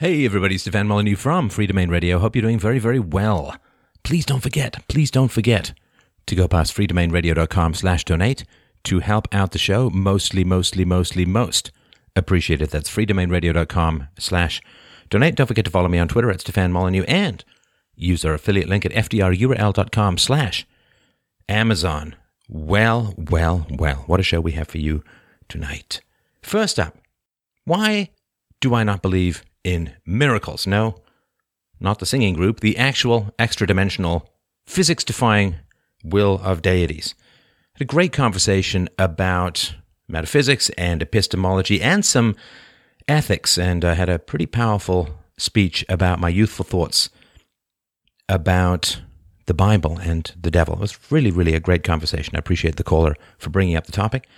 Hey everybody, it's Stefan Molyneux from Freedomain Radio. Hope you're doing very, very well. Please don't forget, please don't forget to go past freedomainradio.com slash donate to help out the show. Mostly, mostly, mostly, most appreciated. That's freedomainradio.com slash donate. Don't forget to follow me on Twitter at Stefan Molyneux and use our affiliate link at fdrurl.com slash Amazon. Well, well, well, what a show we have for you tonight. First up, why do I not believe in miracles. No, not the singing group, the actual extra dimensional, physics defying will of deities. Had a great conversation about metaphysics and epistemology and some ethics, and I had a pretty powerful speech about my youthful thoughts about the Bible and the devil. It was really, really a great conversation. I appreciate the caller for bringing up the topic.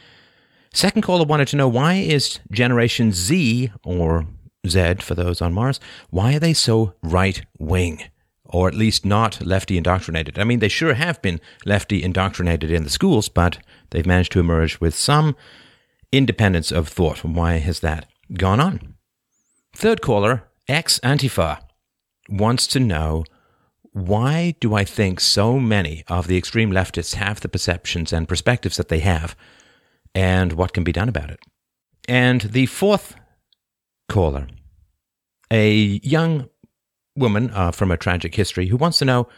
Second caller wanted to know why is Generation Z, or Z for those on Mars, why are they so right wing? Or at least not lefty indoctrinated. I mean, they sure have been lefty indoctrinated in the schools, but they've managed to emerge with some independence of thought. Why has that gone on? Third caller, ex Antifa, wants to know why do I think so many of the extreme leftists have the perceptions and perspectives that they have, and what can be done about it? And the fourth caller, a young woman uh, from a tragic history who wants to know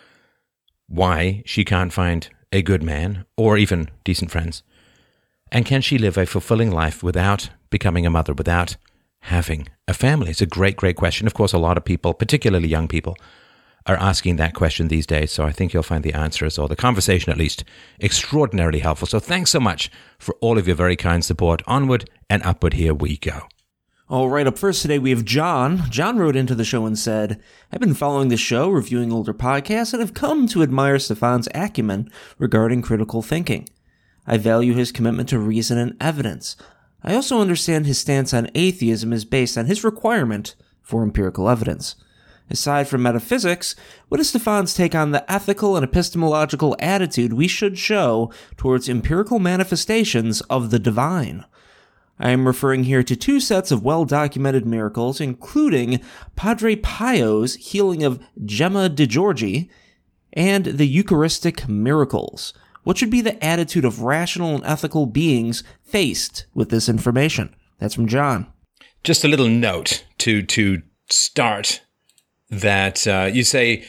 why she can't find a good man or even decent friends. And can she live a fulfilling life without becoming a mother, without having a family? It's a great, great question. Of course, a lot of people, particularly young people, are asking that question these days. So I think you'll find the answers, or the conversation at least, extraordinarily helpful. So thanks so much for all of your very kind support. Onward and upward, here we go. All right, up first today we have John. John wrote into the show and said, I've been following the show, reviewing older podcasts, and have come to admire Stefan's acumen regarding critical thinking. I value his commitment to reason and evidence. I also understand his stance on atheism is based on his requirement for empirical evidence. Aside from metaphysics, what is Stefan's take on the ethical and epistemological attitude we should show towards empirical manifestations of the divine? I am referring here to two sets of well documented miracles, including Padre Pio's healing of Gemma Di Giorgi and the Eucharistic miracles. What should be the attitude of rational and ethical beings faced with this information? That's from John. Just a little note to to start that uh, you say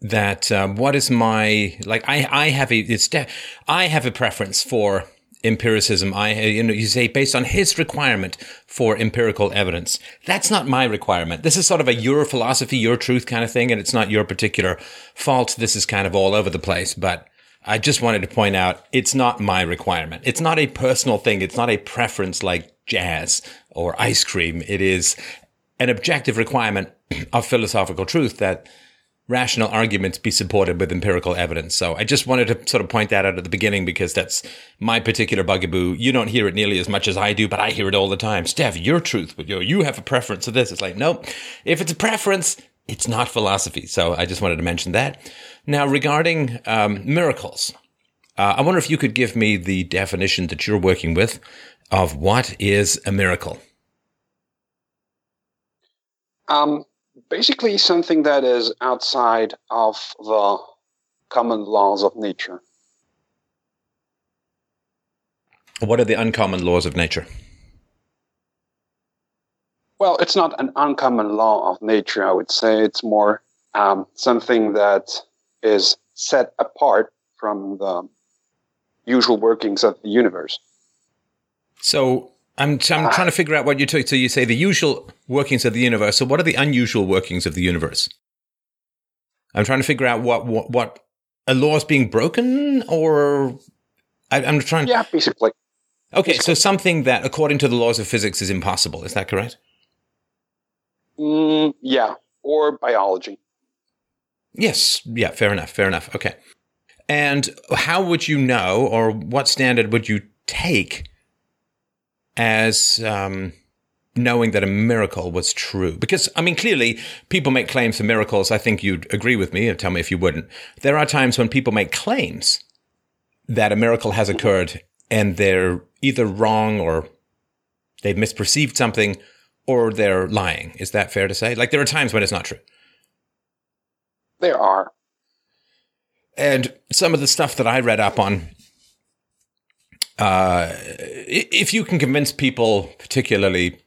that um, what is my like I I have a it's de- I have a preference for empiricism. I, you know, you say based on his requirement for empirical evidence. That's not my requirement. This is sort of a your philosophy, your truth kind of thing, and it's not your particular fault. This is kind of all over the place, but I just wanted to point out it's not my requirement. It's not a personal thing. It's not a preference like jazz or ice cream. It is an objective requirement of philosophical truth that rational arguments be supported with empirical evidence. So I just wanted to sort of point that out at the beginning because that's my particular bugaboo. You don't hear it nearly as much as I do, but I hear it all the time. Steph, your truth, but you, you have a preference of this. It's like, nope. If it's a preference, it's not philosophy. So I just wanted to mention that. Now, regarding um, miracles, uh, I wonder if you could give me the definition that you're working with of what is a miracle. Um, basically something that is outside of the common laws of nature. What are the uncommon laws of nature? Well, it's not an uncommon law of nature, I would say. It's more um, something that is set apart from the usual workings of the universe. So, I'm, I'm trying to figure out what you took. So you say the usual workings of the universe. So what are the unusual workings of the universe? I'm trying to figure out what what, what a law is being broken, or I, am trying. Yeah, basically. Okay, basically. so something that, according to the laws of physics, is impossible. Is that correct? Mm, yeah, or biology. Yes. Yeah. Fair enough. Fair enough. Okay. And how would you know, or what standard would you take? As um, knowing that a miracle was true. Because, I mean, clearly people make claims for miracles. I think you'd agree with me and tell me if you wouldn't. There are times when people make claims that a miracle has occurred and they're either wrong or they've misperceived something or they're lying. Is that fair to say? Like there are times when it's not true. There are. And some of the stuff that I read up on, uh, if you can convince people, particularly,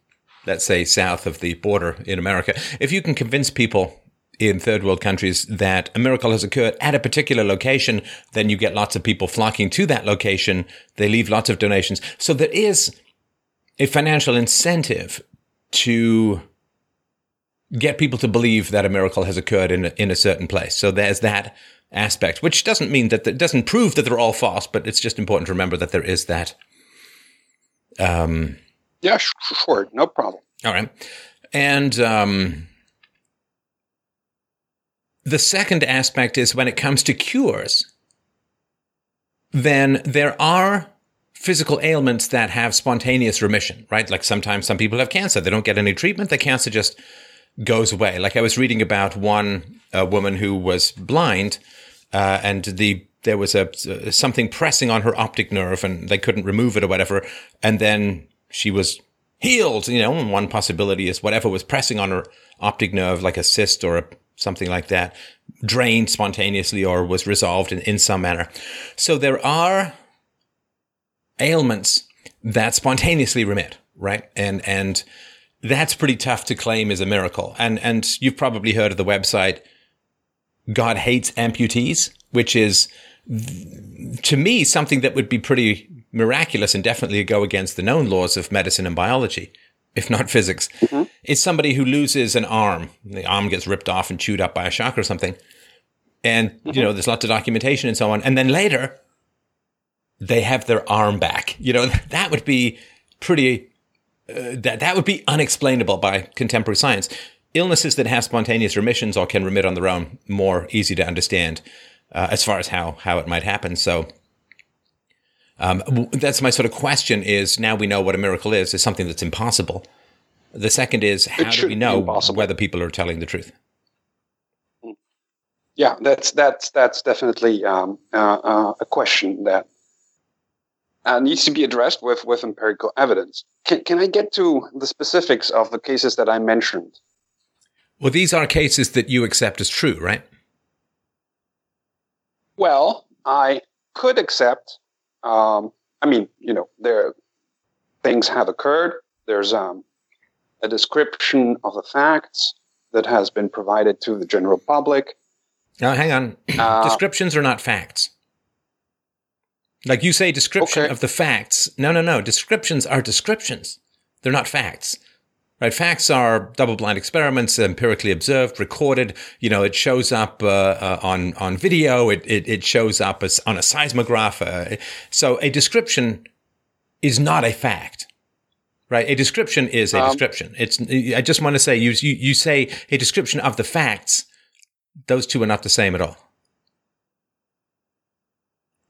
let's say, south of the border in America, if you can convince people in third world countries that a miracle has occurred at a particular location, then you get lots of people flocking to that location. They leave lots of donations. So there is a financial incentive to get people to believe that a miracle has occurred in a, in a certain place. So there's that aspect, which doesn't mean that it doesn't prove that they're all false, but it's just important to remember that there is that. Um, yeah, sure, no problem. All right, and um, the second aspect is when it comes to cures, then there are physical ailments that have spontaneous remission, right? Like sometimes some people have cancer, they don't get any treatment, the cancer just goes away. Like I was reading about one uh, woman who was blind, uh, and the there was a something pressing on her optic nerve, and they couldn't remove it or whatever. And then she was healed. You know, one possibility is whatever was pressing on her optic nerve, like a cyst or a, something like that, drained spontaneously or was resolved in, in some manner. So there are ailments that spontaneously remit, right? And and that's pretty tough to claim as a miracle. And and you've probably heard of the website God hates amputees, which is to me something that would be pretty miraculous and definitely go against the known laws of medicine and biology, if not physics. Mm-hmm. It's somebody who loses an arm, the arm gets ripped off and chewed up by a shark or something. And mm-hmm. you know, there's lots of documentation and so on. And then later they have their arm back. You know, that would be pretty uh, that that would be unexplainable by contemporary science. Illnesses that have spontaneous remissions or can remit on their own more easy to understand uh, as far as how how it might happen. So. Um, that's my sort of question is now we know what a miracle is, is something that's impossible. The second is how do we know whether people are telling the truth? Yeah, that's that's that's definitely um, uh, uh, a question that uh, needs to be addressed with, with empirical evidence. Can, can I get to the specifics of the cases that I mentioned? Well, these are cases that you accept as true, right? Well, I could accept. Um, I mean, you know, there things have occurred. There's um, a description of the facts that has been provided to the general public. Now, hang on. Uh, Descriptions are not facts. Like you say, description okay. of the facts. No, no, no. Descriptions are descriptions. They're not facts. Right? Facts are double-blind experiments, empirically observed, recorded. You know, it shows up uh, uh, on on video. It, it, it shows up as on a seismograph. Uh, so a description is not a fact. Right? A description is a um, description. It's. I just want to say you, you you say a description of the facts. Those two are not the same at all.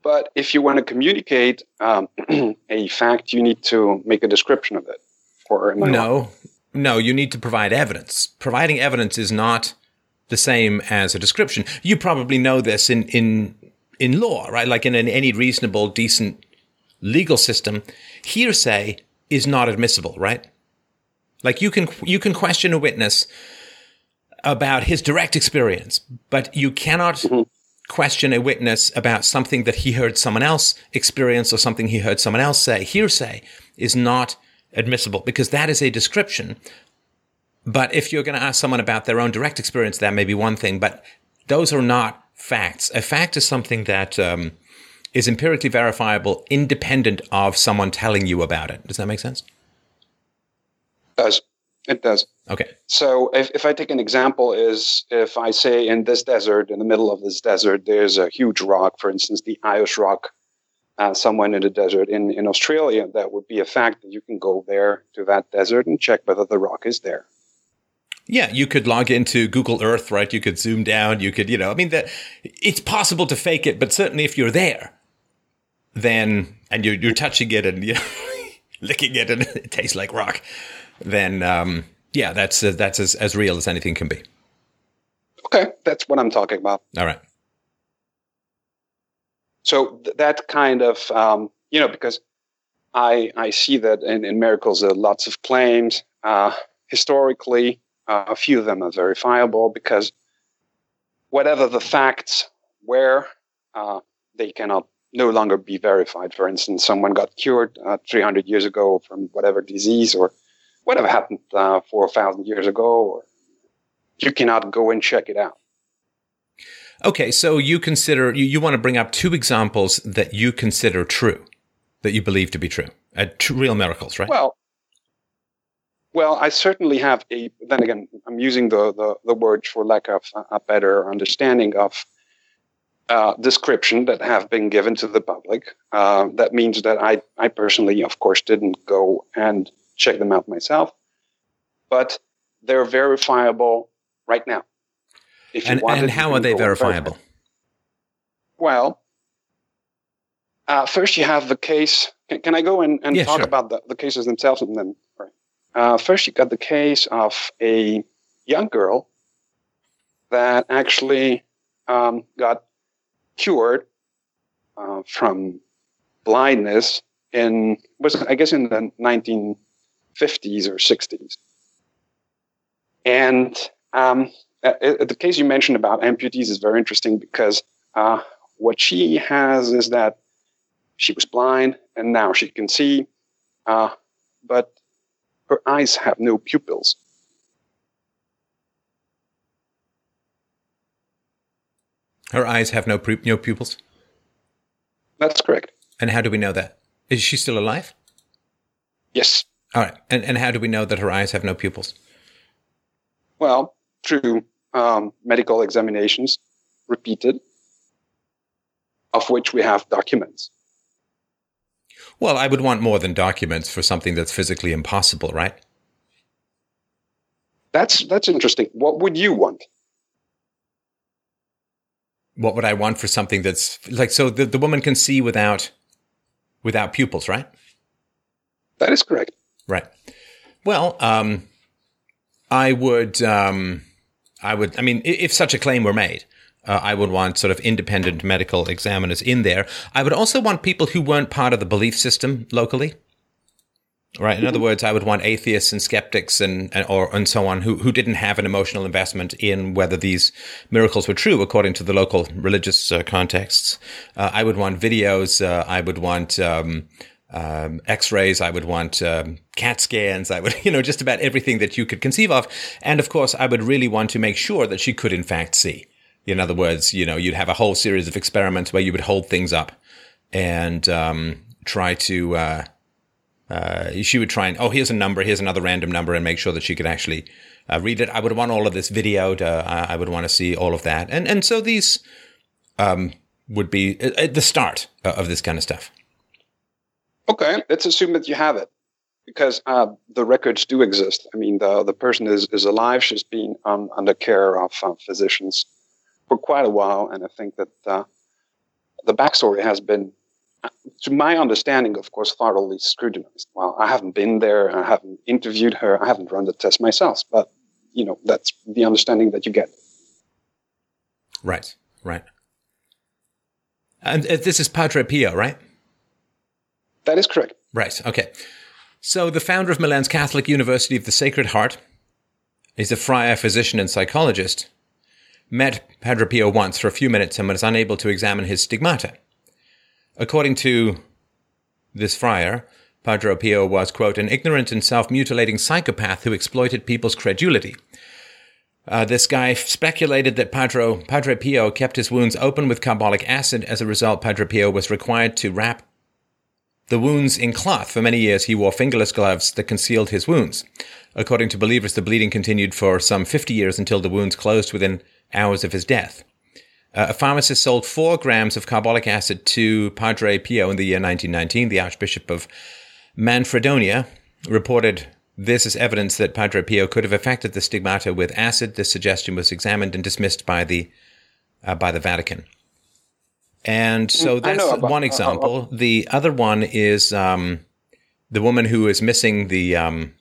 But if you want to communicate um, a fact, you need to make a description of it. Or no, no, you need to provide evidence. Providing evidence is not the same as a description. You probably know this in in in law, right? Like in an, any reasonable, decent legal system, hearsay is not admissible, right? Like you can you can question a witness about his direct experience, but you cannot mm-hmm question a witness about something that he heard someone else experience or something he heard someone else say, hearsay, is not admissible because that is a description. But if you're going to ask someone about their own direct experience, that may be one thing, but those are not facts. A fact is something that um, is empirically verifiable, independent of someone telling you about it. Does that make sense? Does. It does. Okay. So if, if I take an example is if I say in this desert, in the middle of this desert, there's a huge rock, for instance, the Ayers Rock, uh, somewhere in the desert in, in Australia, that would be a fact that you can go there to that desert and check whether the rock is there. Yeah, you could log into Google Earth, right? You could zoom down. You could, you know, I mean, the, it's possible to fake it, but certainly if you're there, then and you're you're touching it and you know, licking it and it tastes like rock, then um, yeah, that's uh, that's as, as real as anything can be. Okay, that's what I'm talking about. All right. So th- that kind of um, you know because I I see that in, in miracles there are lots of claims. Uh, historically, uh, a few of them are verifiable because whatever the facts were, uh, they cannot no longer be verified. For instance, someone got cured uh, 300 years ago from whatever disease or whatever happened uh, 4,000 years ago, or you cannot go and check it out. Okay, so you consider you, you want to bring up two examples that you consider true, that you believe to be true, uh, real miracles, right? Well, well, I certainly have a. Then again, I'm using the the, the word for lack of a better understanding of uh, description that have been given to the public. Uh, that means that I I personally, of course, didn't go and check them out myself, but they're verifiable right now. If and, and how are they verifiable? Well, uh, first you have the case. Can, can I go and, and yeah, talk sure. about the, the cases themselves and then? Right. Uh, first, you got the case of a young girl that actually um, got cured uh, from blindness in was I guess in the 1950s or 60s, and um, uh, the case you mentioned about amputees is very interesting because uh, what she has is that she was blind and now she can see, uh, but her eyes have no pupils. Her eyes have no, pu- no pupils? That's correct. And how do we know that? Is she still alive? Yes. All right. And, and how do we know that her eyes have no pupils? Well, through um, medical examinations, repeated, of which we have documents. Well, I would want more than documents for something that's physically impossible, right? That's that's interesting. What would you want? What would I want for something that's like so the, the woman can see without without pupils, right? That is correct. Right. Well, um, I would um, I would I mean if such a claim were made, uh, I would want sort of independent medical examiners in there. I would also want people who weren't part of the belief system locally. Right. In other words, I would want atheists and skeptics and, and or and so on who who didn't have an emotional investment in whether these miracles were true according to the local religious uh, contexts. Uh, I would want videos. Uh, I would want. Um, um, X-rays. I would want um, CAT scans. I would, you know, just about everything that you could conceive of. And of course, I would really want to make sure that she could, in fact, see. In other words, you know, you'd have a whole series of experiments where you would hold things up and um, try to. Uh, uh, she would try and oh, here's a number, here's another random number, and make sure that she could actually uh, read it. I would want all of this videoed. I would want to see all of that, and and so these um, would be at the start of this kind of stuff. Okay, let's assume that you have it, because uh, the records do exist. I mean, the the person is is alive. She's been um, under care of uh, physicians for quite a while, and I think that uh, the backstory has been, to my understanding, of course, thoroughly scrutinized. Well, I haven't been there. I haven't interviewed her. I haven't run the test myself, but you know, that's the understanding that you get. Right. Right. And uh, this is Padre Pio, right? That is correct. Right. Okay. So the founder of Milan's Catholic University of the Sacred Heart is a friar, physician, and psychologist. Met Padre Pio once for a few minutes and was unable to examine his stigmata. According to this friar, Padre Pio was, quote, an ignorant and self mutilating psychopath who exploited people's credulity. Uh, this guy speculated that Padre, Padre Pio kept his wounds open with carbolic acid. As a result, Padre Pio was required to wrap the wounds in cloth. For many years, he wore fingerless gloves that concealed his wounds. According to believers, the bleeding continued for some 50 years until the wounds closed within hours of his death. Uh, a pharmacist sold four grams of carbolic acid to Padre Pio in the year 1919. The Archbishop of Manfredonia reported this as evidence that Padre Pio could have affected the stigmata with acid. This suggestion was examined and dismissed by the uh, by the Vatican. And so that's about, one example. Uh, uh, the other one is um, the woman who is missing the um,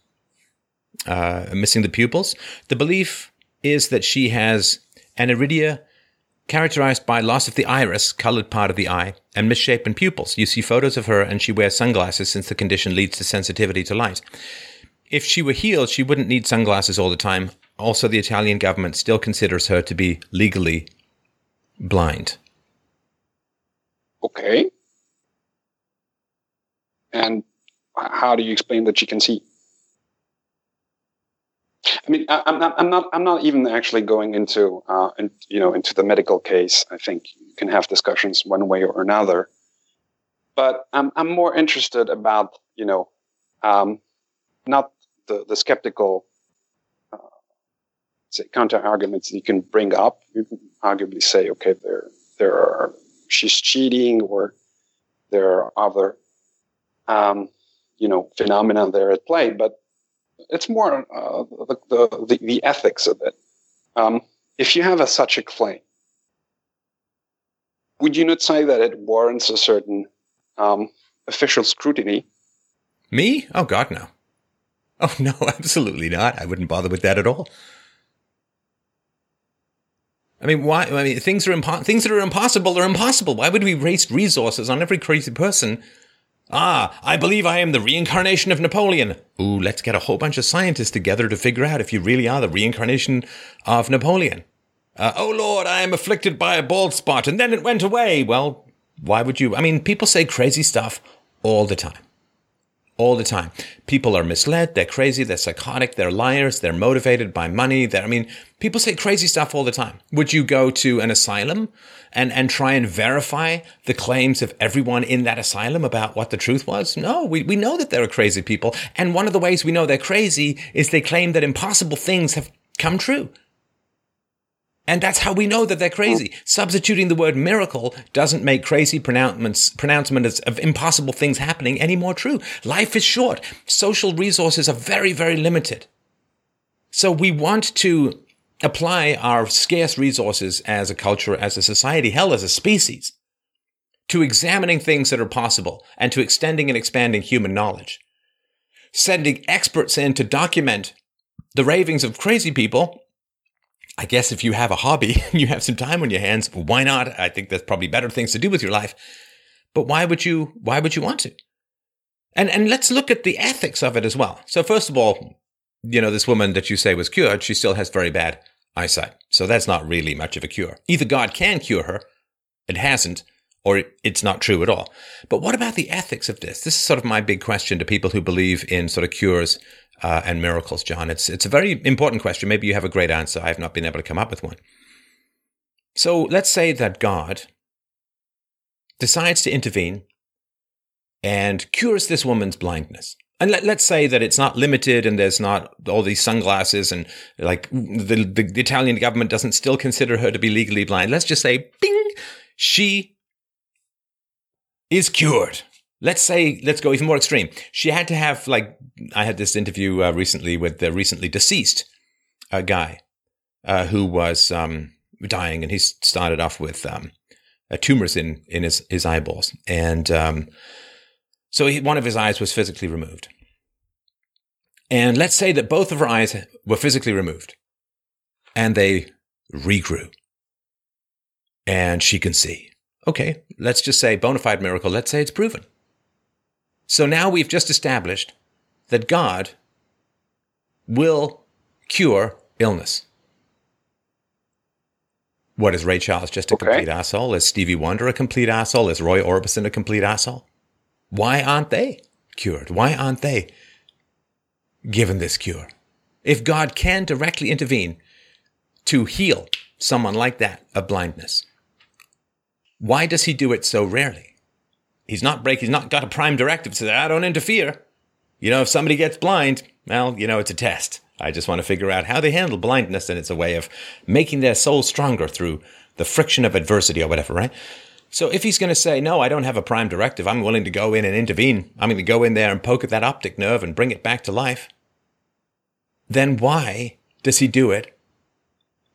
uh, missing the pupils. The belief is that she has aniridia characterized by loss of the iris, colored part of the eye, and misshapen pupils. You see photos of her, and she wears sunglasses since the condition leads to sensitivity to light. if she were healed, she wouldn't need sunglasses all the time. Also, the Italian government still considers her to be legally blind. Okay. And how do you explain that she can see? I mean, I, am not, I'm not, I'm not even actually going into, uh, in, you know, into the medical case. I think you can have discussions one way or another, but I'm, I'm more interested about, you know, um, not the, the skeptical, uh, say, counter arguments you can bring up. You can arguably say, okay, there, there are, she's cheating or there are other, um, you know, phenomena there at play, but it's more uh, the, the, the, ethics of it. Um, if you have a, such a claim, would you not say that it warrants a certain um, official scrutiny? Me? Oh, God, no. Oh, no, absolutely not. I wouldn't bother with that at all. I mean, why? I mean, things are impo- things that are impossible are impossible. Why would we waste resources on every crazy person Ah, I believe I am the reincarnation of Napoleon. Ooh, let's get a whole bunch of scientists together to figure out if you really are the reincarnation of Napoleon. Uh, oh Lord, I am afflicted by a bald spot and then it went away. Well, why would you? I mean, people say crazy stuff all the time all the time. People are misled, they're crazy, they're psychotic, they're liars, they're motivated by money. They're, I mean, people say crazy stuff all the time. Would you go to an asylum and, and try and verify the claims of everyone in that asylum about what the truth was? No, we, we know that there are crazy people. And one of the ways we know they're crazy is they claim that impossible things have come true. And that's how we know that they're crazy. Substituting the word miracle doesn't make crazy pronouncements, pronouncements of impossible things happening any more true. Life is short. Social resources are very, very limited. So we want to apply our scarce resources as a culture, as a society, hell, as a species, to examining things that are possible and to extending and expanding human knowledge. Sending experts in to document the ravings of crazy people I guess if you have a hobby and you have some time on your hands, why not? I think there's probably better things to do with your life. But why would you why would you want to? And and let's look at the ethics of it as well. So first of all, you know, this woman that you say was cured, she still has very bad eyesight. So that's not really much of a cure. Either God can cure her, it hasn't, or it's not true at all. But what about the ethics of this? This is sort of my big question to people who believe in sort of cures uh, and miracles, John? It's it's a very important question. Maybe you have a great answer. I have not been able to come up with one. So let's say that God decides to intervene and cures this woman's blindness. And let, us say that it's not limited and there's not all these sunglasses and like the, the, the Italian government doesn't still consider her to be legally blind. Let's just say, bing, she is cured. Let's say let's go even more extreme. She had to have like i had this interview uh, recently with the recently deceased uh, guy uh, who was um, dying and he started off with um, uh, tumors in in his his eyeballs. And um, so he, one of his eyes was physically removed. And let's say that both of her eyes were physically removed and they regrew. And she can see okay let's just say bona fide miracle let's say it's proven so now we've just established that God will cure illness. What is Ray Charles just a okay. complete asshole? Is Stevie Wonder a complete asshole? Is Roy Orbison a complete asshole? Why aren't they cured? Why aren't they given this cure? If God can directly intervene to heal someone like that of blindness, why does he do it so rarely? he's not break. He's not got a prime directive to say, I don't interfere. You know, if somebody gets blind, well, you know, it's a test. I just want to figure out how they handle blindness, and it's a way of making their soul stronger through the friction of adversity or whatever, right? So if he's going to say, no, I don't have a prime directive, I'm willing to go in and intervene, I'm going to go in there and poke at that optic nerve and bring it back to life, then why does he do it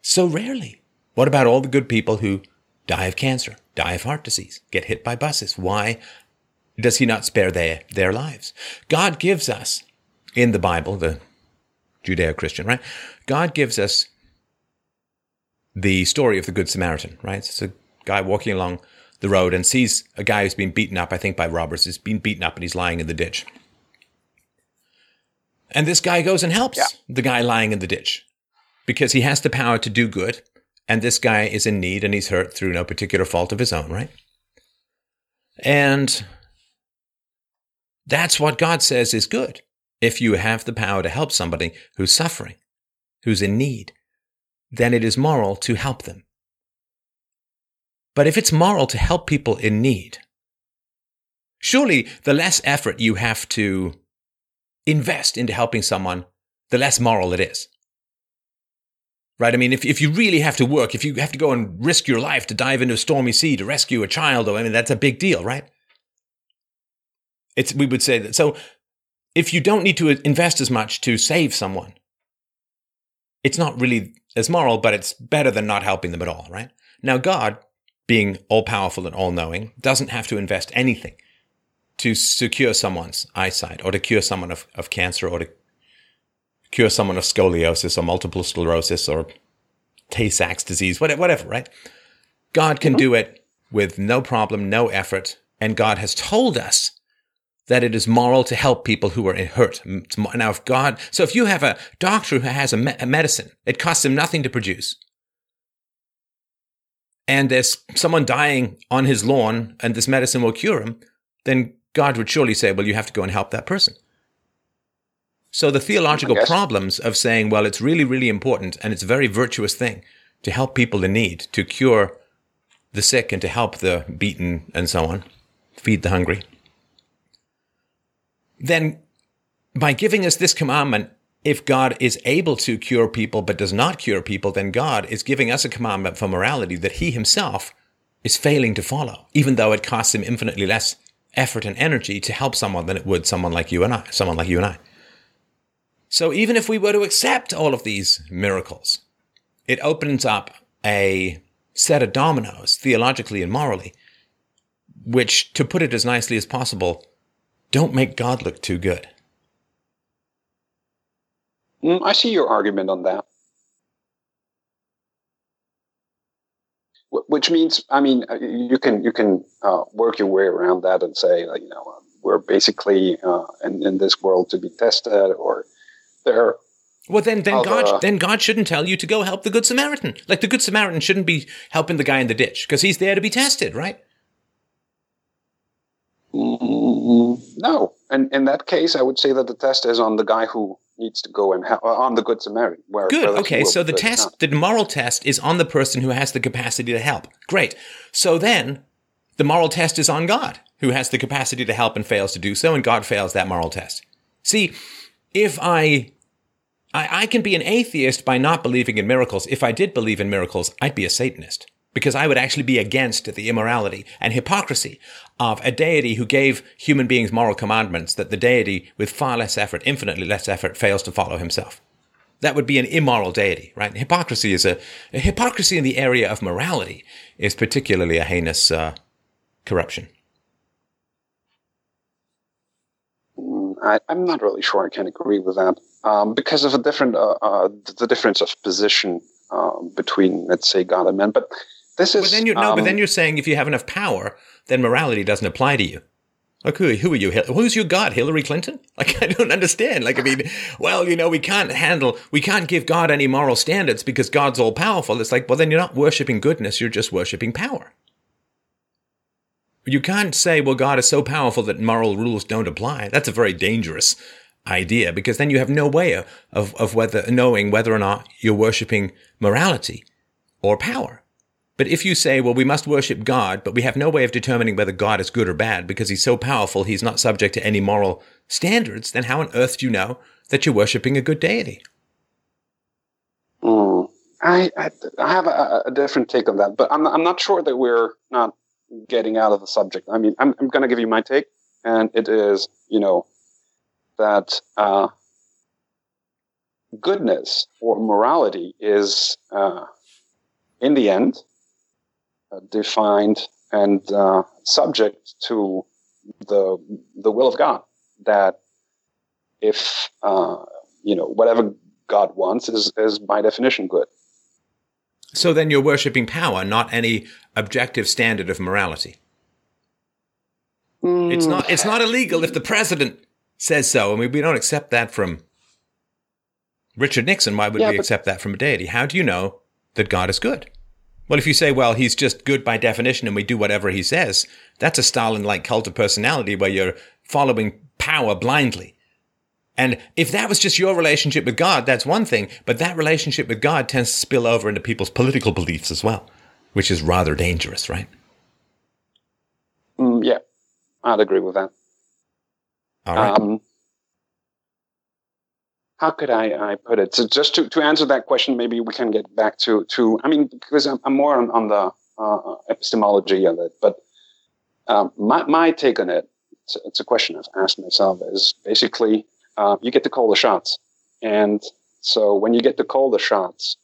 so rarely? What about all the good people who die of cancer, die of heart disease, get hit by buses. Why does he not spare their, their lives? God gives us in the Bible, the Judeo Christian, right? God gives us the story of the Good Samaritan, right? It's a guy walking along the road and sees a guy who's been beaten up, I think by robbers, he's been beaten up and he's lying in the ditch. And this guy goes and helps Yeah. the guy lying in the ditch because he has the power to do good. And this guy is in need and he's hurt through no particular fault of his own, right? And that's what God says is good. If you have the power to help somebody who's suffering, who's in need, then it is moral to help them. But if it's moral to help people in need, surely the less effort you have to invest into helping someone, the less moral it is. Right? I mean, if, if you really have to work, if you have to go and risk your life to dive into a stormy sea to rescue a child, or I mean, that's a big deal, right? It's, we would say that. So if you don't need to invest as much to save someone, it's not really as moral, but it's better than not helping them at all, right? Now, God, being all powerful and all knowing, doesn't have to invest anything to secure someone's eyesight or to cure someone of, of cancer or to cure someone of scoliosis or multiple sclerosis or Tay Sachs disease, whatever, right? God can do it with no problem, no effort. And God has told us that it is moral to help people who are hurt. Now, if God, so if you have a doctor who has a, me- a medicine, it costs him nothing to produce. And there's someone dying on his lawn and this medicine will cure him, then God would surely say, well, you have to go and help that person. So the theological problems of saying, well, it's really, really important and it's a very virtuous thing to help people in need, to cure the sick and to help the beaten and so on, feed the hungry. Then by giving us this commandment, if God is able to cure people but does not cure people, then God is giving us a commandment for morality that he himself is failing to follow, even though it costs him infinitely less effort and energy to help someone than it would someone like you and I, someone like you and I. So even if we were to accept all of these miracles, it opens up a set of dominoes theologically and morally, which, to put it as nicely as possible, don't make God look too good. Mm, I see your argument on that. Wh- Which means, I mean, uh, you can you can uh, work your way around that and say, you know, uh, we're basically uh, in, in this world to be tested, or there. Well, then, then God, then God shouldn't tell you to go help the Good Samaritan. Like the Good Samaritan shouldn't be helping the guy in the ditch because he's there to be tested, right? Mm, no, and in that case, I would say that the test is on the guy who needs to go and help, uh, on the good Samaritan. Where, Good. Okay. So the test, not. the moral test is on the person who has the capacity to help. Great. So then the moral test is on God, who has the capacity to help and fails to do so, and God fails that moral test. See, if I, I, I can be an atheist by not believing in miracles. If I did believe in miracles, I'd be a Satanist because I would actually be against the immorality and hypocrisy of a deity who gave human beings moral commandments that the deity, with far less effort, infinitely less effort, fails to follow himself. That would be an immoral deity, right? Hypocrisy is a, a hypocrisy in the area of morality is particularly a heinous uh, corruption. Mm, I, I'm not really sure I can agree with that um, because of a different uh, uh, the difference of position um, between, let's say, God and man. But this is But then you're no, but um, then you're saying if you have enough power, then morality doesn't apply to you. Like who, who are you? Who's your God? Hillary Clinton? Like I don't understand. Like I mean, well, you know, we can't handle, we can't give God any moral standards because God's all powerful. It's like, well, then you're not worshiping goodness. You're just worshiping power. You can't say, well, God is so powerful that moral rules don't apply. That's a very dangerous idea because then you have no way of, of, whether knowing whether or not you're worshiping morality or power. But if you say, well, we must worship God, but we have no way of determining whether God is good or bad because he's so powerful, he's not subject to any moral standards, then how on earth do you know that you're worshiping a good deity? Mm, I, I I have a, a different take on that, but I'm I'm not sure that we're not getting out of the subject. I mean, I'm I'm going to give you my take, and it is you know that uh, goodness or morality is uh, in the end uh, defined and uh, subject to the the will of God. That if uh, you know whatever God wants is is by definition good. So then you're worshiping power, not any objective standard of morality. Hmm. It's not, it's not illegal if the president says so. I mean, we don't accept that from Richard Nixon, why would Yeah, we accept that from a deity? How do you know that God is good? Well, if you say, well, he's just good by definition and we do whatever he says, that's a Stalin like cult of personality where you're following power blindly. And if that was just your relationship with God, that's one thing, but that relationship with God tends to spill over into people's political beliefs as well, which is rather dangerous, right? Mm, yeah, I'd agree with that. All right. Um, how could I, I put it? So just to, to answer that question, maybe we can get back to, to I mean, because I'm, I'm more on, on the uh, epistemology of it, but um, my, my take on it, it's, it's a question I've asked myself, is basically uh, you get to call the shots. And so when you get to call the shots,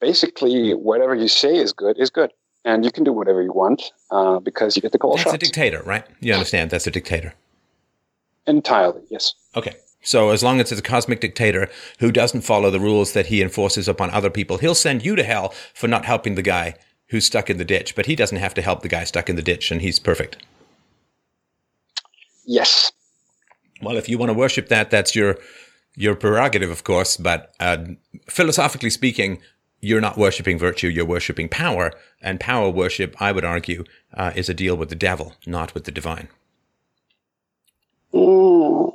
basically whatever you say is good is good. And you can do whatever you want uh, because you get to call that's shots. That's a dictator, right? You understand? That's a dictator. Entirely, yes. Okay. So as long as it's a cosmic dictator who doesn't follow the rules that he enforces upon other people, he'll send you to hell for not helping the guy who's stuck in the ditch, but he doesn't have to help the guy stuck in the ditch and he's perfect. Yes. Well, if you want to worship that, that's your your prerogative, of course. But uh, philosophically speaking, you're not worshiping virtue; you're worshiping power. And power worship, I would argue, uh, is a deal with the devil, not with the divine. Mm.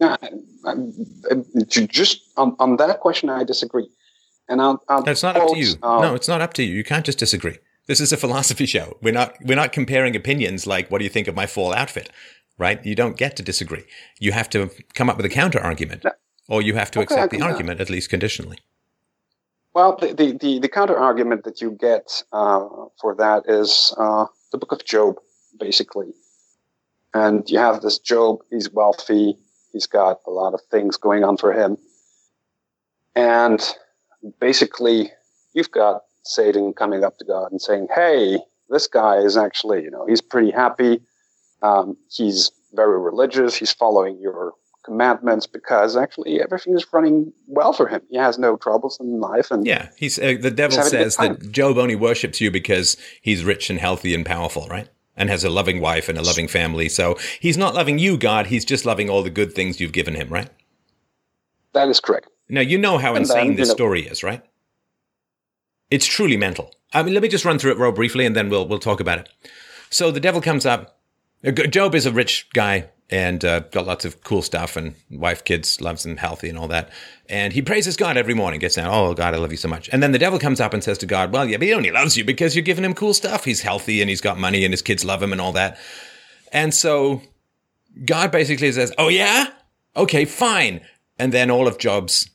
I- I- just on, on that question, I disagree. And I'll, I'll It's not up to you. uh, no, it's not up to you. You can't just disagree. This is a philosophy show. We're not we're not comparing opinions like what do you think of my fall outfit, right? You don't get to disagree. You have to come up with a counter argument, or you have to Okay, accept the argument at least conditionally. Well, the, the, the, the counter argument that you get uh, for that is uh, the book of Job, basically. And you have this Job, he's wealthy, he's got a lot of things going on for him. And basically, you've got Satan coming up to God and saying, Hey, this guy is actually, you know, he's pretty happy. Um, he's very religious. He's following your commandments because actually everything is running well for him. He has no troubles in life. And Yeah, he's uh, the devil good says that Job only worships you because he's rich and healthy and powerful, right? And has a loving wife and a loving family. So he's not loving you, God. He's just loving all the good things you've given him, right? that is correct. Now you know how And insane then, this know- story is, right? It's truly mental. I mean, let me just run through it real briefly, and then we'll we'll talk about it. So the devil comes up. Job is a rich guy and uh, got lots of cool stuff, and wife, kids, loves him, healthy, and all that. And he praises God every morning. Gets down, oh God, I love you so much. And then the devil comes up and says to God, Well, yeah, but he only loves you because you're giving him cool stuff. He's healthy and he's got money, and his kids love him, and all that. And so God basically says, Oh yeah, okay, fine. And then all of Job's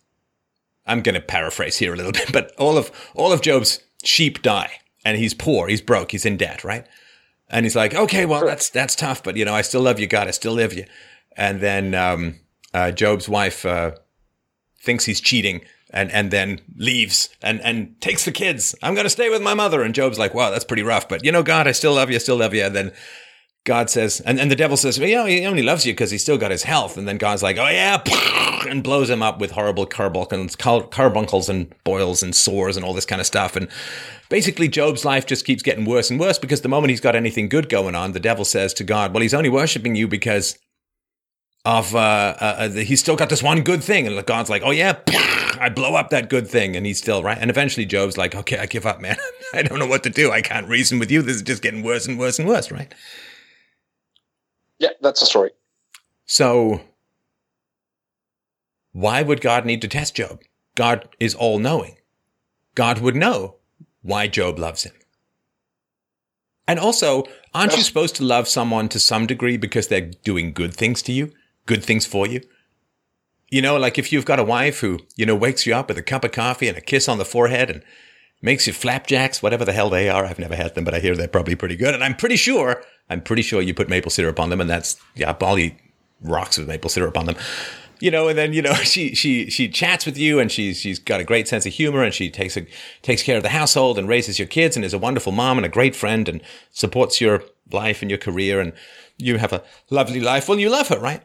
I'm going to paraphrase here a little bit, but all of all of Job's sheep die, and he's poor, he's broke, he's in debt, right? And he's like, okay, well, that's that's tough, but you know, I still love you, God, I still love you. And then um, uh, Job's wife uh, thinks he's cheating, and and then leaves and and takes the kids. I'm going to stay with my mother. And Job's like, wow, that's pretty rough, but you know, God, I still love you, I still love you. And then God says, and, and the devil says, well, you know, he only loves you because he's still got his health. And then God's like, oh yeah, and blows him up with horrible carbuncles, carbuncles and boils and sores and all this kind of stuff. And basically, Job's life just keeps getting worse and worse because the moment he's got anything good going on, the devil says to God, well, he's only worshiping you because of, uh, uh, uh, he's still got this one good thing. And God's like, oh yeah, I blow up that good thing. And he's still right. And eventually Job's like, okay, I give up, man. I don't know what to do. I can't reason with you. This is just getting worse and worse and worse, right? Yeah, that's the story. So, why would God need to test Job? God is all knowing. God would know why Job loves him. And also, aren't you supposed to love someone to some degree because they're doing good things to you, good things for you? You know, like if you've got a wife who, you know, wakes you up with a cup of coffee and a kiss on the forehead and makes you flapjacks, whatever the hell they are. I've never had them, but I hear they're probably pretty good. And I'm pretty sure, I'm pretty sure you put maple syrup on them, and that's yeah, I'll rocks with maple syrup on them. You know, and then you know she she she chats with you, and she's she's got a great sense of humor, and she takes a takes care of the household and raises your kids, and is a wonderful mom and a great friend, and supports your life and your career, and you have a lovely life. Well, you love her, right?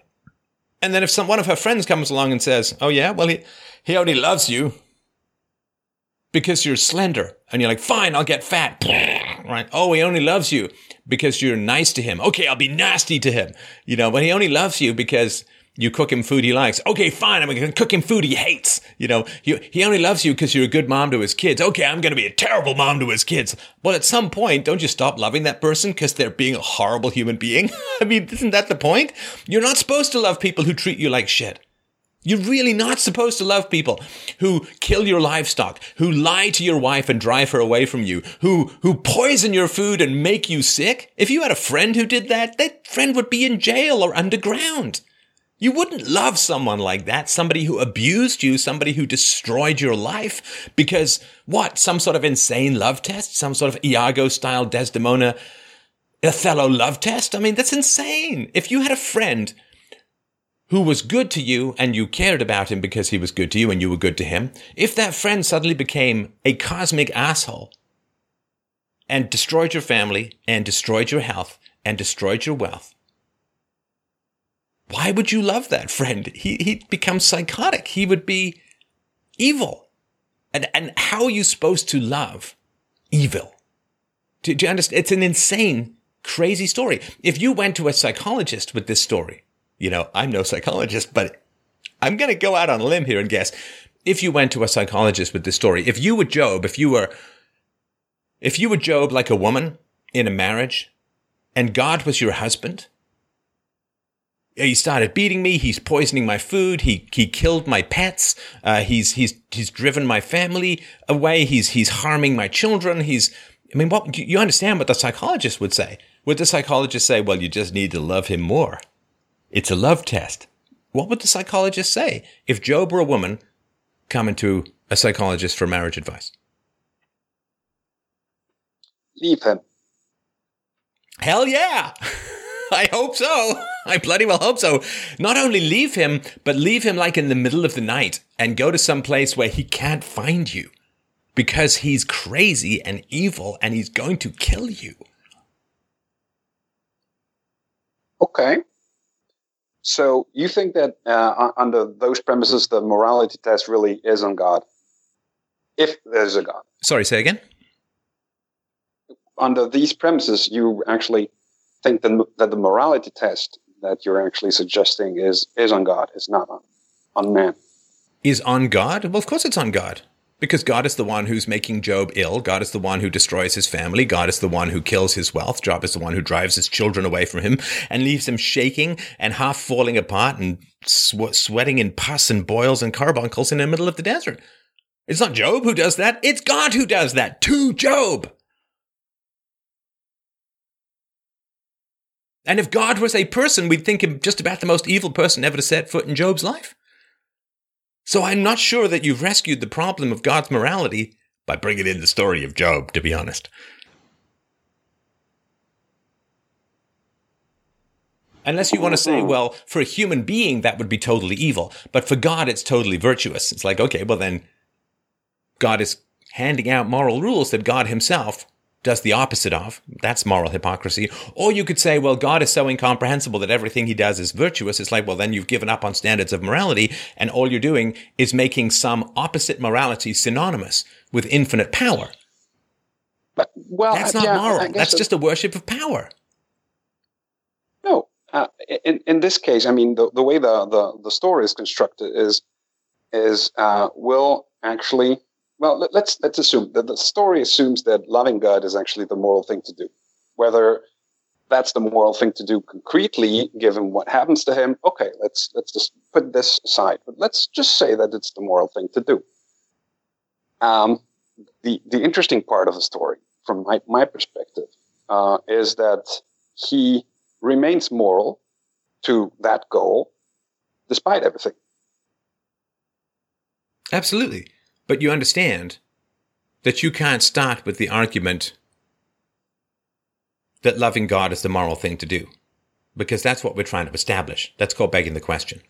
And then if some one of her friends comes along and says, "Oh yeah, well he he only loves you because you're slender," and you're like, "Fine, I'll get fat," right? Oh, he only loves you because you're nice to him. Okay, I'll be nasty to him, you know. But he only loves you because You cook him food he likes. Okay, fine. I'm going to cook him food he hates. You know, he, he only loves you because you're a good mom to his kids. Okay, I'm going to be a terrible mom to his kids. Well, at some point, don't you stop loving that person because they're being a horrible human being? I mean, isn't that the point? You're not supposed to love people who treat you like shit. You're really not supposed to love people who kill your livestock, who lie to your wife and drive her away from you, who, who poison your food and make you sick. If you had a friend who did that, that friend would be in jail or underground. You wouldn't love someone like that, somebody who abused you, somebody who destroyed your life because what? Some sort of insane love test? Some sort of Iago style Desdemona Othello love test? I mean, that's insane. If you had a friend who was good to you and you cared about him because he was good to you and you were good to him, if that friend suddenly became a cosmic asshole and destroyed your family and destroyed your health and destroyed your wealth, why would you love that friend? He, he'd become psychotic. He would be evil. And, and how are you supposed to love evil? Do, do you understand? It's an insane, crazy story. If you went to a psychologist with this story, you know, I'm no psychologist, but I'm going to go out on a limb here and guess if you went to a psychologist with this story, if you were Job, if you were, if you were Job like a woman in a marriage and God was your husband, he started beating me. He's poisoning my food. He he killed my pets. Uh, he's he's he's driven my family away. He's he's harming my children. He's I mean, what you understand what the psychologist would say? Would the psychologist say, "Well, you just need to love him more"? It's a love test. What would the psychologist say if Job were a woman coming to a psychologist for marriage advice? Leave him. Hell yeah! I hope so. I bloody well hope so. Not only leave him, but leave him like in the middle of the night and go to some place where he can't find you because he's crazy and evil and he's going to kill you. Okay. So you think that uh, under those premises, the morality test really is on God, if there's a God. Sorry, say again. Under these premises, you actually think that, that the morality test that you're actually suggesting is is on God, is not on on man. Is on God? Well, of course it's on God. Because God is the one who's making Job ill. God is the one who destroys his family. God is the one who kills his wealth. Job is the one who drives his children away from him and leaves him shaking and half falling apart and sw- sweating in pus and boils and carbuncles in the middle of the desert. It's not Job who does that. It's God who does that to Job. And if God was a person, we'd think him just about the most evil person ever to set foot in Job's life. So I'm not sure that you've rescued the problem of God's morality by bringing in the story of Job, to be honest. Unless you want to say, well, for a human being, that would be totally evil. But for God, it's totally virtuous. It's like, okay, well, then God is handing out moral rules that God himself does the opposite of. That's moral hypocrisy. Or you could say, well, God is so incomprehensible that everything he does is virtuous. It's like, well, then you've given up on standards of morality and all you're doing is making some opposite morality synonymous with infinite power. But, well, that's not yeah, moral. That's just a worship of power. No, uh, in in this case, I mean, the, the way the, the, the story is constructed is is uh, will actually well, let's let's assume that the story assumes that loving God is actually the moral thing to do. Whether that's the moral thing to do concretely, given what happens to him, okay, let's let's just put this aside. But let's just say that it's the moral thing to do. Um, the the interesting part of the story, from my my perspective, uh, is that he remains moral to that goal, despite everything. Absolutely. But you understand that you can't start with the argument that loving God is the moral thing to do. Because that's what we're trying to establish. That's called begging the question.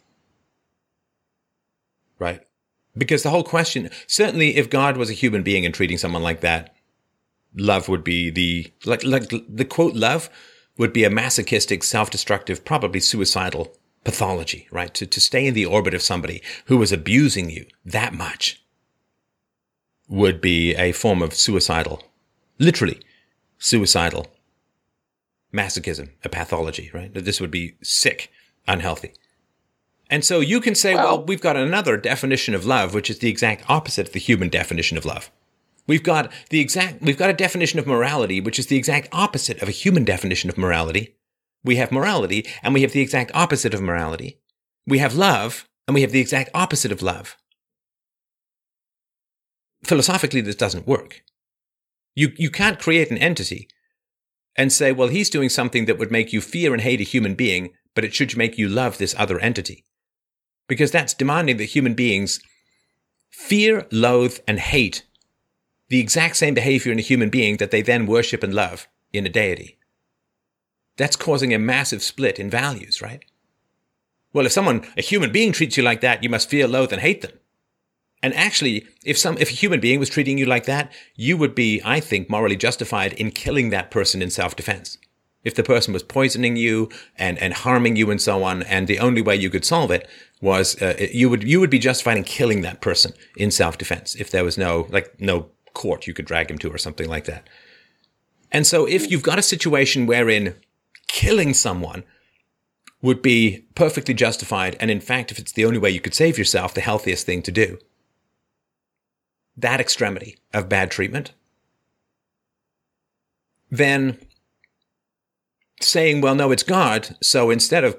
Right? Because the whole question, certainly if God was a human being and treating someone like that, love would be the, like, like the quote love would be a masochistic, self-destructive, probably suicidal pathology, right? To, to stay in the orbit of somebody who was abusing you that much would be a form of suicidal, literally suicidal masochism, a pathology, right? This would be sick, unhealthy. And so you can say, well, well, we've got another definition of love, which is the exact opposite of the human definition of love. We've got the exact, we've got a definition of morality, which is the exact opposite of a human definition of morality. We have morality and we have the exact opposite of morality. We have love and we have the exact opposite of love. Philosophically, this doesn't work. You, you can't create an entity and say, well, he's doing something that would make you fear and hate a human being, but it should make you love this other entity because that's demanding that human beings fear, loathe, and hate the exact same behavior in a human being that they then worship and love in a deity. That's causing a massive split in values, right? Well, if someone, a human being treats you like that, you must fear, loathe, and hate them. And actually, if some, if a human being was treating you like that, you would be, I think, morally justified in killing that person in self-defense if the person was poisoning you and, and harming you and so on, and the only way you could solve it was uh, you would you would be justified in killing that person in self defense if there was no like no court you could drag him to or something like that. And so if you've got a situation wherein killing someone would be perfectly justified, and in fact, if it's the only way you could save yourself, the healthiest thing to do, that extremity of bad treatment, then saying, well, no, it's God. So instead of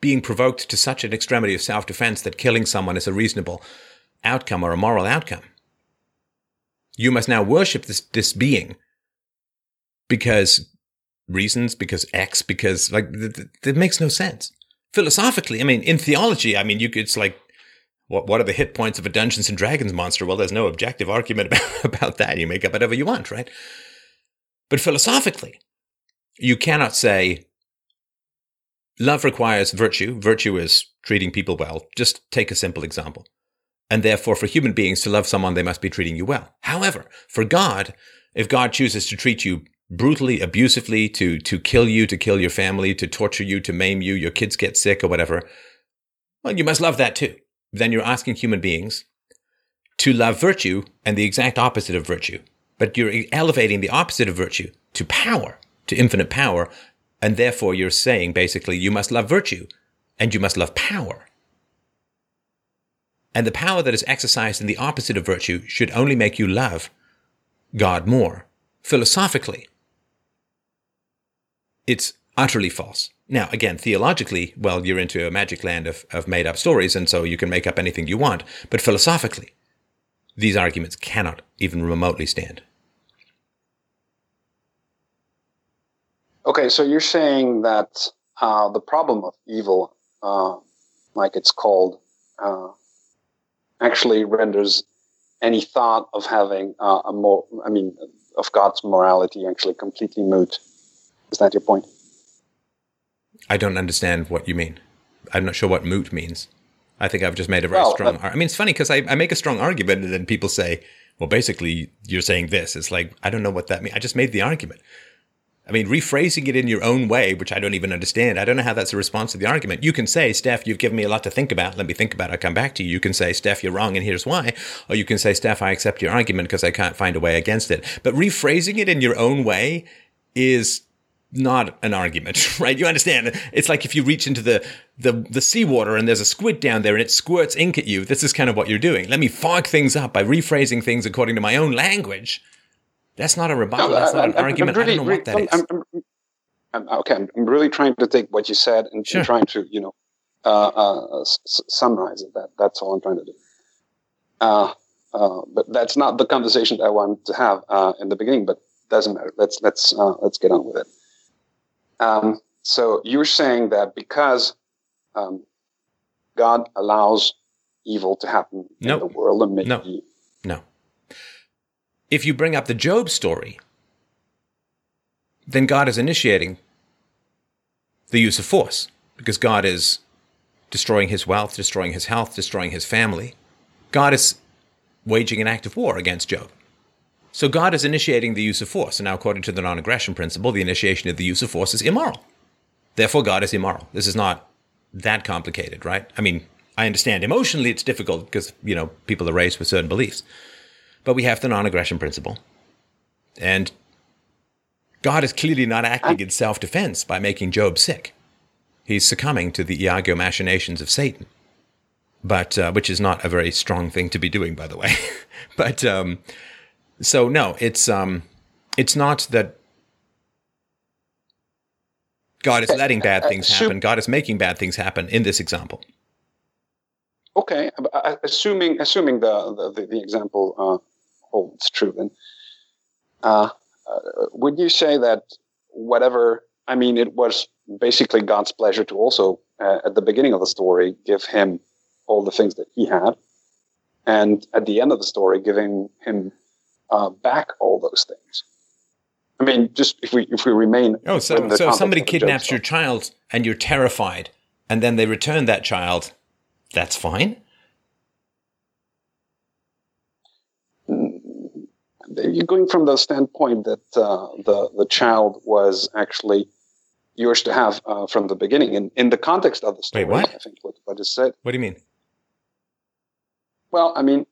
being provoked to such an extremity of self defense that killing someone is a reasonable outcome or a moral outcome, you must now worship this, this being because reasons, because X, because like that makes no sense. Philosophically, I mean, in theology, I mean, you could, it's like, what, what are the hit points of a Dungeons and Dragons monster? Well, there's no objective argument about, that. You make up whatever you want, right? But philosophically, you cannot say love requires virtue. Virtue is treating people well. Just take a simple example. And therefore, for human beings to love someone, they must be treating you well. However, for God, if God chooses to treat you brutally, abusively, to, to kill you, to kill your family, to torture you, to maim you, your kids get sick or whatever, well, you must love that too. Then you're asking human beings to love virtue and the exact opposite of virtue. But you're elevating the opposite of virtue to power to infinite power. And therefore, you're saying basically, you must love virtue and you must love power. And the power that is exercised in the opposite of virtue should only make you love God more. Philosophically, it's utterly false. Now, again, theologically, well, you're into a magic land of, of made up stories, and so you can make up anything you want. But philosophically, these arguments cannot even remotely stand. Okay, so you're saying that uh, the problem of evil, uh, like it's called, uh, actually renders any thought of having uh, a more, I mean, of God's morality actually completely moot. Is that your point? I don't understand what you mean. I'm not sure what moot means. I think I've just made a very well, strong. I mean, it's funny because I, I make a strong argument, and then people say, "Well, basically, you're saying this." It's like I don't know what that means. I just made the argument. I mean, rephrasing it in your own way, which I don't even understand. I don't know how that's a response to the argument. You can say, Steph, you've given me a lot to think about. Let me think about it. I'll come back to you. You can say, Steph, you're wrong and here's why. Or you can say, Steph, I accept your argument because I can't find a way against it. But rephrasing it in your own way is not an argument, right? You understand? It's like if you reach into the, the, the seawater and there's a squid down there and it squirts ink at you. This is kind of what you're doing. Let me fog things up by rephrasing things according to my own language that's not a rebuttal. No, that's not an I'm, argument. I'm really, I don't know what that is. I'm, I'm, okay, I'm really trying to take what you said and, sure. and trying to, you know, uh, uh, s- summarize it. That that's all I'm trying to do. Uh, uh, but that's not the conversation that I wanted to have uh, in the beginning. But doesn't matter. Let's let's uh, let's get on with it. Um, so you're saying that because um, God allows evil to happen nope. in the world and maybe no. no if you bring up the Job story, then God is initiating the use of force because God is destroying his wealth, destroying his health, destroying his family. God is waging an act of war against Job. So God is initiating the use of force. And now, according to the non aggression principle, the initiation of the use of force is immoral. Therefore, God is immoral. This is not that complicated, right? I mean, I understand emotionally it's difficult because, you know, people are raised with certain beliefs. But we have the non aggression principle. And God is clearly not acting in self defense by making Job sick. He's succumbing to the Iago machinations of Satan, but uh, which is not a very strong thing to be doing, by the way. but um, so no, it's um, it's not that God is letting bad things happen. God is making bad things happen in this example. Okay, uh, assuming assuming the the, the example uh, holds true, then uh, uh, would you say that whatever? I mean, it was basically God's pleasure to also, uh, at the beginning of the story, give him all the things that he had, and at the end of the story, giving him uh, back all those things. I mean, just if we if we remain. Oh, so so if somebody kidnaps your child and you're terrified, and then they return that child, that's fine. You're going from the standpoint that uh, the the child was actually yours to have uh, from the beginning, in in the context of the story. Wait, what? I think what, what is said. What do you mean? Well, I mean,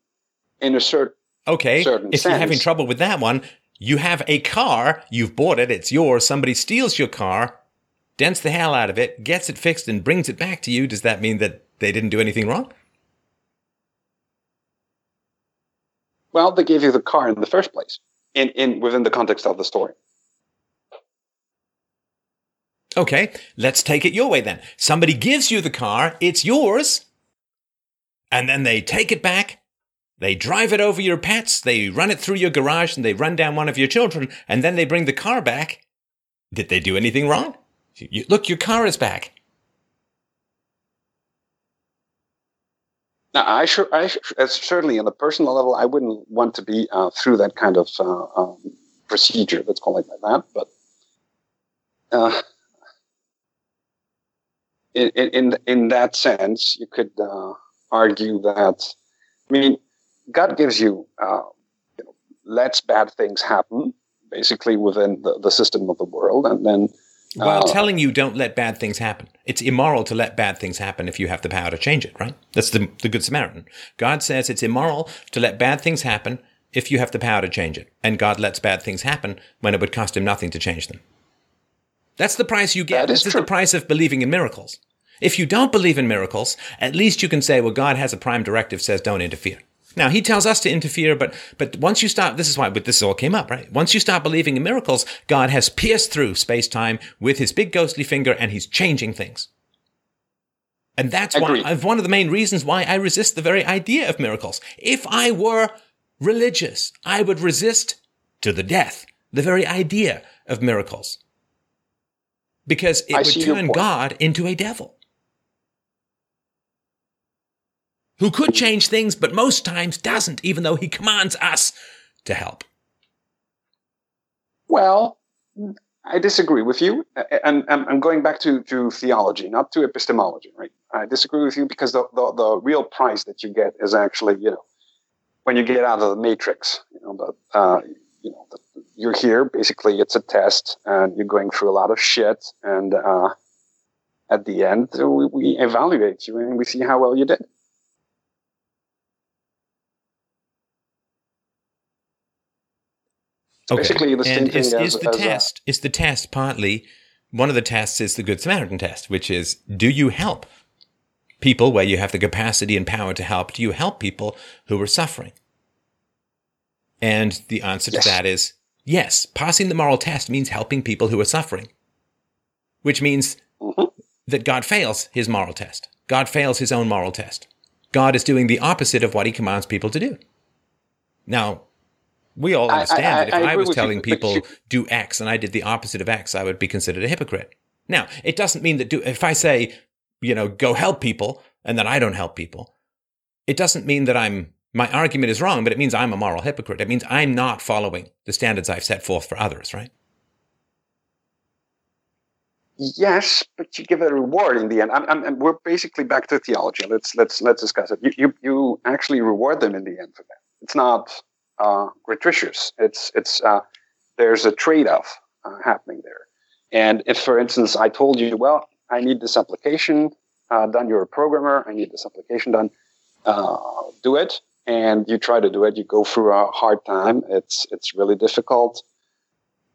in a certain okay, certain if sense, you're having trouble with that one, you have a car, you've bought it, it's yours, somebody steals your car, dents the hell out of it, gets it fixed, and brings it back to you. Does that mean that they didn't do anything wrong? Well, they gave you the car in the first place, in, in within the context of the story. Okay, let's take it your way then. Somebody gives you the car, it's yours, and then they take it back, they drive it over your pets, they run it through your garage, and they run down one of your children, and then they bring the car back. Did they do anything wrong? You, look, your car is back. Now, I sure, I certainly on a personal level, I wouldn't want to be uh, through that kind of uh, um, procedure. Let's call it like that. But uh, in, in in that sense, you could uh, argue that. I mean, God gives you, uh, you know, lets bad things happen, basically within the, the system of the world, and then. While uh, telling you don't let bad things happen. It's immoral to let bad things happen if you have the power to change it, right? That's the, the Good Samaritan. God says it's immoral to let bad things happen if you have the power to change it. And God lets bad things happen when it would cost him nothing to change them. That's the price you get. That is this true. is the price of believing in miracles. If you don't believe in miracles, at least you can say, well, God has a prime directive says don't interfere. Now he tells us to interfere, but but once you start, this is why but this all came up, right? Once you start believing in miracles, God has pierced through space time with his big ghostly finger, and he's changing things. And that's Agreed. why one of the main reasons why I resist the very idea of miracles. If I were religious, I would resist to the death the very idea of miracles because it I would turn. God into a devil who could change things, but most times doesn't, even though he commands us to help. Well, I disagree with you, and I'm going back to, to theology, not to epistemology, right? I disagree with you because the, the, the real price that you get is actually, you know, when you get out of the matrix, you know, the, uh, you know, the, you're here. Basically, it's a test, and you're going through a lot of shit, and uh, at the end, we, we evaluate you and we see how well you did. Okay. Basically, the same and thing is, as- is the as, uh, test is the test partly one of the tests is the Good Samaritan test, which is do you help people where you have the capacity and power to help? Do you help people who are suffering? And the answer Yes. to that is yes. Passing the moral test means helping people who are suffering, which means Mhm. that God fails his moral test. God fails his own moral test. God is doing the opposite of what he commands people to do. Now, we all I- I- understand that if I I, was with you, telling people you- do X and I did the opposite of X, I would be considered a hypocrite. Now, it doesn't mean that do, if I say, you know, go help people and then I don't help people, it doesn't mean that I'm, my argument is wrong, but it means I'm a moral hypocrite. It means I'm not following the standards I've set forth for others, right? Yes, but you give a reward in the end. I'm, I'm, and we're basically back to theology. Let's let's let's discuss it. You you, you actually reward them in the end for that. It's not uh, gratuitous. It's it's uh, there's a trade off uh, happening there. And if, for instance, I told you, well, I need this application uh, done. You're a programmer. I need this application done. Uh, do it, and you try to do it. You go through a hard time. It's it's really difficult.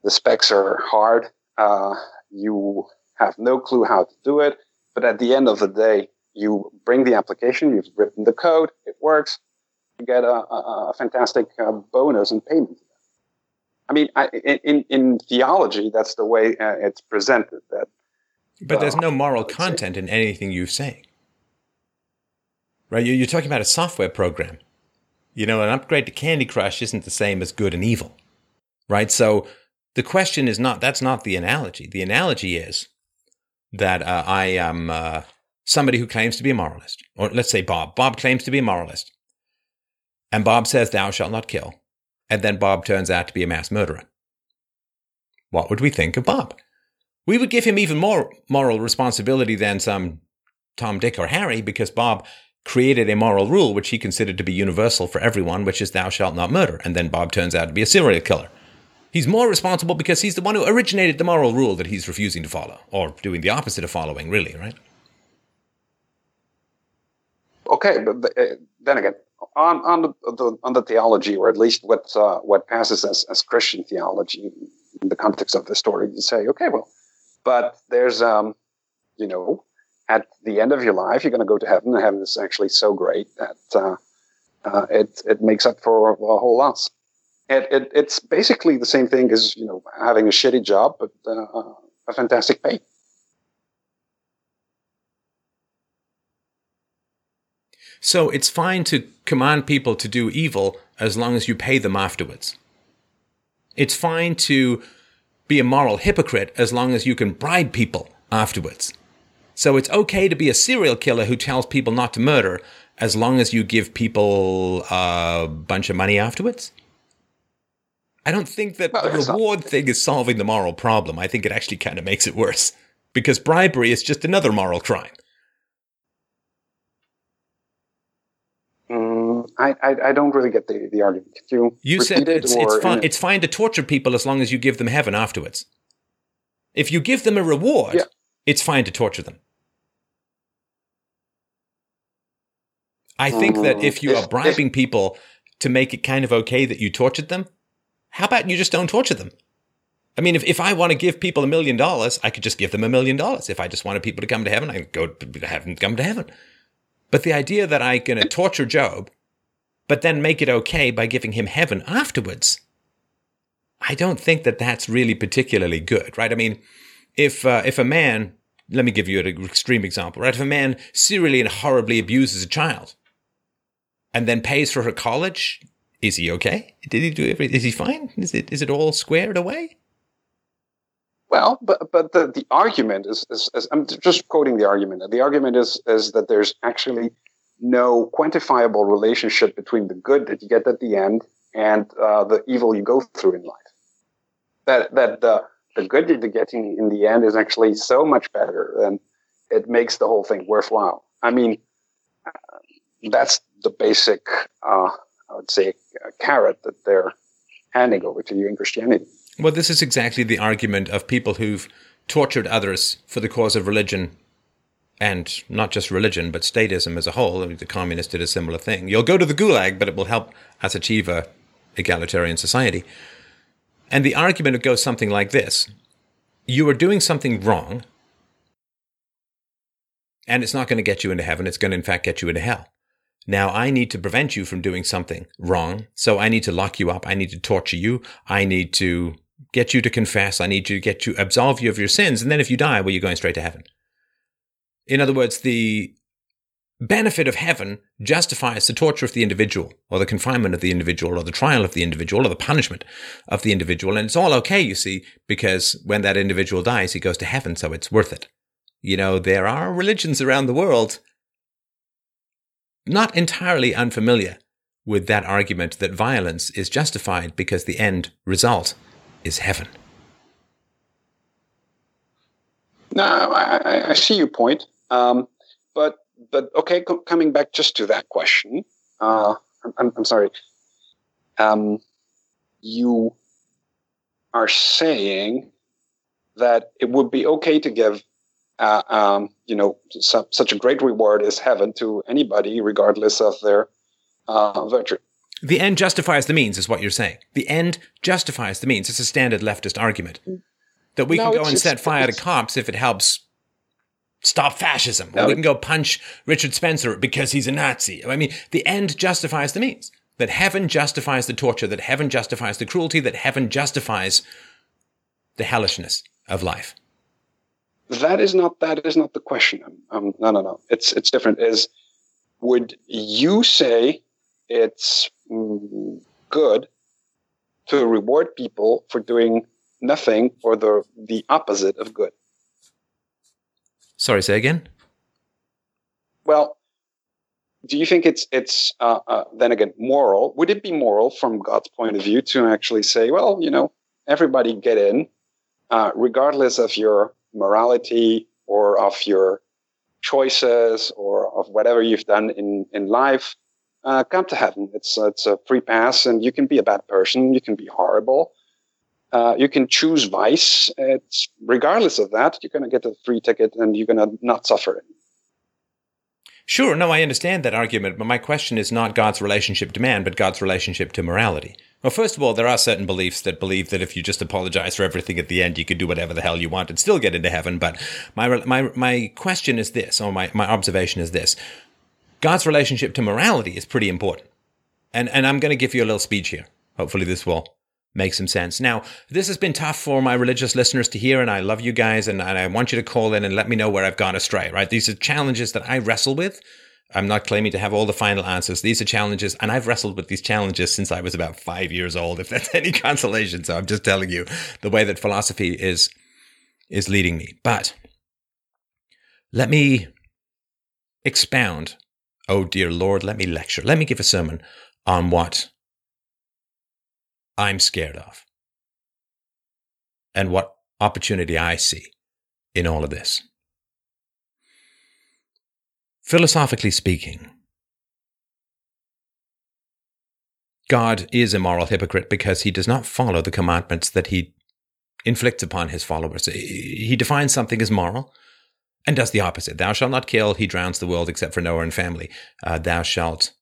The specs are hard. Uh, you have no clue how to do it. but at the end of the day, you bring the application, you've written the code, it works, you get a, a, a fantastic uh, bonus and payment. I mean, I, in in theology, that's the way uh, it's presented. That, but there's no moral content in anything you say, right? You're talking about a software program. You know, an upgrade to Candy Crush isn't the same as good and evil, right? So the question is not that's not the analogy. The analogy is that uh, I am uh, somebody who claims to be a moralist, or let's say Bob. Bob claims to be a moralist, and Bob says, "Thou shalt not kill," and then Bob turns out to be a mass murderer. What would we think of Bob? We would give him even more moral responsibility than some Tom, Dick, or Harry because Bob created a moral rule which he considered to be universal for everyone, which is thou shalt not murder. And then Bob turns out to be a serial killer. He's more responsible because he's the one who originated the moral rule that he's refusing to follow, or doing the opposite of following, really, right? Okay, but, but uh, then again, on on the, on the theology, or at least what uh, what passes as, as Christian theology in the context of the story, you say, okay, well, but there's um, you know, at the end of your life, you're going to go to heaven, and heaven is actually so great that uh, uh, it it makes up for a whole lot. It, it, it's basically the same thing as you know having a shitty job, but uh, a fantastic pay. So it's fine to command people to do evil as long as you pay them afterwards. It's fine to be a moral hypocrite as long as you can bribe people afterwards. So it's okay to be a serial killer who tells people not to murder as long as you give people a bunch of money afterwards. I don't think that well, the reward not. thing is solving the moral problem. I think it actually kind of makes it worse because bribery is just another moral crime. I, I, I don't really get the, the argument. Could you you said it's, it's fine. It's fine to torture people as long as you give them heaven afterwards. If you give them a reward, yeah. it's fine to torture them. I think that um, if you if, are bribing if, people to make it kind of okay that you tortured them, how about you just don't torture them? I mean, if, if I want to give people a million dollars, I could just give them a million dollars. If I just wanted people to come to heaven, I could go to have them come to heaven. But the idea that I'm going to torture Job but then make it okay by giving him heaven afterwards. I don't think that that's really particularly good, right? I mean, if uh, if a man, let me give you an extreme example, right? If a man serially and horribly abuses a child, and then pays for her college, is he okay? Did he do everything? Is he fine? Is it is it all squared away? Well, but but the, the argument is, is, is I'm just quoting the argument. The argument is is that there's actually no quantifiable relationship between the good that you get at the end and uh, the evil you go through in life. That that the the good that you're getting in the end is actually so much better, and it makes the whole thing worthwhile. I mean, uh, that's the basic, uh, I would say, carrot that they're handing over to you in Christianity. Well, this is exactly the argument of people who've tortured others for the cause of religion and not just religion, but statism as a whole. The communists did a similar thing. You'll go to the gulag, but it will help us achieve a egalitarian society. And the argument goes something like this You are doing something wrong, and it's not going to get you into heaven. It's going to, in fact, get you into hell. Now, I need to prevent you from doing something wrong. So I need to lock you up. I need to torture you. I need to get you to confess. I need to get you, absolve you of your sins. And then if you die, well, you're going straight to heaven. In other words, the benefit of heaven justifies the torture of the individual or the confinement of the individual or the trial of the individual or the punishment of the individual. And it's all okay, you see, because when that individual dies, he goes to heaven, so it's worth it. You know, there are religions around the world not entirely unfamiliar with that argument that violence is justified because the end result is heaven. No, I, I see your point. Um, but but okay, co- coming back just to that question, uh, I'm, I'm sorry. Um, you are saying that it would be okay to give, uh, um, you know, su- such a great reward as heaven to anybody, regardless of their uh, virtue. The end justifies the means, is what you're saying. The end justifies the means. It's a standard leftist argument that we no, can go and set fire to cops if it helps stop fascism. Or No. we can go punch Richard Spencer because he's a Nazi. I mean, the end justifies the means. That heaven justifies the torture, that heaven justifies the cruelty, that heaven justifies the hellishness of life. that is not that is not the question. Um, no, no, no. It's it's different. Is would you say it's mm, good to reward people for doing nothing or the the opposite of good? Sorry, say again? Well, do you think it's it's uh, uh, then again moral? Would it be moral from God's point of view to actually say, well, you know, everybody get in, uh, regardless of your morality or of your choices or of whatever you've done in in life? Uh, come to heaven. It's it's a free pass, and you can be a bad person. You can be horrible. Uh, you can choose vice. It's regardless of that, you're going to get a free ticket, and you're going to not suffer it. Sure, no, I understand that argument, but my question is not God's relationship to man, but God's relationship to morality. Well, first of all, there are certain beliefs that believe that if you just apologize for everything at the end, you could do whatever the hell you want and still get into heaven. But my my my question is this, or my, my observation is this: God's relationship to morality is pretty important, and and I'm going to give you a little speech here. Hopefully, this will make some sense. Now, this has been tough for my religious listeners to hear, and I love you guys, and, and I want you to call in and let me know where I've gone astray, right? These are challenges that I wrestle with. I'm not claiming to have all the final answers. These are challenges, and I've wrestled with these challenges since I was about five years old, if that's any consolation. So I'm just telling you the way that philosophy is is leading me. But let me expound. Oh dear Lord, let me lecture. Let me give a sermon on what I'm scared of and what opportunity I see in all of this. Philosophically speaking, God is a moral hypocrite because he does not follow the commandments that he inflicts upon his followers. He defines something as moral and does the opposite. Thou shalt not kill. He drowns the world except for Noah and family. Uh, thou shalt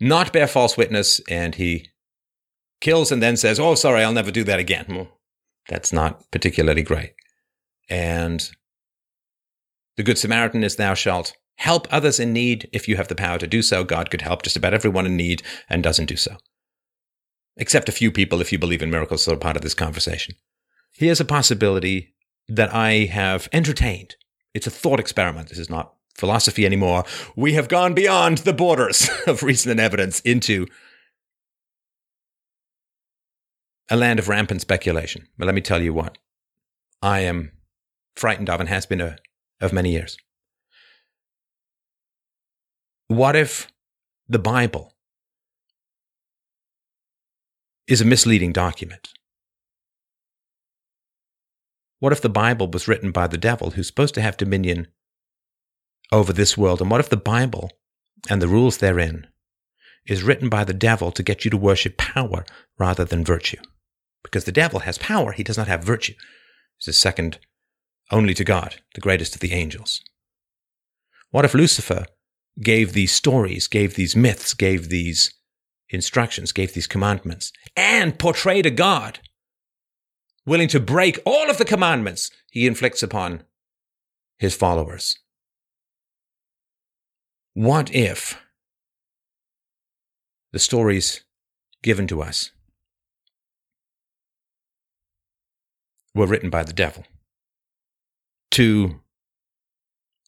not bear false witness. And he kills and then says, Oh, sorry, I'll never do that again. Well, that's not particularly great. And the Good Samaritan is, Thou shalt help others in need if you have the power to do so. God could help just about everyone in need and doesn't do so. Except a few people, if you believe in miracles, that are part of this conversation. Here's a possibility that I have entertained. It's a thought experiment. This is not philosophy anymore. We have gone beyond the borders of reason and evidence into a land of rampant speculation. But let me tell you what I am frightened of and has been a, of many years. What if the Bible is a misleading document? What if the Bible was written by the devil who's supposed to have dominion over this world? And what if the Bible and the rules therein is written by the devil to get you to worship power rather than virtue? Because the devil has power, he does not have virtue. He's a second only to God, the greatest of the angels. What if Lucifer gave these stories, gave these myths, gave these instructions, gave these commandments, and portrayed a God willing to break all of the commandments he inflicts upon his followers? What if the stories given to us were written by the devil. To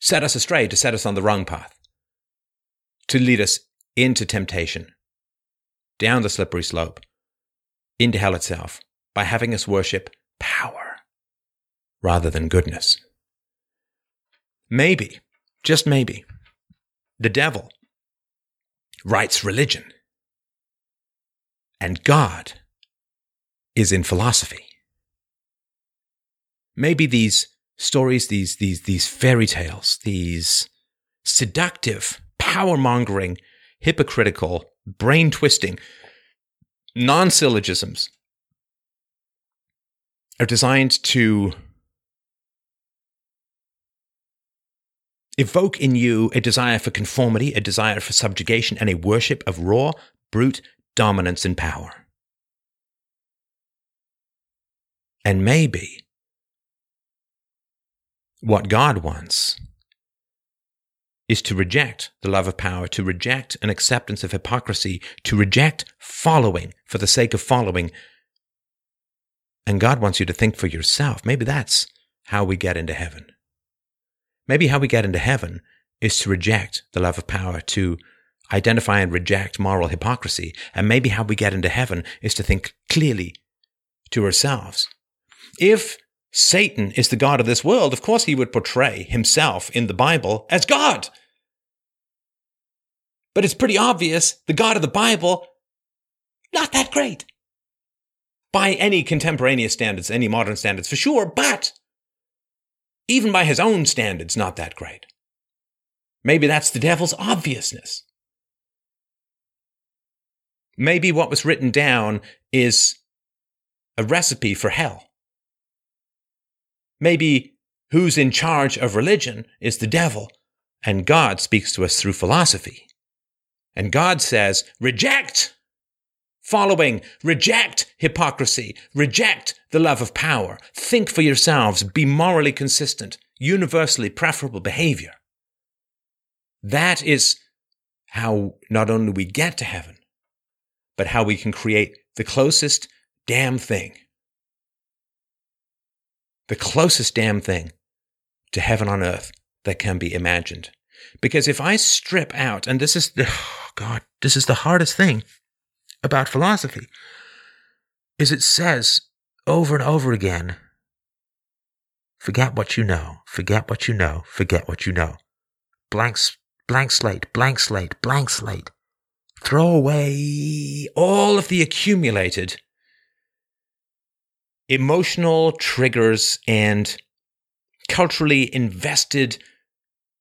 set us astray, to set us on the wrong path, to lead us into temptation, down the slippery slope, into hell itself, by having us worship power rather than goodness. Maybe, just maybe, the devil writes religion, and God is in philosophy. Maybe these stories, these, these, these fairy tales, these seductive, power mongering, hypocritical, brain twisting non syllogisms are designed to evoke in you a desire for conformity, a desire for subjugation, and a worship of raw, brute dominance and power. And maybe what God wants is to reject the love of power, to reject an acceptance of hypocrisy, to reject following for the sake of following. And God wants you to think for yourself. Maybe that's how we get into heaven. Maybe how we get into heaven is to reject the love of power, to identify and reject moral hypocrisy. And maybe how we get into heaven is to think clearly to ourselves. If Satan is the God of this world, of course he would portray himself in the Bible as God. But it's pretty obvious the God of the Bible, not that great. By any contemporaneous standards, any modern standards for sure, but even by his own standards, not that great. Maybe that's the devil's obviousness. Maybe what was written down is a recipe for hell. Maybe who's in charge of religion is the devil, and God speaks to us through philosophy. And God says, reject following, reject hypocrisy, reject the love of power, think for yourselves, be morally consistent, universally preferable behavior. That is how not only we get to heaven, but how we can create the closest damn thing. The closest damn thing to heaven on earth that can be imagined. Because if I strip out, and this is the, oh God, this is the hardest thing about philosophy, is it says over and over again, forget what you know, forget what you know, forget what you know. Blank, blank slate, blank slate, blank slate. Throw away all of the accumulated emotional triggers and culturally invested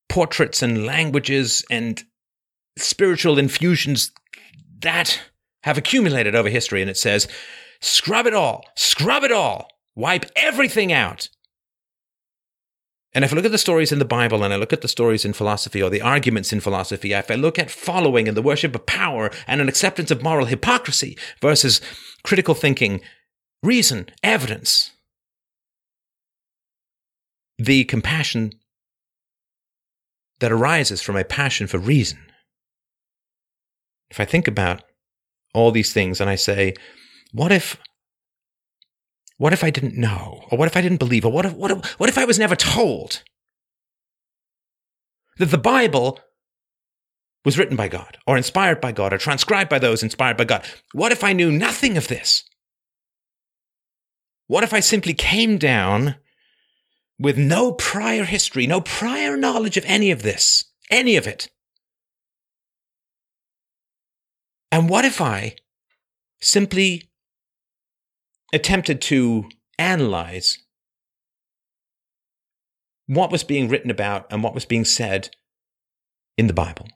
portraits and languages and spiritual infusions that have accumulated over history. And it says, scrub it all, scrub it all, wipe everything out. And if I look at the stories in the Bible and I look at the stories in philosophy or the arguments in philosophy, if I look at following and the worship of power and an acceptance of moral hypocrisy versus critical thinking, reason, evidence, the compassion that arises from a passion for reason. If I think about all these things and I say, what if what if I didn't know? Or what if I didn't believe? Or what if, what if, what if I was never told that the Bible was written by God, or inspired by God, or transcribed by those inspired by God? What if I knew nothing of this? What if I simply came down with no prior history, no prior knowledge of any of this, any of it? And what if I simply attempted to analyze what was being written about and what was being said in the Bible?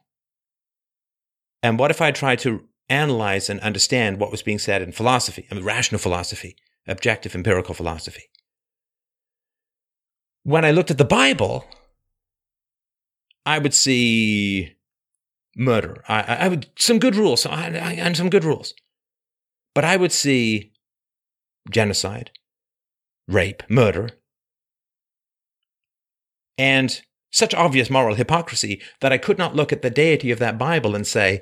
And what if I tried to analyze and understand what was being said in philosophy, I mean, rational philosophy, objective empirical philosophy? When I looked at the Bible, I would see murder. I, I would some good rules and some good rules, but I would see genocide, rape, murder, and such obvious moral hypocrisy that I could not look at the deity of that Bible and say,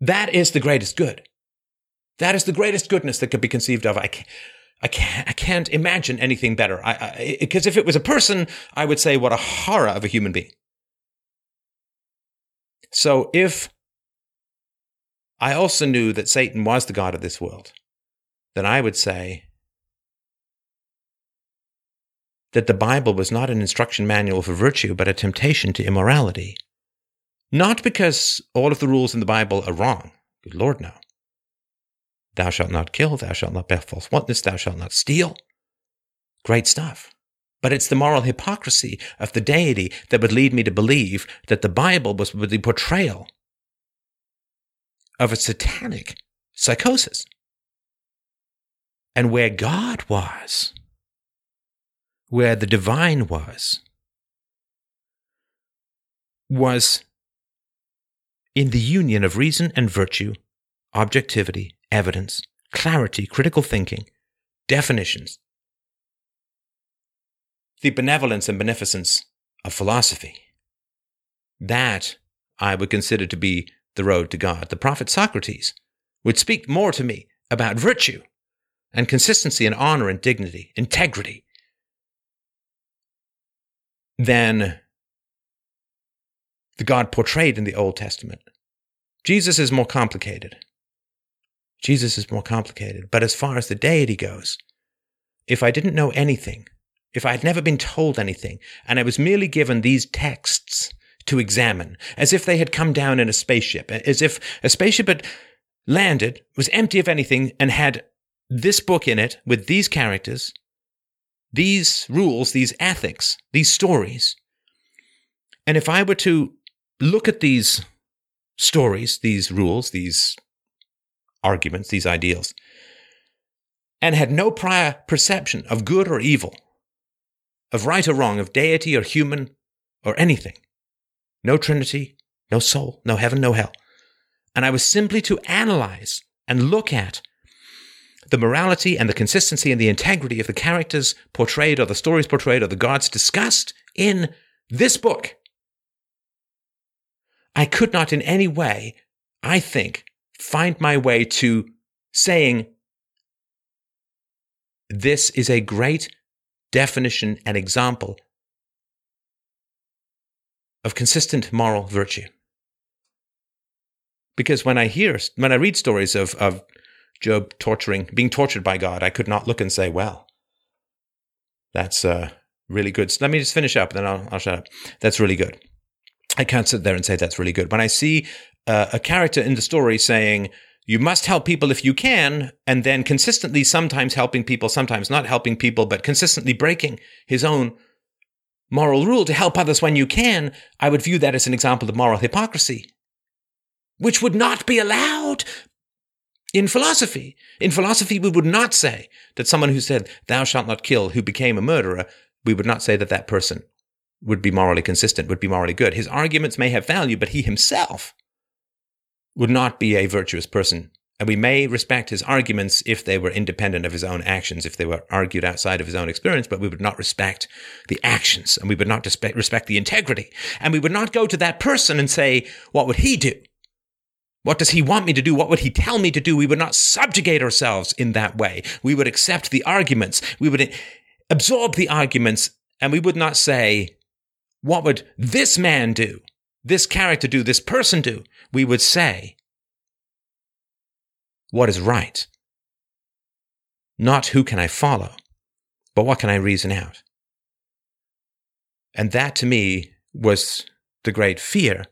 that is the greatest good. That is the greatest goodness that could be conceived of. I can't, I can't, I can't imagine anything better. Because if it was a person, I would say, what a horror of a human being. So if I also knew that Satan was the God of this world, then I would say that the Bible was not an instruction manual for virtue, but a temptation to immorality. Not because all of the rules in the Bible are wrong. Good Lord, no. Thou shalt not kill, thou shalt not bear false witness, thou shalt not steal. Great stuff. But it's the moral hypocrisy of the deity that would lead me to believe that the Bible was the portrayal of a satanic psychosis. And where God was, where the divine was, was in the union of reason and virtue, objectivity, evidence, clarity, critical thinking, definitions, the benevolence and beneficence of philosophy. That I would consider to be the road to God. The prophet Socrates would speak more to me about virtue and consistency and honor and dignity, integrity, than the God portrayed in the Old Testament. Jesus is more complicated. Jesus is more complicated. But as far as the deity goes, if I didn't know anything, if I had never been told anything, and I was merely given these texts to examine, as if they had come down in a spaceship, as if a spaceship had landed, was empty of anything, and had this book in it with these characters, these rules, these ethics, these stories. And if I were to look at these stories, these rules, these arguments, these ideals, and had no prior perception of good or evil, of right or wrong, of deity or human or anything, no Trinity, no soul, no heaven, no hell. And I was simply to analyze and look at the morality and the consistency and the integrity of the characters portrayed or the stories portrayed or the gods discussed in this book. I could not in any way, I think, find my way to saying, this is a great definition and example of consistent moral virtue. Because when I hear, when I read stories of, of Job torturing, being tortured by God, I could not look and say, well, that's uh, really good. So let me just finish up, and then I'll, I'll shut up. That's really good. I can't sit there and say that's really good. When I see uh, a character in the story saying, you must help people if you can, and then consistently sometimes helping people, sometimes not helping people, but consistently breaking his own moral rule to help others when you can, I would view that as an example of moral hypocrisy, which would not be allowed in philosophy. In philosophy, we would not say that someone who said, Thou shalt not kill, who became a murderer, we would not say that that person would be morally consistent, would be morally good. His arguments may have value, but he himself would not be a virtuous person. And we may respect his arguments if they were independent of his own actions, if they were argued outside of his own experience, but we would not respect the actions and we would not respect the integrity. And we would not go to that person and say, what would he do? What does he want me to do? What would he tell me to do? We would not subjugate ourselves in that way. We would accept the arguments. We would absorb the arguments and we would not say, what would this man do? This character do? This person do? We would say, what is right? Not who can I follow, but what can I reason out? And that to me was the great fear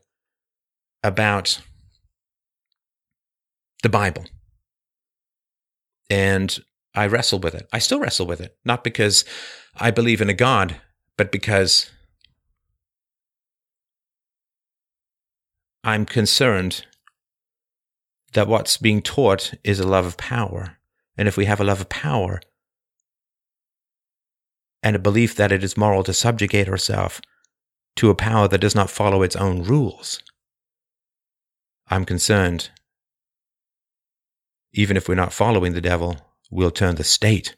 about the Bible. And I wrestle with it. I still wrestle with it, not because I believe in a God, but because I'm concerned that what's being taught is a love of power. And if we have a love of power and a belief that it is moral to subjugate ourselves to a power that does not follow its own rules, I'm concerned, even if we're not following the devil, we'll turn the state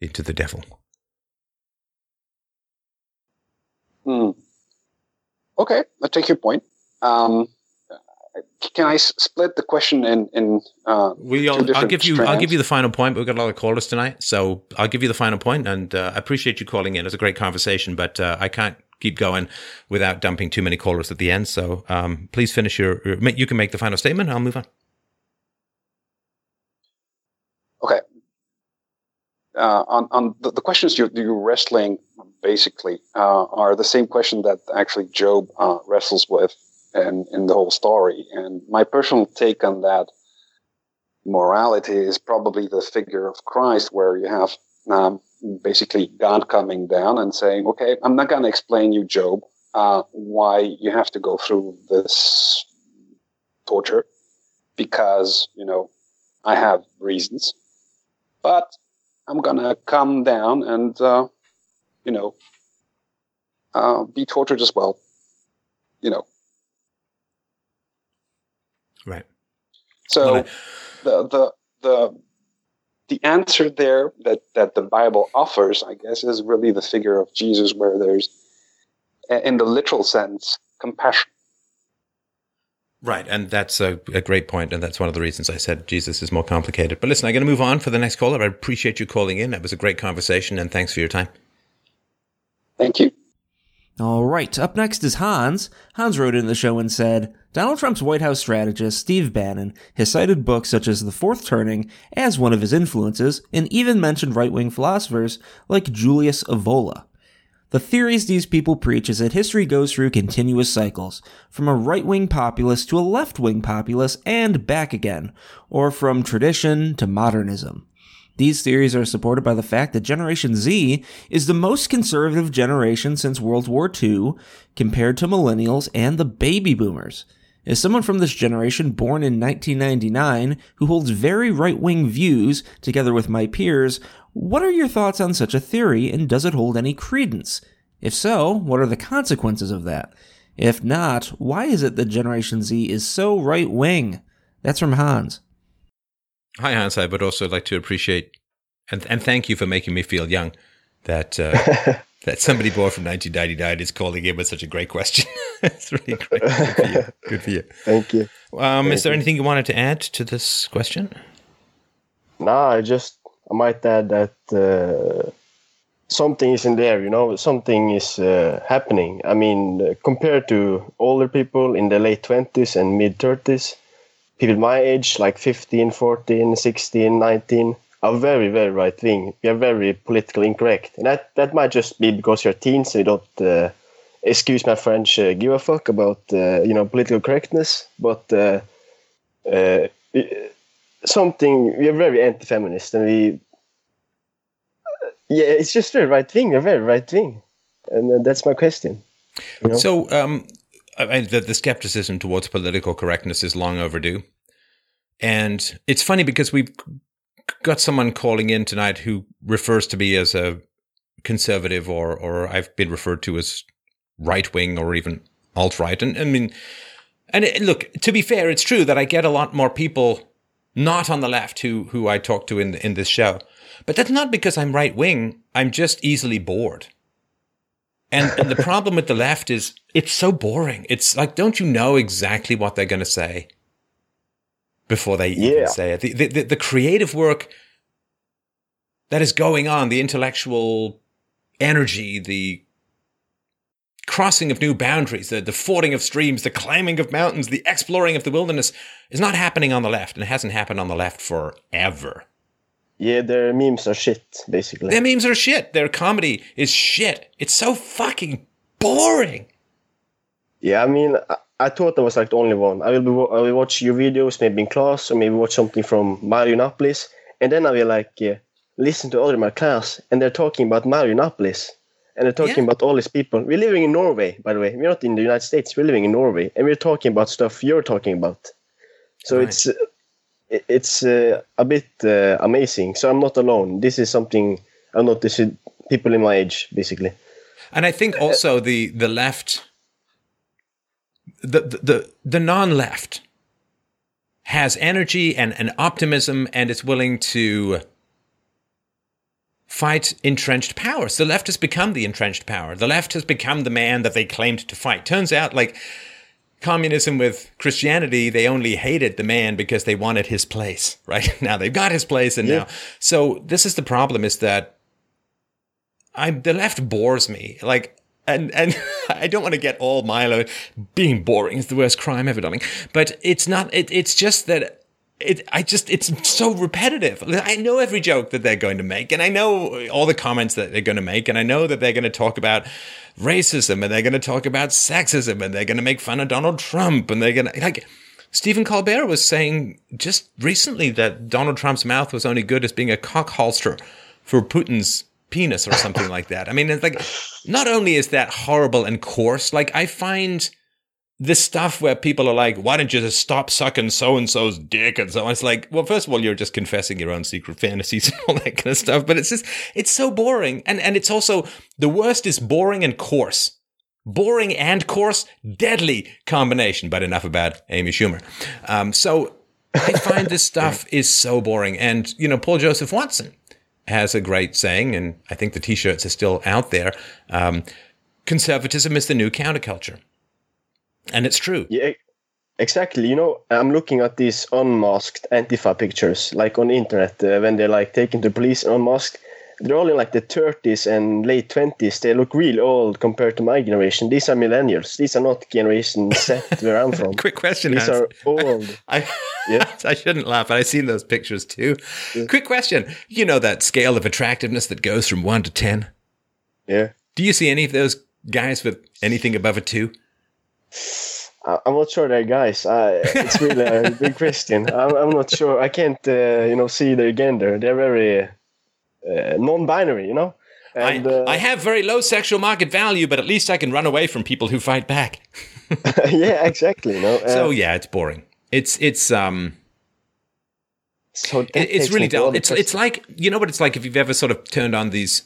into the devil. Hmm. Okay, I take your point. Um, can I split the question in in uh, we I'll, I'll give you strands? I'll give you the final point. We've got a lot of callers tonight, so I'll give you the final point, and uh, I appreciate you calling in. It's a great conversation, but uh, I can't keep going without dumping too many callers at the end. So um, please finish your. You can make the final statement. I'll move on. Okay. Uh, on on the, the questions you're, you're wrestling basically uh, are the same question that actually Job uh, wrestles with and in the whole story. And my personal take on that morality is probably the figure of Christ, where you have um, basically God coming down and saying, "Okay, I'm not going to explain you, Job, uh, why you have to go through this torture, because you know I have reasons, but I'm going to come down and uh, you know uh, be tortured as well, you know." Right. So the the the the answer there that, that the Bible offers, I guess, is really the figure of Jesus, where there's, in the literal sense, compassion. Right, and that's a, a, great point, and that's one of the reasons I said Jesus is more complicated. But listen, I'm going to move on for the next caller. I appreciate you calling in. That was a great conversation, and thanks for your time. Thank you. All right, up next is Hans. Hans wrote in the show and said Donald Trump's White House strategist, Steve Bannon, has cited books such as The Fourth Turning as one of his influences, and even mentioned right wing philosophers like Julius Evola. The theories these people preach is that history goes through continuous cycles, from a right wing populace to a left wing populace and back again, or from tradition to modernism. These theories are supported by the fact that Generation Z is the most conservative generation since World War II compared to millennials and the baby boomers. As someone from this generation born in 1999 who holds very right wing views together with my peers, what are your thoughts on such a theory and does it hold any credence? If so, what are the consequences of that? If not, why is it that Generation Z is so right wing? That's from Hans. Hi, Hans. I would also like to appreciate and and thank you for making me feel young. That uh, that somebody born from 1999 is calling in with such a great question. it's really great. Good for you. Good for you. Thank you. Um, thank is there you. anything you wanted to add to this question? No, I just I might add that uh, something is in there. You know, something is uh, happening. I mean, uh, compared to older people in the late 20s and mid 30s people my age, like 15, 14, 16, 19, are very, very right wing. We are very politically incorrect. And that, that might just be because you're teens and you don't, uh, excuse my French, uh, give a fuck about, uh, you know, political correctness. But uh, uh, something, we are very anti feminist and we, yeah, it's just very right wing. We're very right wing. And uh, that's my question. You know? So, um, I mean, the, the skepticism towards political correctness is long overdue. And it's funny because we've got someone calling in tonight who refers to me as a conservative or, or I've been referred to as right wing or even alt right. And I mean, and it, look, to be fair, it's true that I get a lot more people not on the left who, who I talk to in, in this show. But that's not because I'm right wing. I'm just easily bored. And, and the problem with the left is it's so boring. It's like, don't you know exactly what they're going to say before they Yeah. even say it? The, the, the creative work that is going on, the intellectual energy, the crossing of new boundaries, the, the fording of streams, the climbing of mountains, the exploring of the wilderness is not happening on the left and it hasn't happened on the left forever. Yeah, their memes are shit, basically. Their memes are shit. Their comedy is shit. It's so fucking boring. Yeah, I mean, I, I thought I was like the only one. I will be, I will watch your videos, maybe in class, or maybe watch something from Yiannopoulos, and then I will like uh, listen to other in my class, and they're talking about Yiannopoulos, and they're talking Yeah. about all these people. We're living in Norway, by the way. We're not in the United States. We're living in Norway, and we're talking about stuff you're talking about. So Right. it's it- it's uh, a bit uh, amazing. So I'm not alone. This is something I noticed people in my age, basically. And I think also the the left, the the the, the non-left, has energy and, and optimism, and is willing to fight entrenched powers. The left has become the entrenched power. The left has become the man that they claimed to fight. Turns out, like communism with Christianity, they only hated the man because they wanted his place. Right now, they've got his place, and Yeah. now, so this is the problem: is that I the left bores me. Like, and and I don't want to get all Milo. Being boring is the worst crime ever, darling. But it's not. It, it's just that. It, I just, it's so repetitive. I know every joke that they're going to make, and I know all the comments that they're going to make, and I know that they're going to talk about racism, and they're going to talk about sexism, and they're going to make fun of Donald Trump, and they're going to, like, Stephen Colbert was saying just recently that Donald Trump's mouth was only good as being a cock holster for Putin's penis or something like that. I mean, it's like, not only is that horrible and coarse, like, I find this stuff where people are like, why don't you just stop sucking so and so's dick and so on? It's like, well, first of all, you're just confessing your own secret fantasies and all that kind of stuff. But it's just, it's so boring. And, and it's also, the worst is boring and coarse. Boring and coarse, deadly combination. But enough about Amy Schumer. Um, so I find this stuff is so boring. And, you know, Paul Joseph Watson has a great saying, and I think the t shirts are still out there um, conservatism is the new counterculture. And it's true. Yeah, exactly. You know, I'm looking at these unmasked Antifa pictures, like on the internet, uh, when they're like taken to police unmasked. They're all in like the 30s and late 20s. They look real old compared to my generation. These are millennials. These are not Generation Z where I'm from. Quick question. These Hans. are old. I, Yeah. I shouldn't laugh, but I've seen those pictures too. Quick question. You know that scale of attractiveness that goes from one to 10? Yeah. Do you see any of those guys with anything above a two? I'm not sure they're guys. I, it's really a big question. I'm, I'm not sure. I can't, uh, you know, see their gender. They're very uh, non-binary, you know. And I, uh, I have very low sexual market value, but at least I can run away from people who fight back. yeah, exactly. You know. Uh, So yeah, it's boring. It's it's um so it- it's really dull. It's it's like you know what it's like if you've ever sort of turned on these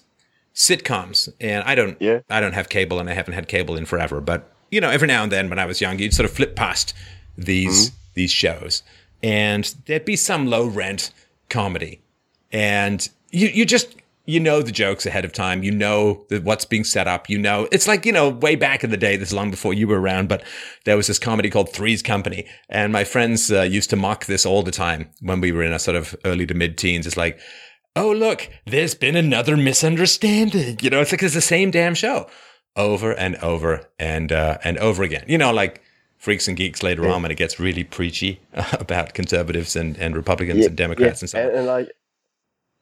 sitcoms, and I don't Yeah. I don't have cable, and I haven't had cable in forever, but you know every now and then when I was young, you'd sort of flip past these these shows, and there'd be some low rent comedy, and you you just you know the jokes ahead of time. You know that what's being set up. You know it's like you know way back in the day. This is long before you were around, but there was this comedy called Three's Company, and my friends uh, used to mock this all the time when we were in our sort of early to mid teens. It's like, oh look, there's been another misunderstanding. You know, it's like it's the same damn show over and over and uh, and over again. You know, like. Freaks and geeks later on when it gets really preachy about conservatives and, and Republicans and Democrats and so on. and, and like,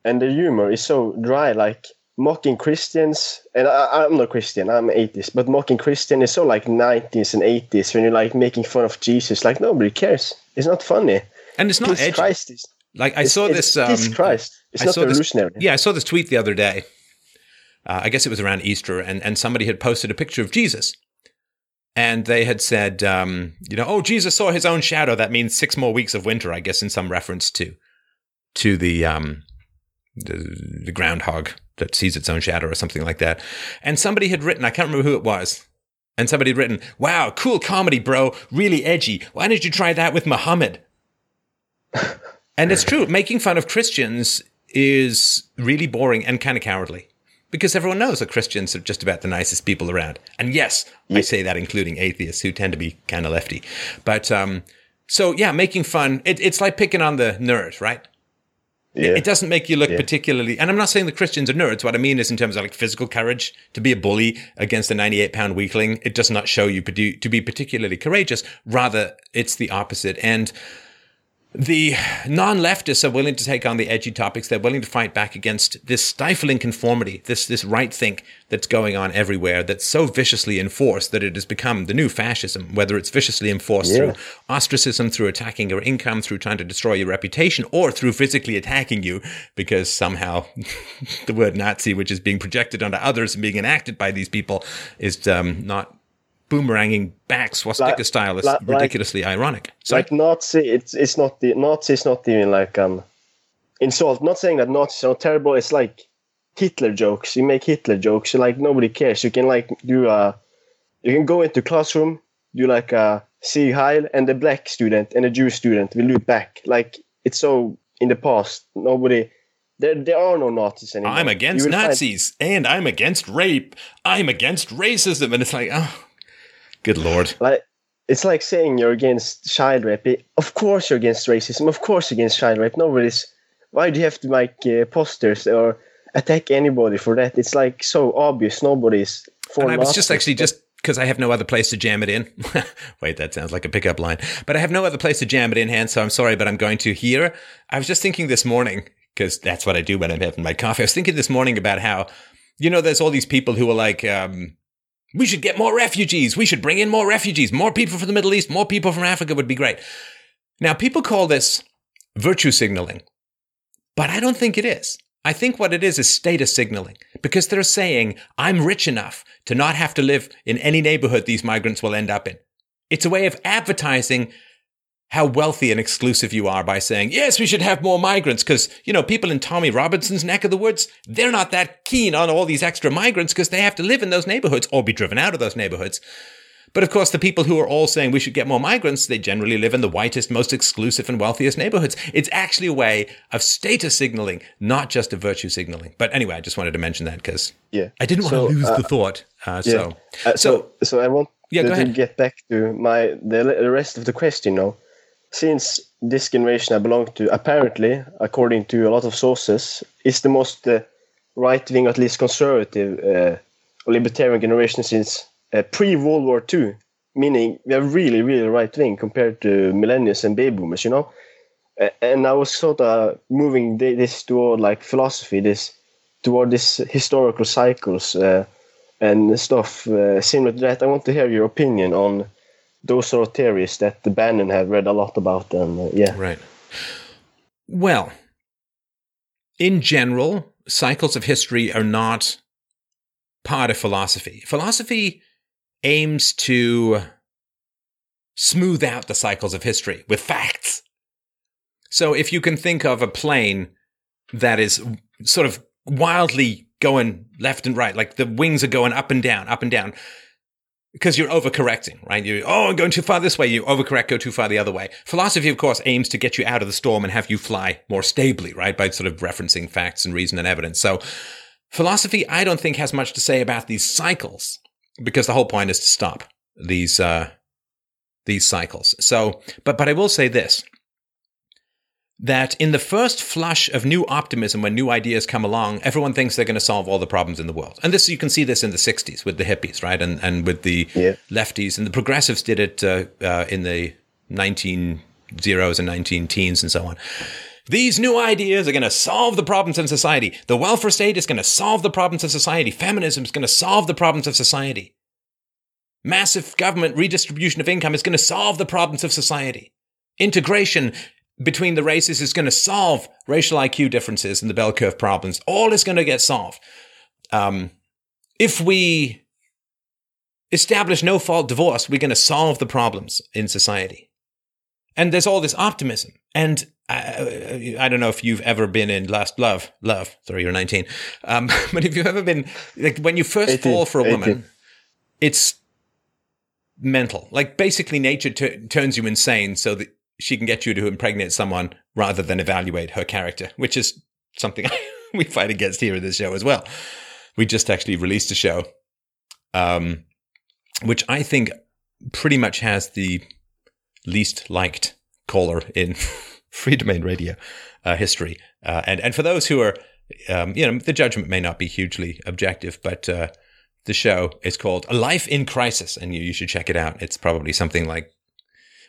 and the humor is so dry, like mocking Christians. And I, I'm not Christian, I'm atheist, but mocking Christian is so like 90s and 80s when you're like making fun of Jesus. Like nobody cares. It's not funny. And it's not Jesus edgy. Christ is. Like I it's- saw it's this. Um, Christ. It's I not saw this- revolutionary. yeah, I saw this tweet the other day. Uh, I guess it was around Easter, and, and somebody had posted a picture of Jesus. And they had said, um, you know, oh, Jesus saw his own shadow. That means six more weeks of winter, I guess, in some reference to to the um, the, the groundhog that sees its own shadow or something like that. And somebody had written, I can't remember who it was, and somebody had written, wow, cool comedy, bro, really edgy. Why didn't you try that with Muhammad? And it's true. Making fun of Christians is really boring and kind of cowardly because everyone knows that Christians are just about the nicest people around. And yes, I say that including atheists who tend to be kind of lefty. But um, so yeah, making fun. It, it's like picking on the nerd, right? Yeah. It doesn't make you look particularly. And I'm not saying the Christians are nerds. What I mean is in terms of like physical courage to be a bully against a 98 pound weakling. It does not show you to be particularly courageous. Rather, it's the opposite. And the non-leftists are willing to take on the edgy topics. They're willing to fight back against this stifling conformity, this this right think that's going on everywhere. That's so viciously enforced that it has become the new fascism. Whether it's viciously enforced through ostracism, through attacking your income, through trying to destroy your reputation, or through physically attacking you because somehow the word Nazi, which is being projected onto others and being enacted by these people, is um, not boomeranging back swastika Like- style. is like- like- ridiculously ironic. So like Nazi, it's it's not the Nazi is not even like um insult. Not saying that Nazis are not terrible. It's like Hitler jokes. You make Hitler jokes. You Like nobody cares. You can like do a, you can go into classroom, do like a Sieg Heil, and the black student and the Jewish student will do it back. Like it's so in the past. Nobody. There, there are no Nazis anymore. I'm against will find- Nazis and I'm against rape. I'm against racism. And it's like, oh, good Lord. like it's like saying you're against child rape. Of course you're against racism. Of course you're against child rape. Nobody's. Why do you have to make uh, posters or attack anybody for that? It's like so obvious. Nobody's for. And I was just actually just because I have no other place to jam it in. Wait, that sounds like a pickup line. But I have no other place to jam it in, Hans, so I'm sorry, but I'm going to here. I was just thinking this morning, because that's what I do when I'm having my coffee. I was thinking this morning about how, you know, there's all these people who are like, um, we should get more refugees. We should bring in more refugees. More people from the Middle East, more people from Africa would be great. Now, people call this virtue signaling, but I don't think it is. I think what it is is status signaling because they're saying, I'm rich enough to not have to live in any neighborhood these migrants will end up in. It's a way of advertising how wealthy and exclusive you are by saying, yes, we should have more migrants because, you know, people in Tommy Robinson's neck of the woods, they're not that keen on all these extra migrants because they have to live in those neighborhoods or be driven out of those neighborhoods. But of course, the people who are all saying we should get more migrants, they generally live in the whitest, most exclusive, and wealthiest neighborhoods. It's actually a way of status signaling, not just of virtue signaling. But anyway, I just wanted to mention that because Yeah. I didn't want So, to lose uh, the thought. Uh, Yeah. So, Uh, so, so I want Yeah, go to, get back to my the, the rest of the question now. Since this generation I belong to, apparently, according to a lot of sources, is the most uh, right wing, at least conservative, uh, libertarian generation since uh, pre World War II. Meaning we are really, really right wing compared to millennials and baby boomers, you know. And I was sort of moving this toward like philosophy, this toward this historical cycles. Uh, and stuff uh, similar to that. I want to hear your opinion on those sort of theories that the Bannon have read a lot about. And uh, yeah, Right. Well, in general, cycles of history are not part of philosophy. Philosophy aims to smooth out the cycles of history with facts. So if you can think of a plane that is sort of wildly going left and right, like the wings are going up and down, up and down, because you're overcorrecting, right? You oh, I'm going too far this way. You overcorrect, go too far the other way. Philosophy, of course, aims to get you out of the storm and have you fly more stably, right? By sort of referencing facts and reason and evidence. So, philosophy, I don't think has much to say about these cycles because the whole point is to stop these uh, these cycles. So, but but I will say this that in the first flush of new optimism when new ideas come along, everyone thinks they're going to solve all the problems in the world. And this you can see this in the 60s with the hippies, right? And and with the Yeah. lefties and the progressives did it uh, uh, in the 19 zeros and 19 teens and so on. These new ideas are going to solve the problems in society. The welfare state is going to solve the problems of society. Feminism is going to solve the problems of society. Massive government redistribution of income is going to solve the problems of society. Integration between the races is going to solve racial IQ differences and the bell curve problems. All is going to get solved. Um, if we establish no fault divorce, we're going to solve the problems in society. And there's all this optimism. And I, I don't know if you've ever been in Last Love, Love, sorry, you're 19. Um, but if you've ever been, like when you first 18, fall for a woman, it's mental. Like basically nature t- turns you insane so that she can get you to impregnate someone rather than evaluate her character, which is something we fight against here in this show as well. We just actually released a show, um, which I think pretty much has the least liked caller in Freedomain Radio uh, history. Uh, and and for those who are, um, you know, the judgment may not be hugely objective, but uh, the show is called A Life in Crisis, and you, you should check it out. It's probably something like,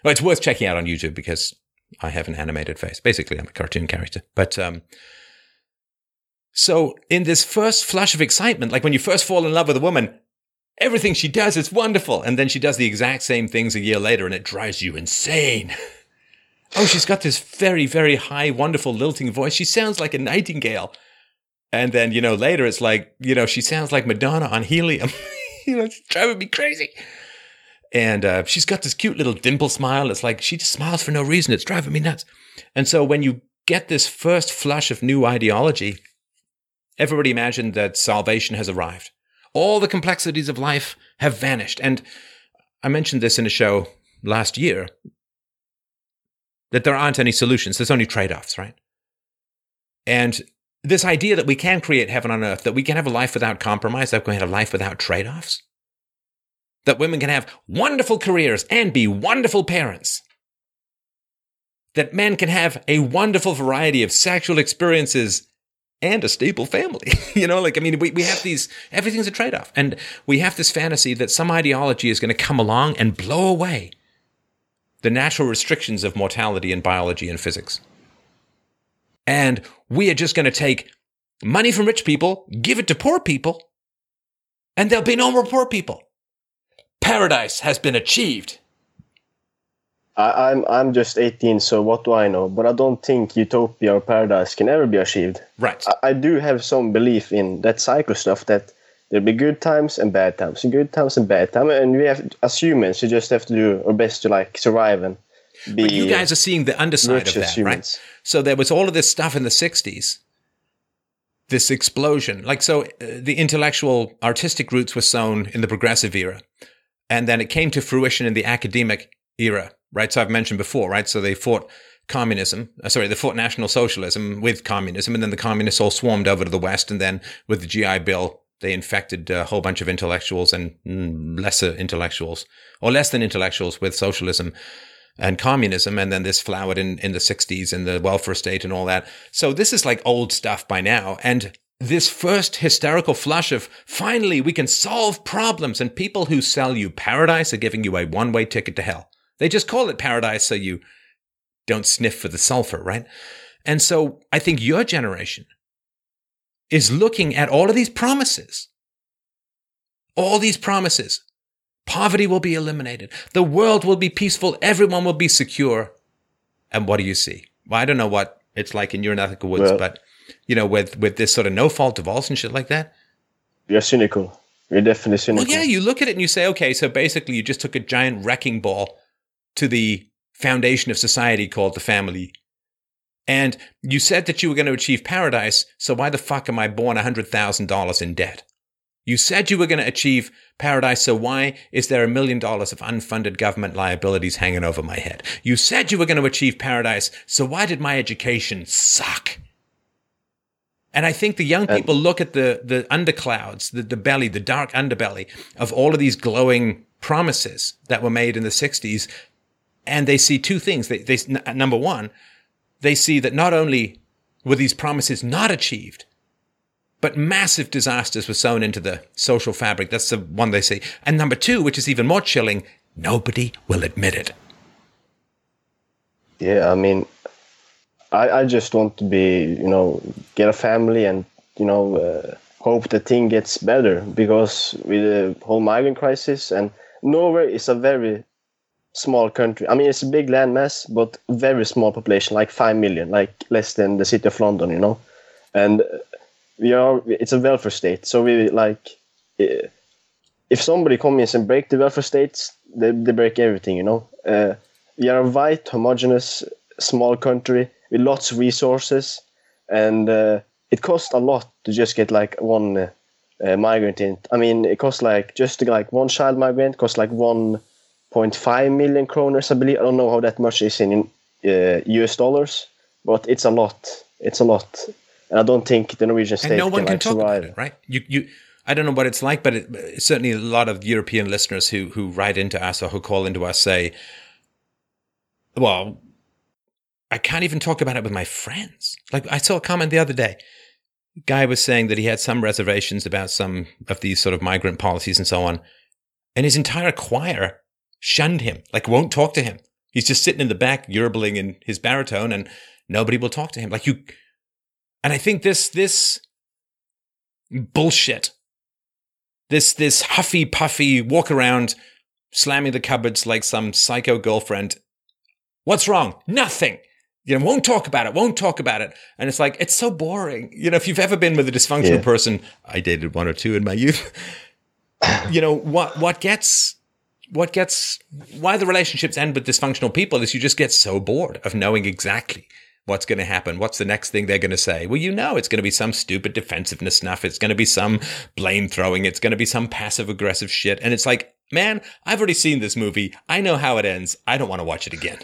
well, it's worth checking out on YouTube because I have an animated face. Basically, I'm a cartoon character. But um, so in this first flush of excitement, like when you first fall in love with a woman, everything she does is wonderful, and then she does the exact same things a year later, and it drives you insane. oh, she's got this very, very high, wonderful, lilting voice. She sounds like a nightingale. And then, you know, later it's like, you know, she sounds like Madonna on helium. you know, it's driving me crazy. And uh, she's got this cute little dimple smile. It's like she just smiles for no reason. It's driving me nuts. And so when you get this first flush of new ideology, everybody imagined that salvation has arrived. All the complexities of life have vanished. And I mentioned this in a show last year that there aren't any solutions. There's only trade offs, right? And this idea that we can create heaven on earth, that we can have a life without compromise, that we can have a life without trade offs, that women can have wonderful careers and be wonderful parents, that men can have a wonderful variety of sexual experiences and a stable family. you know, like, I mean, we, we have these, everything's a trade off. And we have this fantasy that some ideology is going to come along and blow away the natural restrictions of mortality and biology and physics. And we are just going to take money from rich people, give it to poor people, and there'll be no more poor people. Paradise has been achieved. I, I'm I'm just 18, so what do I know? But I don't think utopia or paradise can ever be achieved. Right. I, I do have some belief in that cycle stuff that there'll be good times and bad times, and good times and bad times, and we have as humans, we just have to do our best to like survive and be. But you guys are seeing the underside of that, right? So there was all of this stuff in the 60s, this explosion. Like, so uh, the intellectual, artistic roots were sown in the progressive era. And then it came to fruition in the academic era, right? So I've mentioned before, right? So they fought communism, uh, sorry, they fought National Socialism with communism, and then the communists all swarmed over to the West, and then with the GI Bill, they infected a whole bunch of intellectuals and mm, lesser intellectuals, or less than intellectuals, with socialism and communism. And then this flowered in, in the 60s and the welfare state and all that. So this is like old stuff by now. And this first hysterical flush of finally we can solve problems and people who sell you paradise are giving you a one way ticket to hell. They just call it paradise so you don't sniff for the sulfur, right? And so I think your generation is looking at all of these promises. All these promises. Poverty will be eliminated. The world will be peaceful. Everyone will be secure. And what do you see? Well, I don't know what it's like in your neck of woods, well, but you know, with with this sort of no fault divorce and shit like that. You're cynical. You're definitely cynical. Well, yeah, you look at it and you say, okay, so basically you just took a giant wrecking ball to the foundation of society called the family and you said that you were going to achieve paradise, so why the fuck am I born a $100,000 in debt? You said you were going to achieve paradise, so why is there a million dollars of unfunded government liabilities hanging over my head? You said you were going to achieve paradise, so why did my education suck? And I think the young people look at the, the underclouds, the, the belly, the dark underbelly of all of these glowing promises that were made in the 60s, and they see two things. They, they, uh, number one, they see that not only were these promises not achieved, but massive disasters were sown into the social fabric. That's the one they see. And number two, which is even more chilling, nobody will admit it. Yeah, I mean, I, I just want to be, you know, get a family and, you know, uh, hope the thing gets better because with the whole migrant crisis and Norway is a very small country. I mean, it's a big landmass, but very small population, like five million, like less than the city of London, you know. And we are, it's a welfare state, so we like, if somebody comes and break the welfare states, they, they break everything, you know. Uh, we are a white, homogenous, small country with lots of resources, and uh, it costs a lot to just get like one uh, migrant in. I mean, it costs like just like one child migrant costs like one point five million kroners, I believe. I don't know how that much is in uh, US dollars, but it's a lot. It's a lot, and I don't think the Norwegian state and no one can, can like, talk survive. about it, right? You, you. I don't know what it's like, but it, certainly a lot of European listeners who who write into us or who call into us say, "Well, I can't even talk about it with my friends." Like I saw a comment the other day. Guy was saying that he had some reservations about some of these sort of migrant policies and so on, and his entire choir shunned him, like won't talk to him. He's just sitting in the back, yerbling in his baritone, and nobody will talk to him. Like you, and I think this this bullshit, this this huffy puffy walk around, slamming the cupboards like some psycho girlfriend. What's wrong? Nothing. You know, won't talk about it. Won't talk about it. And it's like it's so boring. You know, if you've ever been with a dysfunctional yeah. person, I dated one or two in my youth. you know what? What gets what gets why the relationships end with dysfunctional people is you just get so bored of knowing exactly what's going to happen. What's the next thing they're going to say? Well, you know, it's going to be some stupid defensiveness stuff. It's going to be some blame throwing. It's going to be some passive aggressive shit. And it's like, man, I've already seen this movie. I know how it ends. I don't want to watch it again.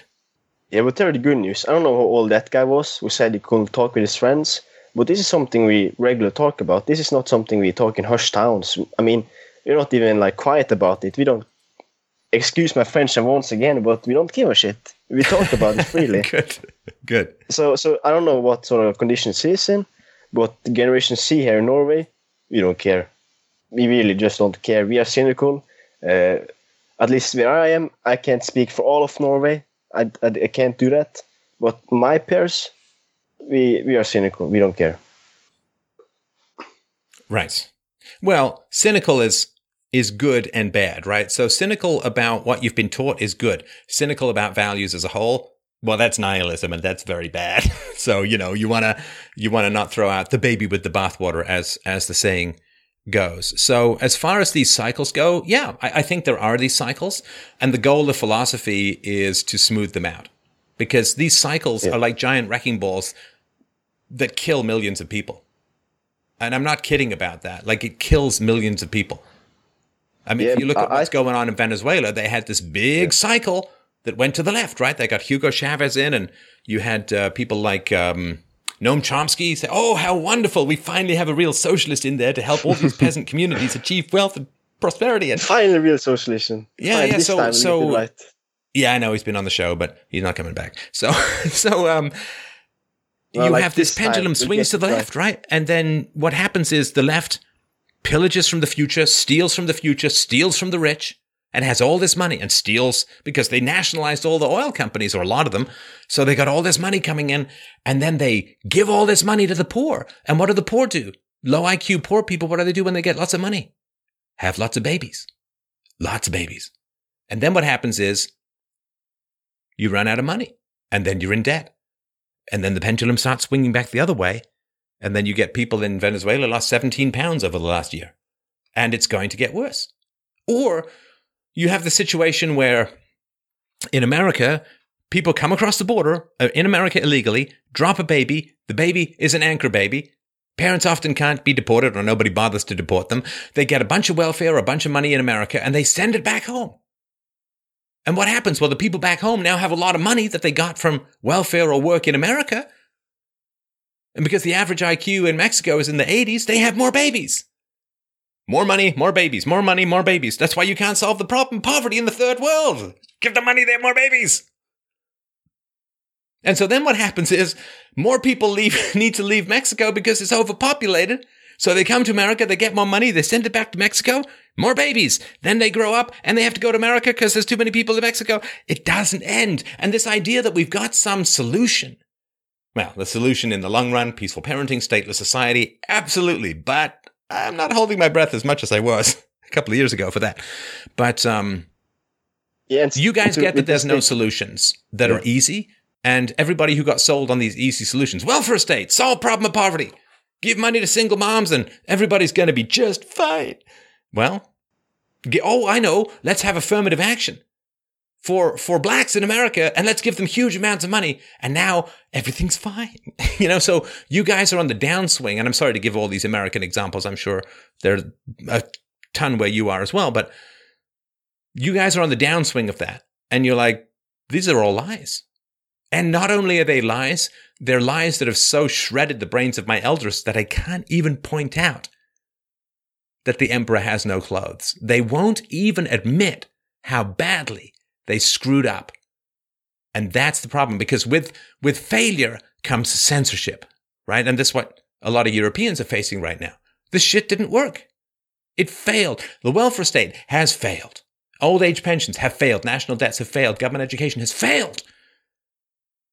Yeah, but there the good news. I don't know how old that guy was who said he couldn't talk with his friends, but this is something we regularly talk about. This is not something we talk in hushed towns. I mean, we're not even like quiet about it. We don't excuse my French once again, but we don't give a shit. We talk about it freely. good, good. So, so I don't know what sort of conditions he's in, but Generation Z here in Norway, we don't care. We really just don't care. We are cynical. Uh, at least where I am, I can't speak for all of Norway. I, I, I can't do that. But my peers, we we are cynical. We don't care. Right. Well, cynical is is good and bad, right? So cynical about what you've been taught is good. Cynical about values as a whole, well, that's nihilism and that's very bad. so, you know, you want to, you want to not throw out the baby with the bathwater as, as the saying goes. So as far as these cycles go, yeah, I, I think there are these cycles and the goal of philosophy is to smooth them out because these cycles yeah. are like giant wrecking balls that kill millions of people. And I'm not kidding about that. Like it kills millions of people. I mean, Yeah, if you look at I- what's going on in Venezuela, they had this big cycle that went to the left, right? They got Hugo Chavez in, and you had uh, people like um, Noam Chomsky say, "Oh, how wonderful! We finally have a real socialist in there to help all these peasant communities achieve wealth and prosperity." And Finally, real socialism. Yeah, Finally, yeah, so- time we get so- right. yeah, I know he's been on the show, but he's not coming back. So, so um, Well, you like have this, this pendulum swings to the right. left, right? And then what happens is the left pillages from the future, steals from the future, steals from the rich, and has all this money and steals because they nationalized all the oil companies or a lot of them. So they got all this money coming in and then they give all this money to the poor. And what do the poor do? Low IQ poor people, what do they do when they get lots of money? Have lots of babies. Lots of babies. And then what happens is you run out of money and then you're in debt. And then the pendulum starts swinging back the other way. And then you get people in Venezuela lost 17 pounds over the last year. And it's going to get worse. Or you have the situation where in America, people come across the border uh, in America illegally, drop a baby. The baby is an anchor baby. Parents often can't be deported or nobody bothers to deport them. They get a bunch of welfare, a bunch of money in America, and they send it back home. And what happens? Well, the people back home now have a lot of money that they got from welfare or work in America. And because the average IQ in Mexico is in the 80s, they have more babies. More money, more babies, more money, more babies. That's why you can't solve the problem poverty in the third world. Give them money, they have more babies. And so then what happens is more people leave, need to leave Mexico because it's overpopulated. So they come to America, they get more money, they send it back to Mexico, more babies. Then they grow up and they have to go to America because there's too many people in Mexico. It doesn't end. And this idea that we've got some solution. Well, the solution in the long run, peaceful parenting, stateless society, absolutely. But I'm not holding my breath as much as I was a couple of years ago for that. But um, Yeah, you guys get that there's no solutions that Yeah. are easy. And everybody who got sold on these easy solutions, welfare state, solve problem of poverty, give money to single moms, and everybody's going to be just fine. Well, ge- oh, I know. Let's have affirmative action for for blacks in America, and let's give them huge amounts of money, and now everything's fine. you know, so you guys are on the downswing, and I'm sorry to give all these American examples. I'm sure there's a ton where you are as well, but you guys are on the downswing of that, and you're like, these are all lies. And not only are they lies, they're lies that have so shredded the brains of my elders that I can't even point out that the emperor has no clothes. They won't even admit how badly they screwed up. And that's the problem because with, with failure comes censorship, right? And that's what a lot of Europeans are facing right now. This shit didn't work. It failed. The welfare state has failed. Old age pensions have failed. National debts have failed. Government education has failed.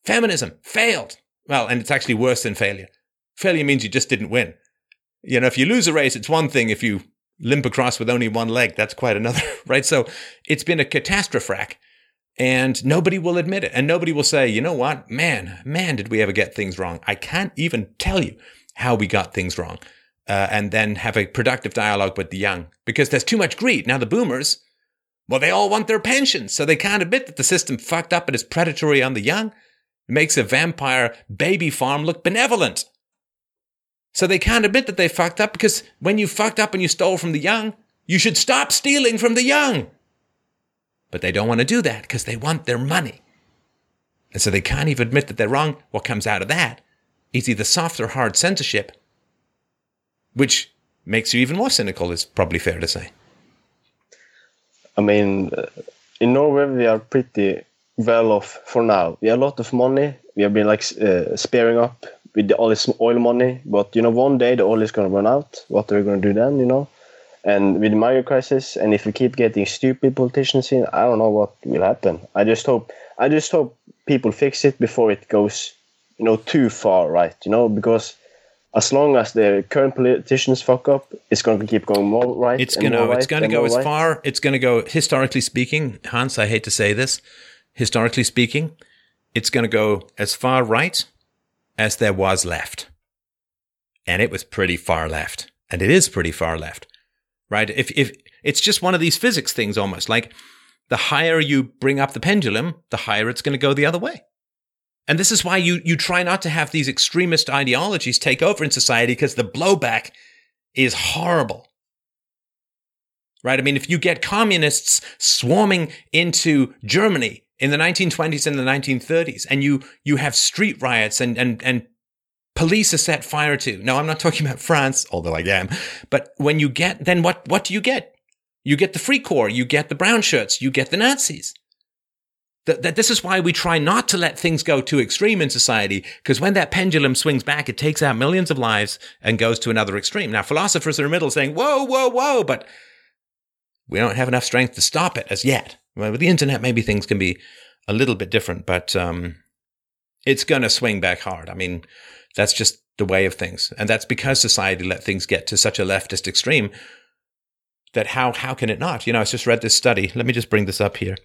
Feminism failed. Well, and it's actually worse than failure. Failure means you just didn't win. You know, if you lose a race, it's one thing. If you limp across with only one leg, that's quite another, right? So it's been a catastrophe and nobody will admit it. And nobody will say, you know what? Man, man, did we ever get things wrong? I can't even tell you how we got things wrong. Uh, and then have a productive dialogue with the young because there's too much greed. Now, the boomers, well, they all want their pensions, so they can't admit that the system fucked up and is predatory on the young. It makes a vampire baby farm look benevolent. So they can't admit that they fucked up because when you fucked up and you stole from the young, you should stop stealing from the young. But they don't want to do that because they want their money. And so they can't even admit that they're wrong. What comes out of that is either soft or hard censorship, which makes you even more cynical, is probably fair to say. I mean, uh, in Norway we are pretty well off for now. We have a lot of money. We have been like uh, sparing up with all this oil money, but you know, one day the oil is going to run out. What are we going to do then? You know, and with the migrant crisis, and if we keep getting stupid politicians in, I don't know what will happen. I just hope, I just hope people fix it before it goes, you know, too far right. You know, because as long as the current politicians fuck up, it's going to keep going more right. It's gonna it's right gonna go as right. far. It's gonna go historically speaking, Hans. I hate to say this, historically speaking, it's gonna go as far right as there was left, and it was pretty far left, and it is pretty far left, right? If if it's just one of these physics things, almost like the higher you bring up the pendulum, the higher it's going to go the other way. And this is why you you try not to have these extremist ideologies take over in society because the blowback is horrible. right? I mean, if you get communists swarming into Germany in the 1920s and the 1930s, and you you have street riots and and and police are set fire to. Now, I'm not talking about France, although I am. But when you get, then what what do you get? You get the Free Corps, you get the brown shirts, you get the Nazis. That, that this is why we try not to let things go too extreme in society, because when that pendulum swings back, it takes out millions of lives and goes to another extreme. Now, philosophers are in the middle saying, whoa, whoa, whoa, but we don't have enough strength to stop it as yet. Well, with the internet, maybe things can be a little bit different, but um, it's going to swing back hard. I mean, that's just the way of things. And that's because society let things get to such a leftist extreme that how, how can it not? You know, I just read this study. Let me just bring this up here.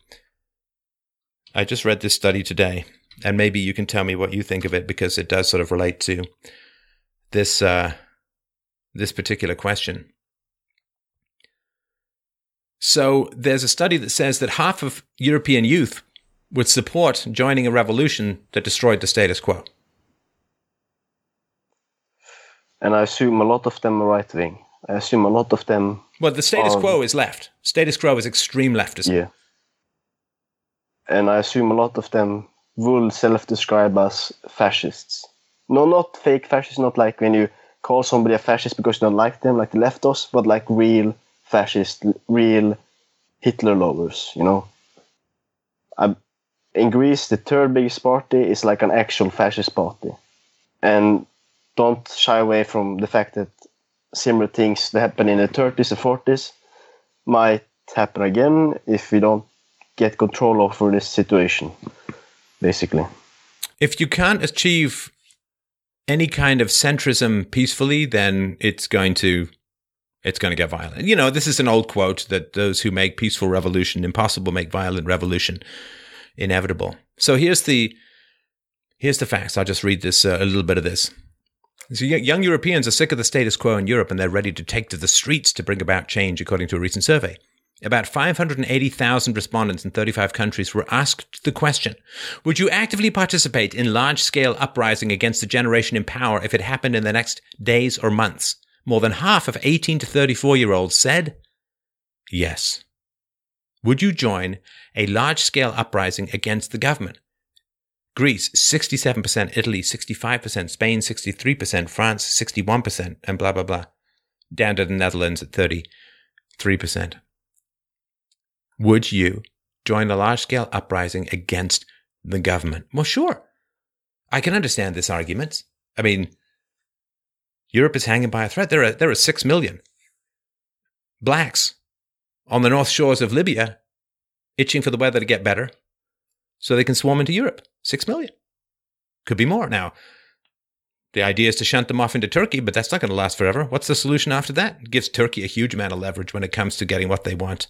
I just read this study today, and maybe you can tell me what you think of it because it does sort of relate to this uh, this particular question. So there's a study that says that half of European youth would support joining a revolution that destroyed the status quo. And I assume a lot of them are right wing. I assume a lot of them. Well, the status are, quo is left. Status quo is extreme leftism. Yeah. And I assume a lot of them will self describe as fascists. No, not fake fascists, not like when you call somebody a fascist because you don't like them, like the leftos, but like real fascist, real Hitler lovers, you know? I, in Greece, the third biggest party is like an actual fascist party. And don't shy away from the fact that similar things that happened in the 30s and 40s might happen again if we don't get control over this situation, basically. If you can't achieve any kind of centrism peacefully, then it's going to it's going to get violent. You know, this is an old quote that those who make peaceful revolution impossible make violent revolution inevitable. So here's the here's the facts. I'll just read this uh, a little bit of this. So young Europeans are sick of the status quo in Europe and they're ready to take to the streets to bring about change, according to a recent survey. About 580,000 respondents in 35 countries were asked the question Would you actively participate in large scale uprising against the generation in power if it happened in the next days or months? More than half of 18 to 34 year olds said yes. Would you join a large scale uprising against the government? Greece, 67%, Italy, 65%, Spain, 63%, France, 61%, and blah, blah, blah. Down to the Netherlands at 33%. Would you join a large scale uprising against the government? Well, sure. I can understand this argument. I mean, Europe is hanging by a thread. There are, there are 6 million blacks on the north shores of Libya itching for the weather to get better so they can swarm into Europe. Six million. Could be more. Now, the idea is to shunt them off into Turkey, but that's not going to last forever. What's the solution after that? It gives Turkey a huge amount of leverage when it comes to getting what they want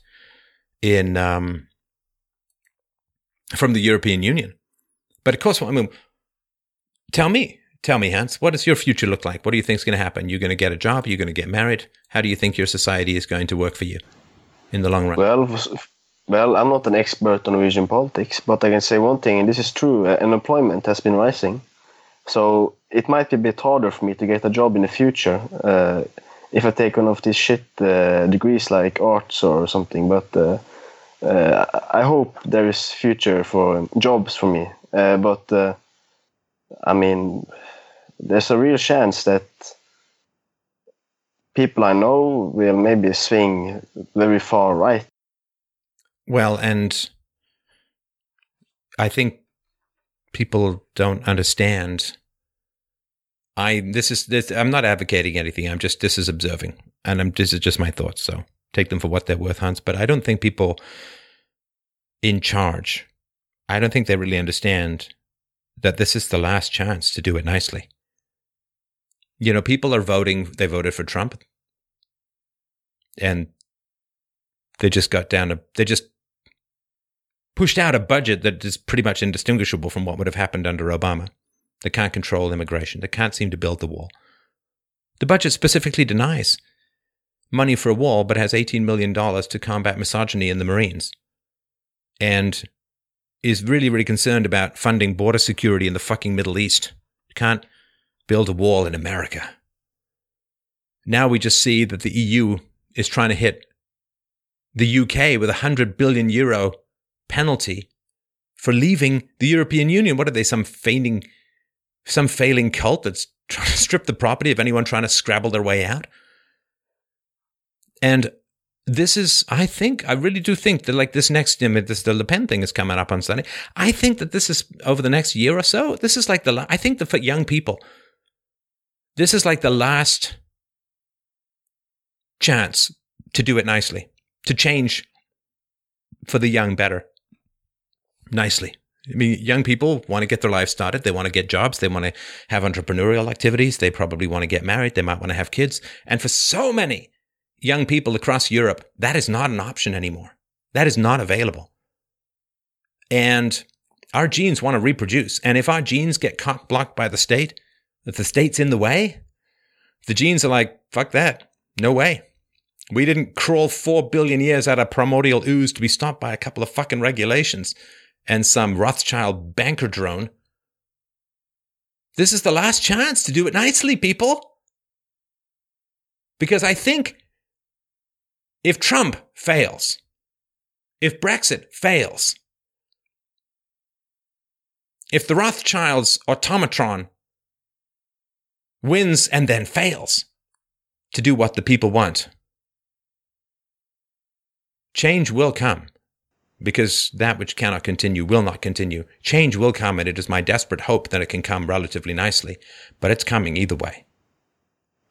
in um, from the European Union. But of course, I mean, tell me, tell me, Hans, what does your future look like? What do you think is going to happen? You're going to get a job? You're going to get married? How do you think your society is going to work for you in the long run? Well, well, I'm not an expert on Norwegian politics, but I can say one thing, and this is true: uh, unemployment has been rising. So it might be a bit harder for me to get a job in the future uh, if I take one of these shit uh, degrees like arts or something. But uh, uh, I hope there is future for jobs for me. Uh, but I mean, there's a real chance that people I know will maybe swing very far right well, and I think people don't understand. I this is this. I'm not advocating anything. I'm just this is observing, and I'm this is just my thoughts. So take them for what they're worth, Hans. But I don't think people in charge. I don't think they really understand that this is the last chance to do it nicely. You know, people are voting. They voted for Trump, and they just got down to they just pushed out a budget that is pretty much indistinguishable from what would have happened under Obama. They can't control immigration. They can't seem to build the wall. The budget specifically denies money for a wall, but has $18 million to combat misogyny in the Marines. And is really, really concerned about funding border security in the fucking Middle East. Can't build a wall in America. Now we just see that the EU is trying to hit the UK with a 100 billion euro penalty for leaving the European Union. What are they, some feigning, some failing cult that's trying to strip the property of anyone trying to scrabble their way out? And this is, I think, I really do think that like this next, I mean, this the Le Pen thing is coming up on Sunday. I think that this is over the next year or so. This is like the, I think the for young people, this is like the last chance to do it nicely, to change for the young better, nicely. I mean, young people want to get their life started. They want to get jobs. They want to have entrepreneurial activities. They probably want to get married. They might want to have kids. And for so many, young people across Europe, that is not an option anymore. That is not available. And our genes want to reproduce. And if our genes get cock blocked by the state, if the state's in the way, the genes are like, fuck that. No way. We didn't crawl four billion years out of primordial ooze to be stopped by a couple of fucking regulations and some Rothschild banker drone. This is the last chance to do it nicely, people. Because I think if Trump fails, if Brexit fails, if the Rothschilds automatron wins and then fails to do what the people want, change will come because that which cannot continue will not continue. Change will come, and it is my desperate hope that it can come relatively nicely, but it's coming either way.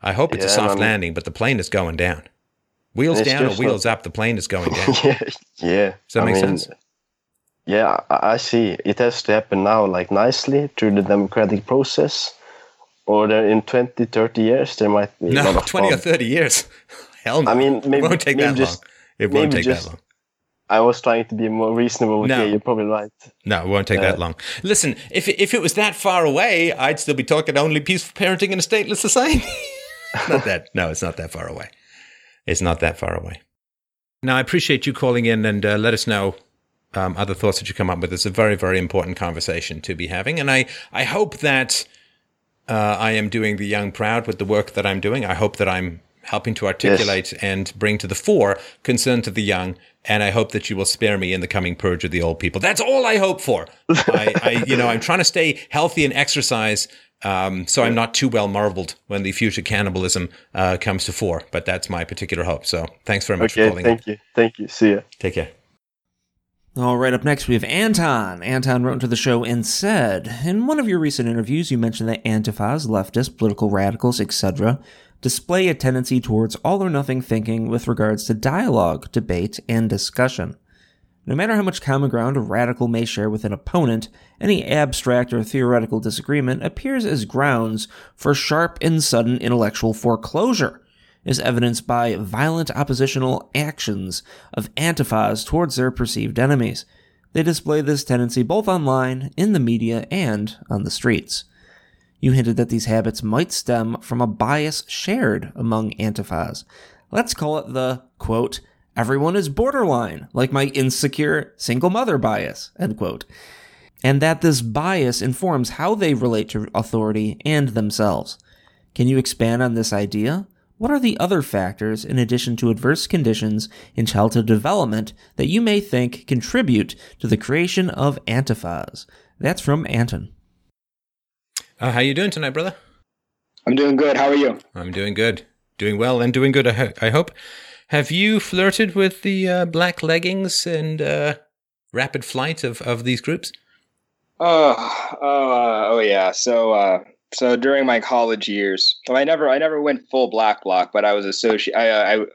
I hope it's yeah, a soft landing, but the plane is going down. Wheels down or wheels not... up, the plane is going down. yeah, yeah. Does that I make mean, sense? Yeah, I see. It has to happen now, like nicely through the democratic process, or in 20, 30 years there might be no, 20 or 30 years. Hell no. I mean, maybe, it won't take that just, long. It won't take just, that long. I was trying to be more reasonable. No. Yeah, you're probably right. No, it won't take uh, that long. Listen, if if it was that far away, I'd still be talking only peaceful parenting in a stateless society. not that. No, it's not that far away. It's not that far away. Now, I appreciate you calling in and uh, let us know um, other thoughts that you come up with. It's a very, very important conversation to be having. And I, I hope that uh, I am doing the young proud with the work that I'm doing. I hope that I'm helping to articulate yes. and bring to the fore concerns of the young. And I hope that you will spare me in the coming purge of the old people. That's all I hope for. I, I, you know, I'm trying to stay healthy and exercise um, so I'm not too well marveled when the future cannibalism uh, comes to fore, but that's my particular hope. So thanks very much okay, for calling. Thank in. you. Thank you. See ya. Take care. All right, up next we have Anton. Anton wrote into the show and said, In one of your recent interviews, you mentioned that Antifas, leftists, political radicals, etc., display a tendency towards all or nothing thinking with regards to dialogue, debate, and discussion. No matter how much common ground a radical may share with an opponent, any abstract or theoretical disagreement appears as grounds for sharp and sudden intellectual foreclosure, as evidenced by violent oppositional actions of antifas towards their perceived enemies. They display this tendency both online, in the media, and on the streets. You hinted that these habits might stem from a bias shared among antifas. Let's call it the, quote, everyone is borderline, like my insecure single mother bias, end quote. And that this bias informs how they relate to authority and themselves. Can you expand on this idea? What are the other factors, in addition to adverse conditions in childhood development, that you may think contribute to the creation of antifas? That's from Anton. Uh, how you doing tonight, brother? I'm doing good. How are you? I'm doing good. Doing well and doing good, I, ho- I hope. Have you flirted with the uh, black leggings and uh, rapid flight of, of these groups? Oh, oh, uh, oh yeah. So, uh, so during my college years, so I never, I never went full black bloc, but I was associate. I, uh,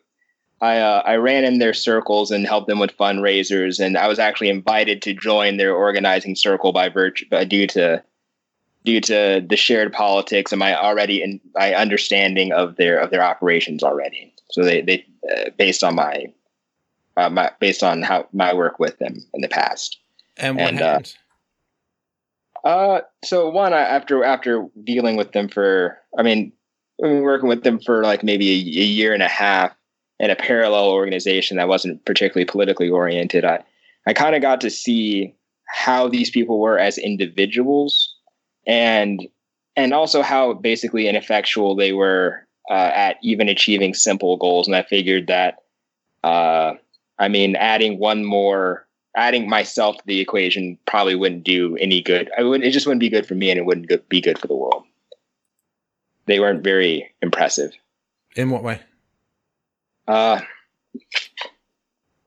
I, I, uh, I ran in their circles and helped them with fundraisers, and I was actually invited to join their organizing circle by virtue, due to, due to the shared politics and my already in my understanding of their of their operations already. So they they uh, based on my uh, my based on how my work with them in the past. And what and, uh, happened? Uh, uh, so one after after dealing with them for, I mean, working with them for like maybe a, a year and a half in a parallel organization that wasn't particularly politically oriented. I I kind of got to see how these people were as individuals and and also how basically ineffectual they were uh, at even achieving simple goals. And I figured that uh, I mean, adding one more, adding myself to the equation probably wouldn't do any good. I would, it just wouldn't be good for me, and it wouldn't go- be good for the world. They weren't very impressive. In what way? Uh,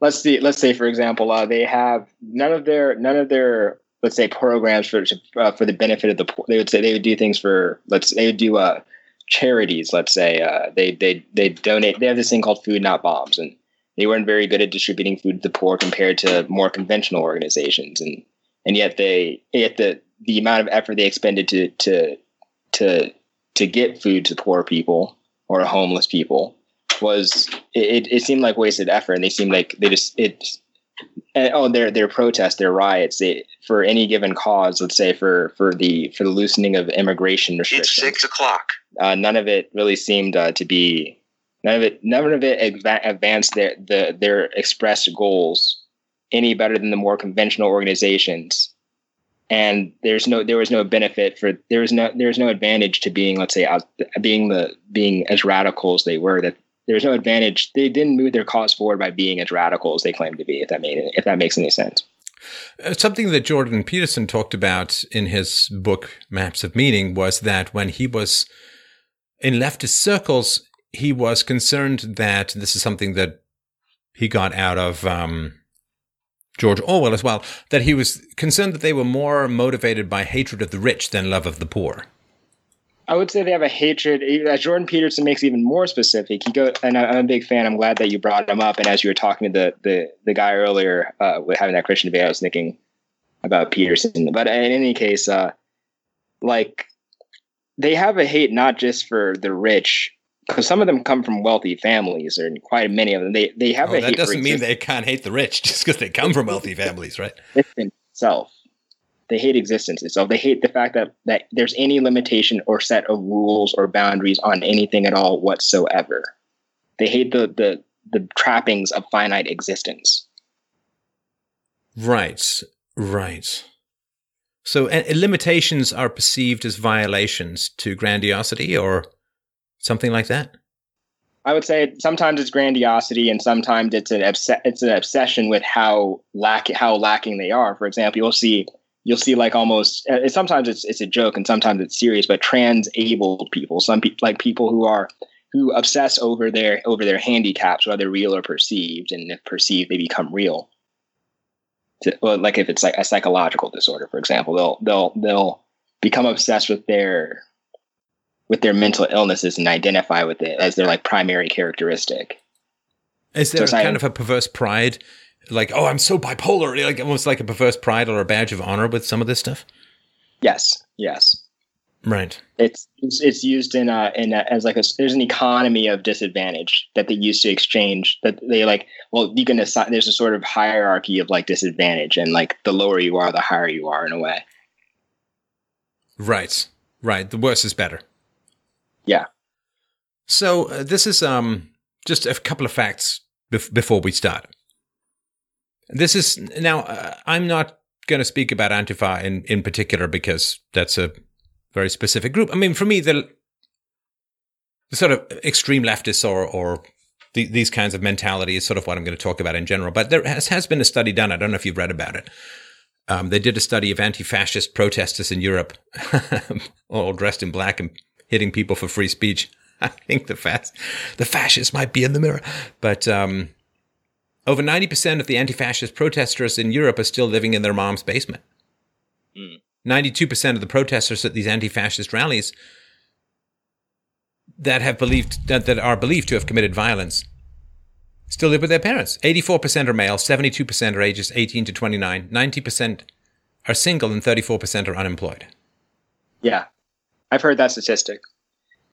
let's see. Let's say, for example, uh, they have none of their none of their let's say programs for uh, for the benefit of the poor. They would say they would do things for let's they would do uh charities. Let's say uh, they they they donate. They have this thing called Food Not Bombs, and they weren't very good at distributing food to the poor compared to more conventional organizations, and and yet they yet the the amount of effort they expended to to to to get food to poor people or homeless people was it, it seemed like wasted effort and they seemed like they just it and, oh their their protests their riots they, for any given cause let's say for for the for the loosening of immigration restrictions It's six o'clock. uh, none of it really seemed uh, to be none of it none of it adva- advanced their the their expressed goals any better than the more conventional organizations and there's no there was no benefit for there was no there's no advantage to being let's say out being the being as radical as they were that there's no advantage they didn't move their cause forward by being as radical as they claimed to be if that made if that makes any sense Uh, something that Jordan Peterson talked about in his book Maps of Meaning was that when he was in leftist circles, he was concerned that this is something that he got out of um, George Orwell as well, that he was concerned that they were more motivated by hatred of the rich than love of the poor. I would say they have a hatred. As Jordan Peterson makes it even more specific, he go and I'm a big fan. I'm glad that you brought him up. And as you were talking to the the the guy earlier, uh, with having that Christian debate, I was thinking about Peterson. But in any case, uh, like they have a hate not just for the rich, because some of them come from wealthy families, or quite many of them. They they have Oh, a that hate doesn't mean existence they can't hate the rich just because they come from wealthy families, right? itself. They hate existence itself. They hate the fact that that there's any limitation or set of rules or boundaries on anything at all whatsoever. They hate the the the trappings of finite existence. Right, right. So uh, limitations are perceived as violations to grandiosity or something like that? I would say sometimes it's grandiosity, and sometimes it's an obs- it's an obsession with how lack how lacking they are. For example, you'll see you'll see like almost uh, sometimes it's it's a joke and sometimes it's serious, but trans abled people, some people like people who are who obsess over their over their handicaps, whether real or perceived, and if perceived, they become real. To, well, like if it's like a psychological disorder, for example, they'll they'll they'll become obsessed with their with their mental illnesses and identify with it as their like primary characteristic. Is there So kind of a perverse pride? Like, oh, I'm so bipolar, like almost like a perverse pride or a badge of honor with some of this stuff? Yes, yes. Right. It's it's, used in a, in a, as like a there's an economy of disadvantage that they use to exchange that they like. Well, you can assign. There's a sort of hierarchy of like disadvantage, and like the lower you are, the higher you are in a way. Right. Right. The worse is better. Yeah. So uh, this is um just a couple of facts bef- before we start. This is now uh, I'm not going to speak about Antifa in in particular because that's a very specific group. I mean, for me, the the sort of extreme leftists or or the, these kinds of mentality is sort of what I'm going to talk about in general. But there has has been a study done. I don't know if you've read about it. Um, they did a study of anti-fascist protesters in Europe, all dressed in black and hitting people for free speech. I think the fast, the fascists might be in the mirror, but um, over ninety percent of the anti-fascist protesters in Europe are still living in their mom's basement. Ninety-two percent of the protesters at these anti-fascist rallies that have believed that, that are believed to have committed violence still live with their parents. 84% are male, 72% are ages 18 to 29, 90% are single, and 34% are unemployed. Yeah, I've heard that statistic.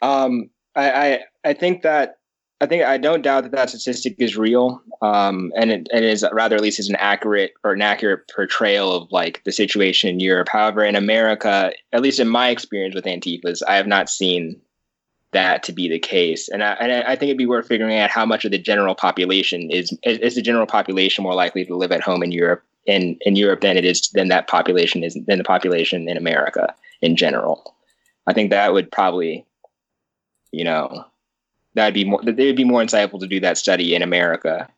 Um, I, I I think that I think I don't doubt that that statistic is real, um, and it, it is rather at least is an accurate or an accurate portrayal of like the situation in Europe. However, in America, at least in my experience with Antifas, I have not seen that to be the case, and I, and I think it'd be worth figuring out how much of the general population is is, the general population more likely to live at home in Europe in in Europe than it is than that population is than the population in America in general. I think that would probably, you know, that'd be more. Would be more insightful to do that study in America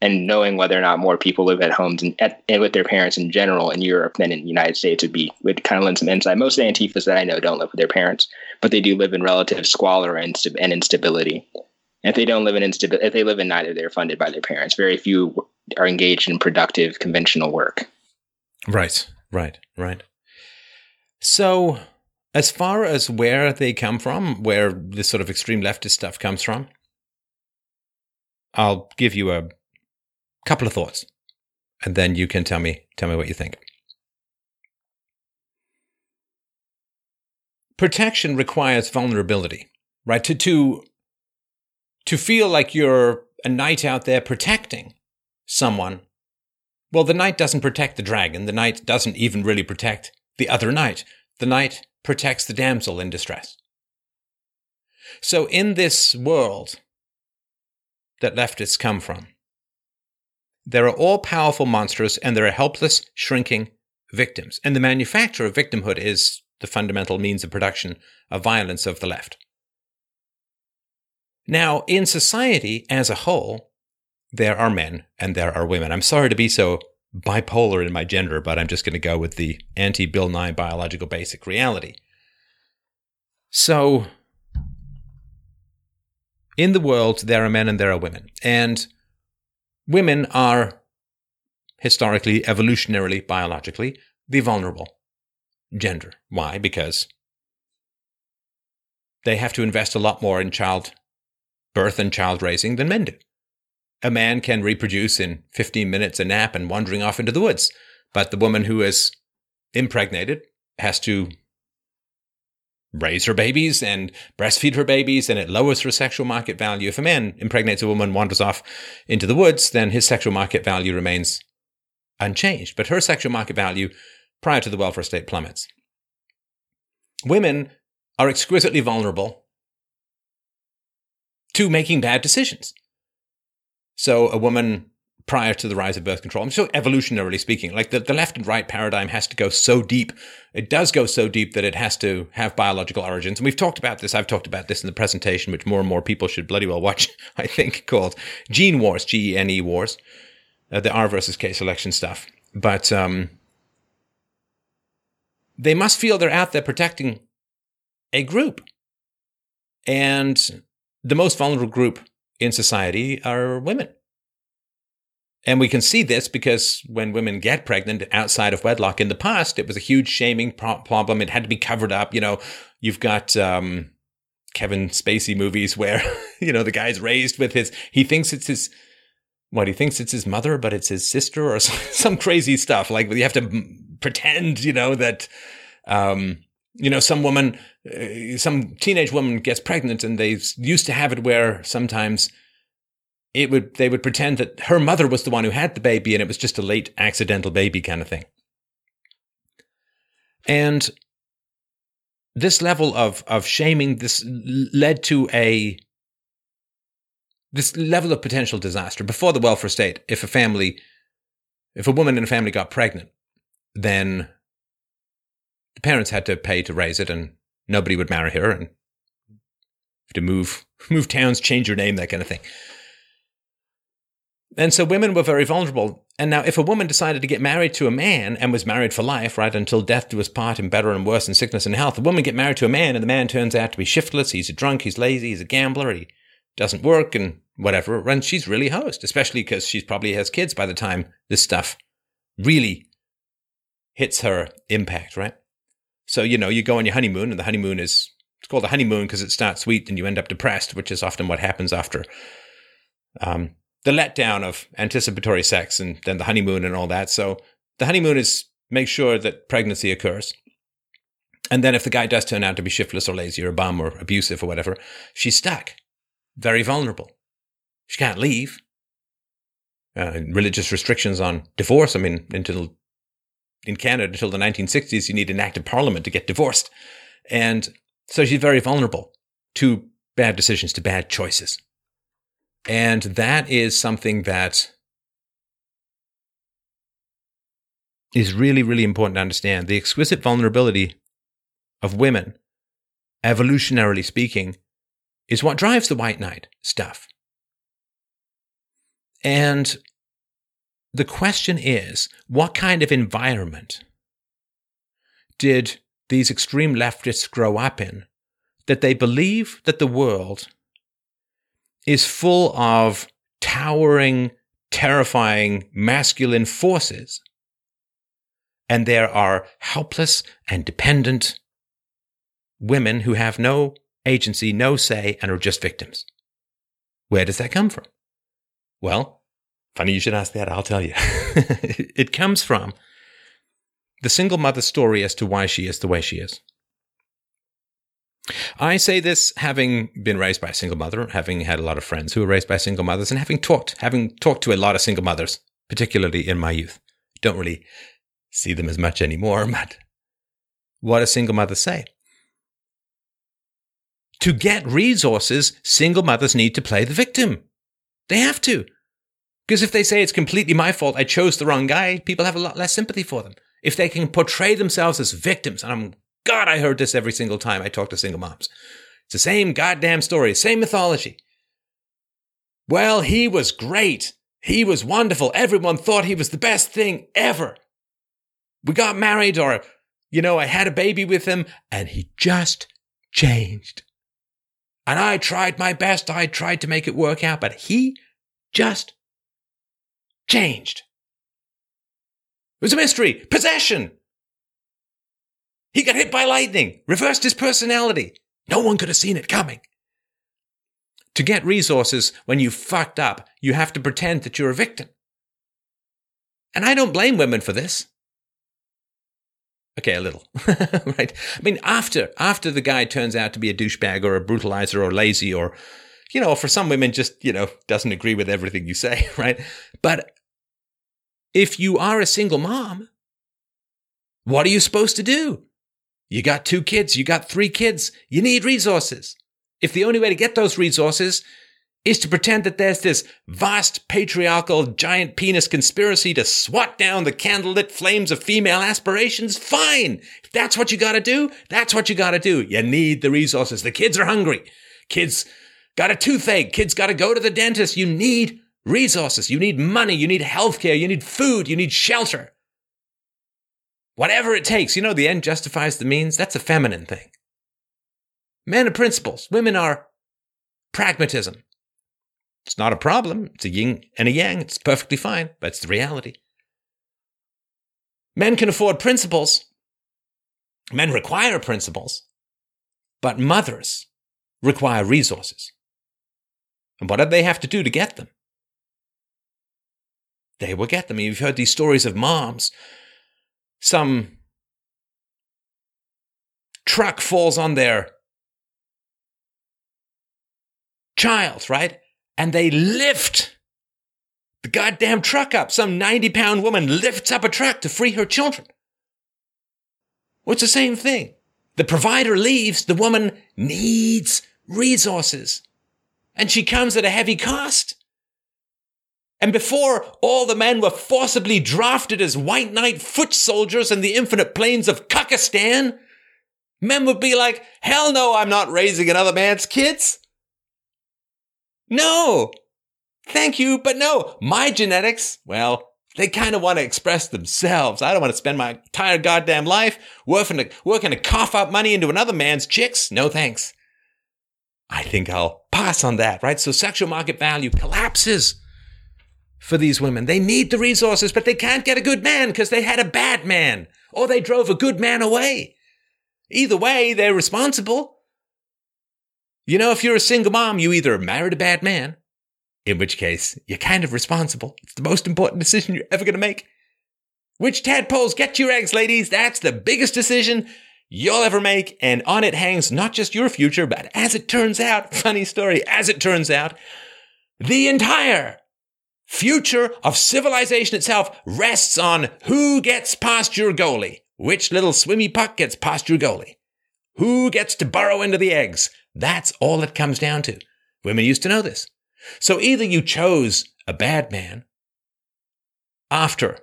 and knowing whether or not more people live at homes and, at, and with their parents in general in Europe than in the United States would be would kind of lend some insight. Most of the Antifas that I know don't live with their parents, but they do live in relative squalor and, and instability. And if they don't live in instability, if they live in neither, they're funded by their parents. Very few are engaged in productive conventional work. Right, right, right. So, as far as where they come from, where this sort of extreme leftist stuff comes from, I'll give you a couple of thoughts, and then you can tell me tell me what you think. Protection requires vulnerability, right? To to to feel like you're a knight out there protecting someone. Well, the knight doesn't protect the dragon. The knight doesn't even really protect the other knight. The knight protects the damsel in distress. So, in this world that leftists come from, there are all powerful monsters and there are helpless, shrinking victims. And the manufacture of victimhood is the fundamental means of production of violence of the left. Now, in society as a whole, there are men and there are women. I'm sorry to be so bipolar in my gender, but I'm just going to go with the anti Bill Nye biological basic reality. So, in the world, there are men and there are women. And women are historically, evolutionarily, biologically, the vulnerable gender. Why? Because they have to invest a lot more in child birth and child raising than men do. A man can reproduce in 15 minutes a nap and wandering off into the woods, but the woman who is impregnated has to raise her babies and breastfeed her babies, and it lowers her sexual market value. If a man impregnates a woman, wanders off into the woods, then his sexual market value remains unchanged, but her sexual market value prior to the welfare state plummets. Women are exquisitely vulnerable to making bad decisions. So a woman prior to the rise of birth control. I'm so evolutionarily speaking, like the, the left and right paradigm has to go so deep. It does go so deep that it has to have biological origins. And we've talked about this. I've talked about this in the presentation, which more and more people should bloody well watch, I think, called Gene Wars, G E N E Wars, uh, the R versus K selection stuff. But um, they must feel they're out there protecting a group. And the most vulnerable group in society are women. And we can see this because when women get pregnant outside of wedlock in the past, it was a huge shaming pro- problem. It had to be covered up. You know, you've got um, Kevin Spacey movies where, you know, the guy's raised with his, he thinks it's his, what, he thinks it's his mother, but it's his sister or some, some crazy stuff. Like you have to pretend, you know, that, um, you know, some woman, uh, some teenage woman gets pregnant and they used to have it where sometimes it would they would pretend that her mother was the one who had the baby and it was just a late accidental baby kind of thing. And this level of of shaming this led to a this level of potential disaster before the welfare state if a family if a woman in a family got pregnant then the parents had to pay to raise it and nobody would marry her and to move move towns change your name that kind of thing and so women were very vulnerable. And now, if a woman decided to get married to a man and was married for life, right, until death do us part in better and worse in sickness and health, a woman get married to a man and the man turns out to be shiftless, he's a drunk, he's lazy, he's a gambler, he doesn't work and whatever, and she's really hosed, especially because she probably has kids by the time this stuff really hits her impact, right? So, you know, you go on your honeymoon and the honeymoon is, it's called a honeymoon because it starts sweet and you end up depressed, which is often what happens after um, the letdown of anticipatory sex and then the honeymoon and all that. So the honeymoon is make sure that pregnancy occurs. And then if the guy does turn out to be shiftless or lazy or a bum or abusive or whatever, she's stuck, very vulnerable. She can't leave. Uh, religious restrictions on divorce. I mean, until in Canada until the 1960s, you need an act of parliament to get divorced, and so she's very vulnerable to bad decisions, to bad choices. And that is something that is really, really important to understand. The exquisite vulnerability of women, evolutionarily speaking, is what drives the white knight stuff. And the question is what kind of environment did these extreme leftists grow up in that they believe that the world is full of towering, terrifying masculine forces, and there are helpless and dependent women who have no agency, no say, and are just victims. Where does that come from? Well, funny you should ask that, I'll tell you. it comes from the single mother story as to why she is the way she is. I say this having been raised by a single mother, having had a lot of friends who were raised by single mothers, and having talked, having talked to a lot of single mothers, particularly in my youth. Don't really see them as much anymore, but what does single mothers say? To get resources, single mothers need to play the victim. They have to. Because if they say it's completely my fault, I chose the wrong guy, people have a lot less sympathy for them. If they can portray themselves as victims, and I'm, God, I heard this every single time I talk to single moms. It's the same goddamn story, same mythology. Well, he was great. He was wonderful. Everyone thought he was the best thing ever. We got married, or, you know, I had a baby with him, and he just changed. And I tried my best. I tried to make it work out, but he just changed. It was a mystery. Possession. He got hit by lightning, reversed his personality. No one could have seen it coming. To get resources when you fucked up, you have to pretend that you're a victim. And I don't blame women for this. Okay, a little, right? I mean, after after the guy turns out to be a douchebag or a brutalizer or lazy or, you know, for some women just you know doesn't agree with everything you say, right? But if you are a single mom, what are you supposed to do? You got two kids, you got three kids, you need resources. If the only way to get those resources is to pretend that there's this vast patriarchal giant penis conspiracy to swat down the candlelit flames of female aspirations, fine. If that's what you gotta do, that's what you gotta do. You need the resources. The kids are hungry. Kids got a toothache. Kids gotta go to the dentist. You need resources. You need money. You need healthcare. You need food. You need shelter. Whatever it takes. You know, the end justifies the means. That's a feminine thing. Men are principles. Women are pragmatism. It's not a problem. It's a yin and a yang. It's perfectly fine, but it's the reality. Men can afford principles. Men require principles. But mothers require resources. And what do they have to do to get them? They will get them. You've heard these stories of moms. Some truck falls on their child, right? and they lift the goddamn truck up. Some 90 pound woman lifts up a truck to free her children. Well, it's the same thing. The provider leaves, the woman needs resources. And she comes at a heavy cost. And before all the men were forcibly drafted as white knight foot soldiers in the infinite plains of Cuckistan, men would be like, hell no, I'm not raising another man's kids. No! Thank you, but no. My genetics, well, they kind of want to express themselves. I don't want to spend my entire goddamn life working to, working to cough up money into another man's chicks. No thanks. I think I'll pass on that, right? So sexual market value collapses for these women. They need the resources, but they can't get a good man because they had a bad man or they drove a good man away. Either way, they're responsible. You know, if you're a single mom, you either married a bad man, in which case you're kind of responsible. It's the most important decision you're ever going to make. Which tadpoles get your eggs, ladies? That's the biggest decision you'll ever make. And on it hangs not just your future, but as it turns out, funny story, as it turns out, the entire future of civilization itself rests on who gets past your goalie. Which little swimmy puck gets past your goalie? Who gets to burrow into the eggs? That's all it comes down to. Women used to know this. So either you chose a bad man after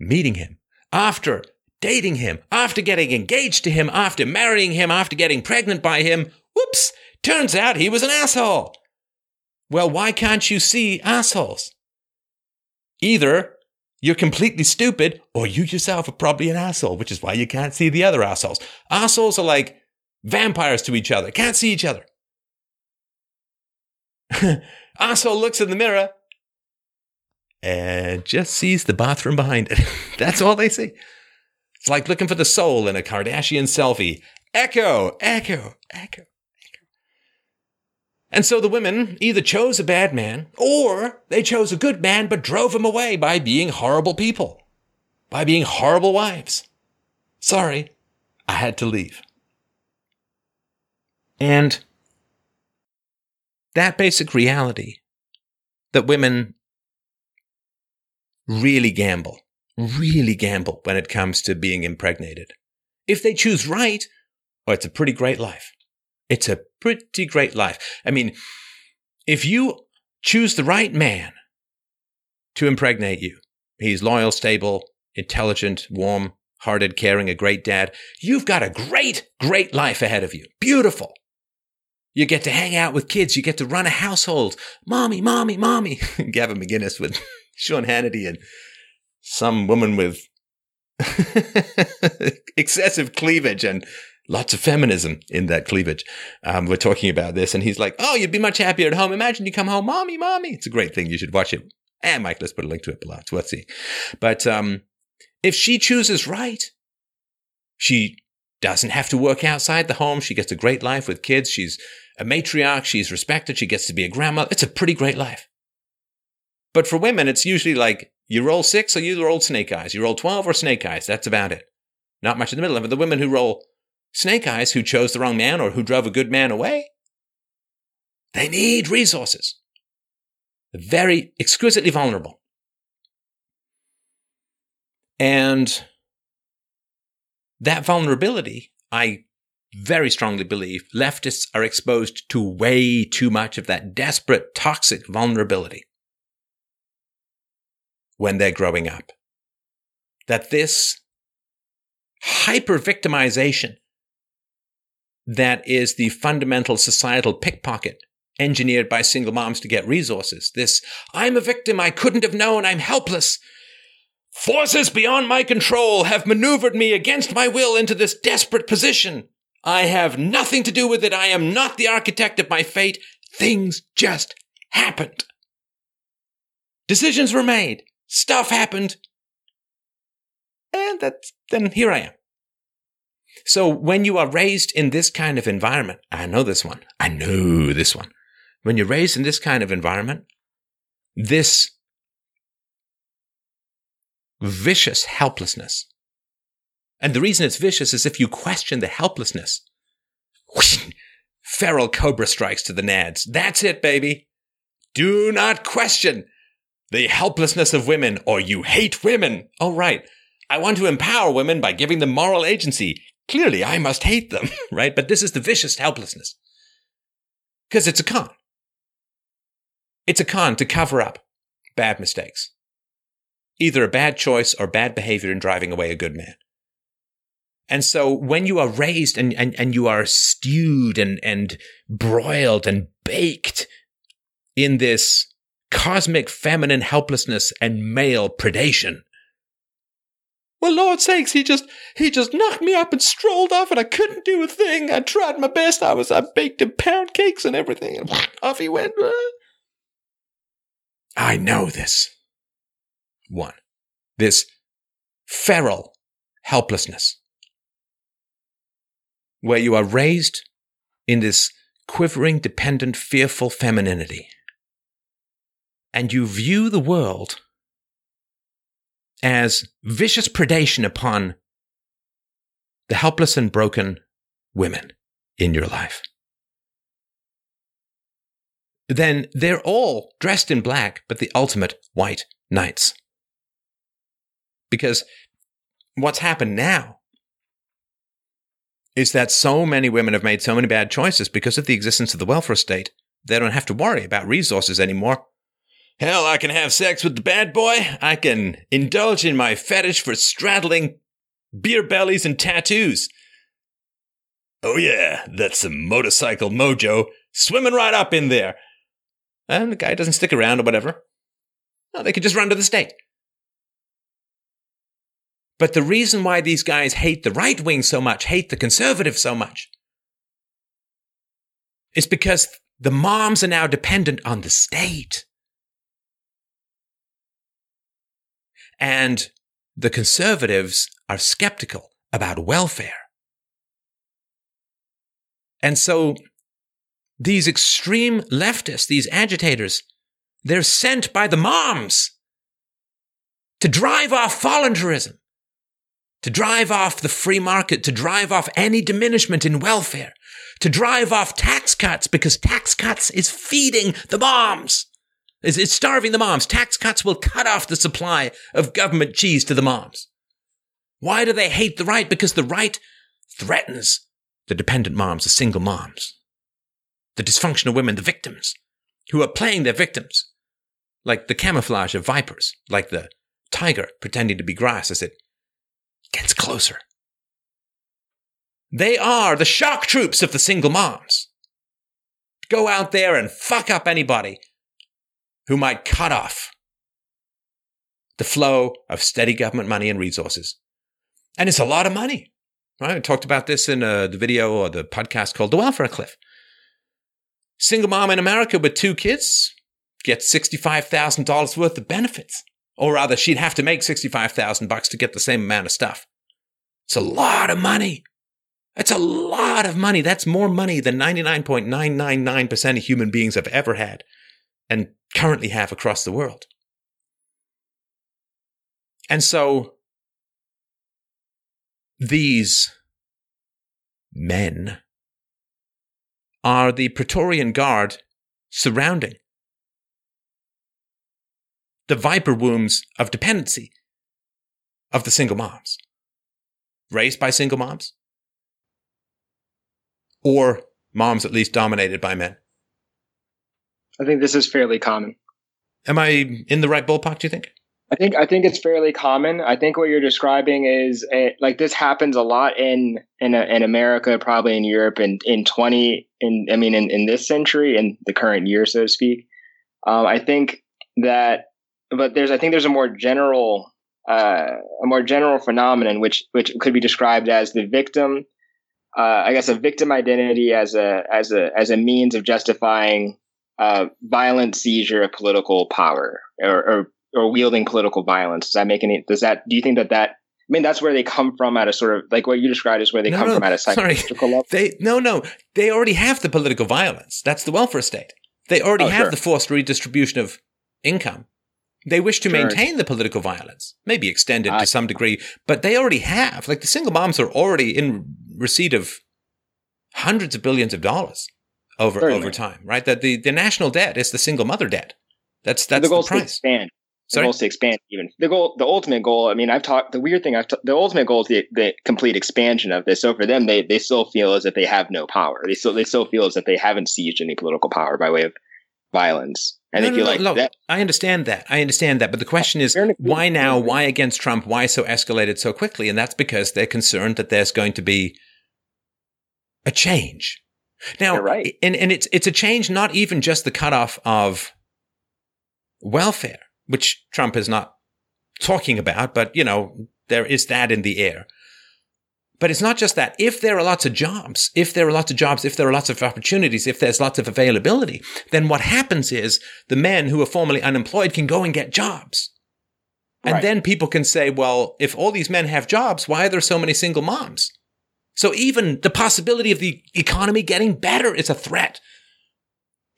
meeting him, after dating him, after getting engaged to him, after marrying him, after getting pregnant by him. Whoops! Turns out he was an asshole. Well, why can't you see assholes? Either you're completely stupid or you yourself are probably an asshole, which is why you can't see the other assholes. Assholes are like vampires to each other, can't see each other. asshole looks in the mirror and just sees the bathroom behind it. That's all they see. It's like looking for the soul in a Kardashian selfie. Echo, echo, echo. And so the women either chose a bad man or they chose a good man but drove him away by being horrible people, by being horrible wives. Sorry, I had to leave. And that basic reality that women really gamble, really gamble when it comes to being impregnated. If they choose right, well, it's a pretty great life. It's a pretty great life. I mean, if you choose the right man to impregnate you, he's loyal, stable, intelligent, warm, hearted, caring, a great dad, you've got a great, great life ahead of you. Beautiful. You get to hang out with kids. You get to run a household. Mommy, mommy, mommy. Gavin McInnes with Sean Hannity and some woman with excessive cleavage and lots of feminism in that cleavage. Um, we're talking about this, and he's like, "Oh, you'd be much happier at home. Imagine you come home, mommy, mommy." It's a great thing. You should watch it. And Mike, let's put a link to it below. It's worth seeing. But um, if she chooses right, she doesn't have to work outside the home. She gets a great life with kids. She's a matriarch. She's respected. She gets to be a grandmother. It's a pretty great life. But for women, it's usually like you roll six or you roll snake eyes. You roll 12 or snake eyes. That's about it. Not much in the middle of it. The women who roll Snake Eyes, who chose the wrong man or who drove a good man away, they need resources. They're very exquisitely vulnerable. And that vulnerability, I very strongly believe leftists are exposed to way too much of that desperate, toxic vulnerability when they're growing up. That this hyper victimization that is the fundamental societal pickpocket engineered by single moms to get resources. This, I'm a victim, I couldn't have known, I'm helpless. Forces beyond my control have maneuvered me against my will into this desperate position. I have nothing to do with it. I am not the architect of my fate. Things just happened. Decisions were made. Stuff happened. And that's, then here I am. So when you are raised in this kind of environment, I know this one. I know this one. When you're raised in this kind of environment, this vicious helplessness. And the reason it's vicious is if you question the helplessness, whoosh, feral cobra strikes to the nads. That's it, baby. Do not question the helplessness of women or you hate women. Oh, right. I want to empower women by giving them moral agency. Clearly, I must hate them, right? But this is the vicious helplessness. Because it's a con. It's a con to cover up bad mistakes. Either a bad choice or bad behavior in driving away a good man. And so when you are raised and, and, and you are stewed and, and broiled and baked in this cosmic feminine helplessness and male predation, well, Lord sakes, he just he just knocked me up and strolled off, and I couldn't do a thing. I tried my best. I was I baked him pound cakes and everything, and off he went. I know this. One, this feral helplessness, where you are raised in this quivering, dependent, fearful femininity, and you view the world as vicious predation upon the helpless and broken women in your life. Then they're all dressed in black, but the ultimate white knights. Because what's happened now is that so many women have made so many bad choices because of the existence of the welfare state, they don't have to worry about resources anymore Hell, I can have sex with the bad boy. I can indulge in my fetish for straddling beer bellies and tattoos. Oh, yeah, that's some motorcycle mojo swimming right up in there. And the guy doesn't stick around or whatever. They could just run to the state. But the reason why these guys hate the right wing so much, hate the conservative so much, is because the moms are now dependent on the state. And the conservatives are skeptical about welfare. And so these extreme leftists, these agitators, they're sent by the moms to drive off voluntarism, to drive off the free market, to drive off any diminishment in welfare, to drive off tax cuts because tax cuts is feeding the moms. It's, it's starving the moms. Tax cuts will cut off the supply of government cheese to the moms. Why do they hate the right? Because the right threatens the dependent moms, the single moms, the dysfunctional women, the victims, who are playing their victims, like the camouflage of vipers, like the tiger pretending to be grass as it gets closer. They are the shock troops of the single moms. Go out there and fuck up anybody who might cut off the flow of steady government money and resources. And it's a lot of money. Right? I talked about this in uh, the video or the podcast called The Welfare Cliff. Single mom in America with two kids gets $65,000 worth of benefits. Or rather, she'd have to make 65,000 bucks to get the same amount of stuff. It's a lot of money. It's a lot of money. That's more money than 99.999% of human beings have ever had and currently have across the world. And so these men are the Praetorian Guard surrounding the viper wombs of dependency of the single moms, raised by single moms, or moms at least dominated by men. I think this is fairly common. Am I in the right ballpark, do you think? I think I think it's fairly common. I think what you're describing is a, like this happens a lot in in a, in America, probably in Europe, and in twenty in I mean in, in this century, in the current year, so to speak. Um, I think that, but there's I think there's a more general uh, a more general phenomenon which which could be described as the victim. Uh, I guess a victim identity as a as a as a means of justifying uh, violent seizure of political power or, or, or wielding political violence. Does that make any? Does that? Do you think that that? I mean, that's where they come from at a sort of like what you described is where they No, come no, from at a sorry. psychological level. They no no. They already have the political violence. That's the welfare state. They already Oh, have sure. the forced redistribution of income. They wish to Sure. maintain the political violence, maybe extend it I- to some degree, but they already have. Like the single moms are already in receipt of hundreds of billions of dollars over Certainly. over time, right? That the, the national debt is the single mother debt. That's that's the the, goal to price. expand. The Sorry? goal is to expand even. The goal, the ultimate goal. I mean, I've talked. The weird thing, I've t- the ultimate goal is the, the complete expansion of this. So for them, they they still feel as if they have no power. They still they still feel as if they haven't seized any political power by way of violence, and No, they feel no, like no. that. I understand that. I understand that. But the question is, why now? Why against Trump? Why so escalated so quickly? And that's because they're concerned that there's going to be a change. Now, You're right. and, and it's it's a change not even just the cutoff of welfare, which Trump is not talking about, but you know, there is that in the air. But it's not just that. If there are lots of jobs, if there are lots of jobs, if there are lots of opportunities, if there's lots of availability, then what happens is the men who are formerly unemployed can go and get jobs. And Right. then people can say, well, if all these men have jobs, why are there so many single moms? So even the possibility of the economy getting better is a threat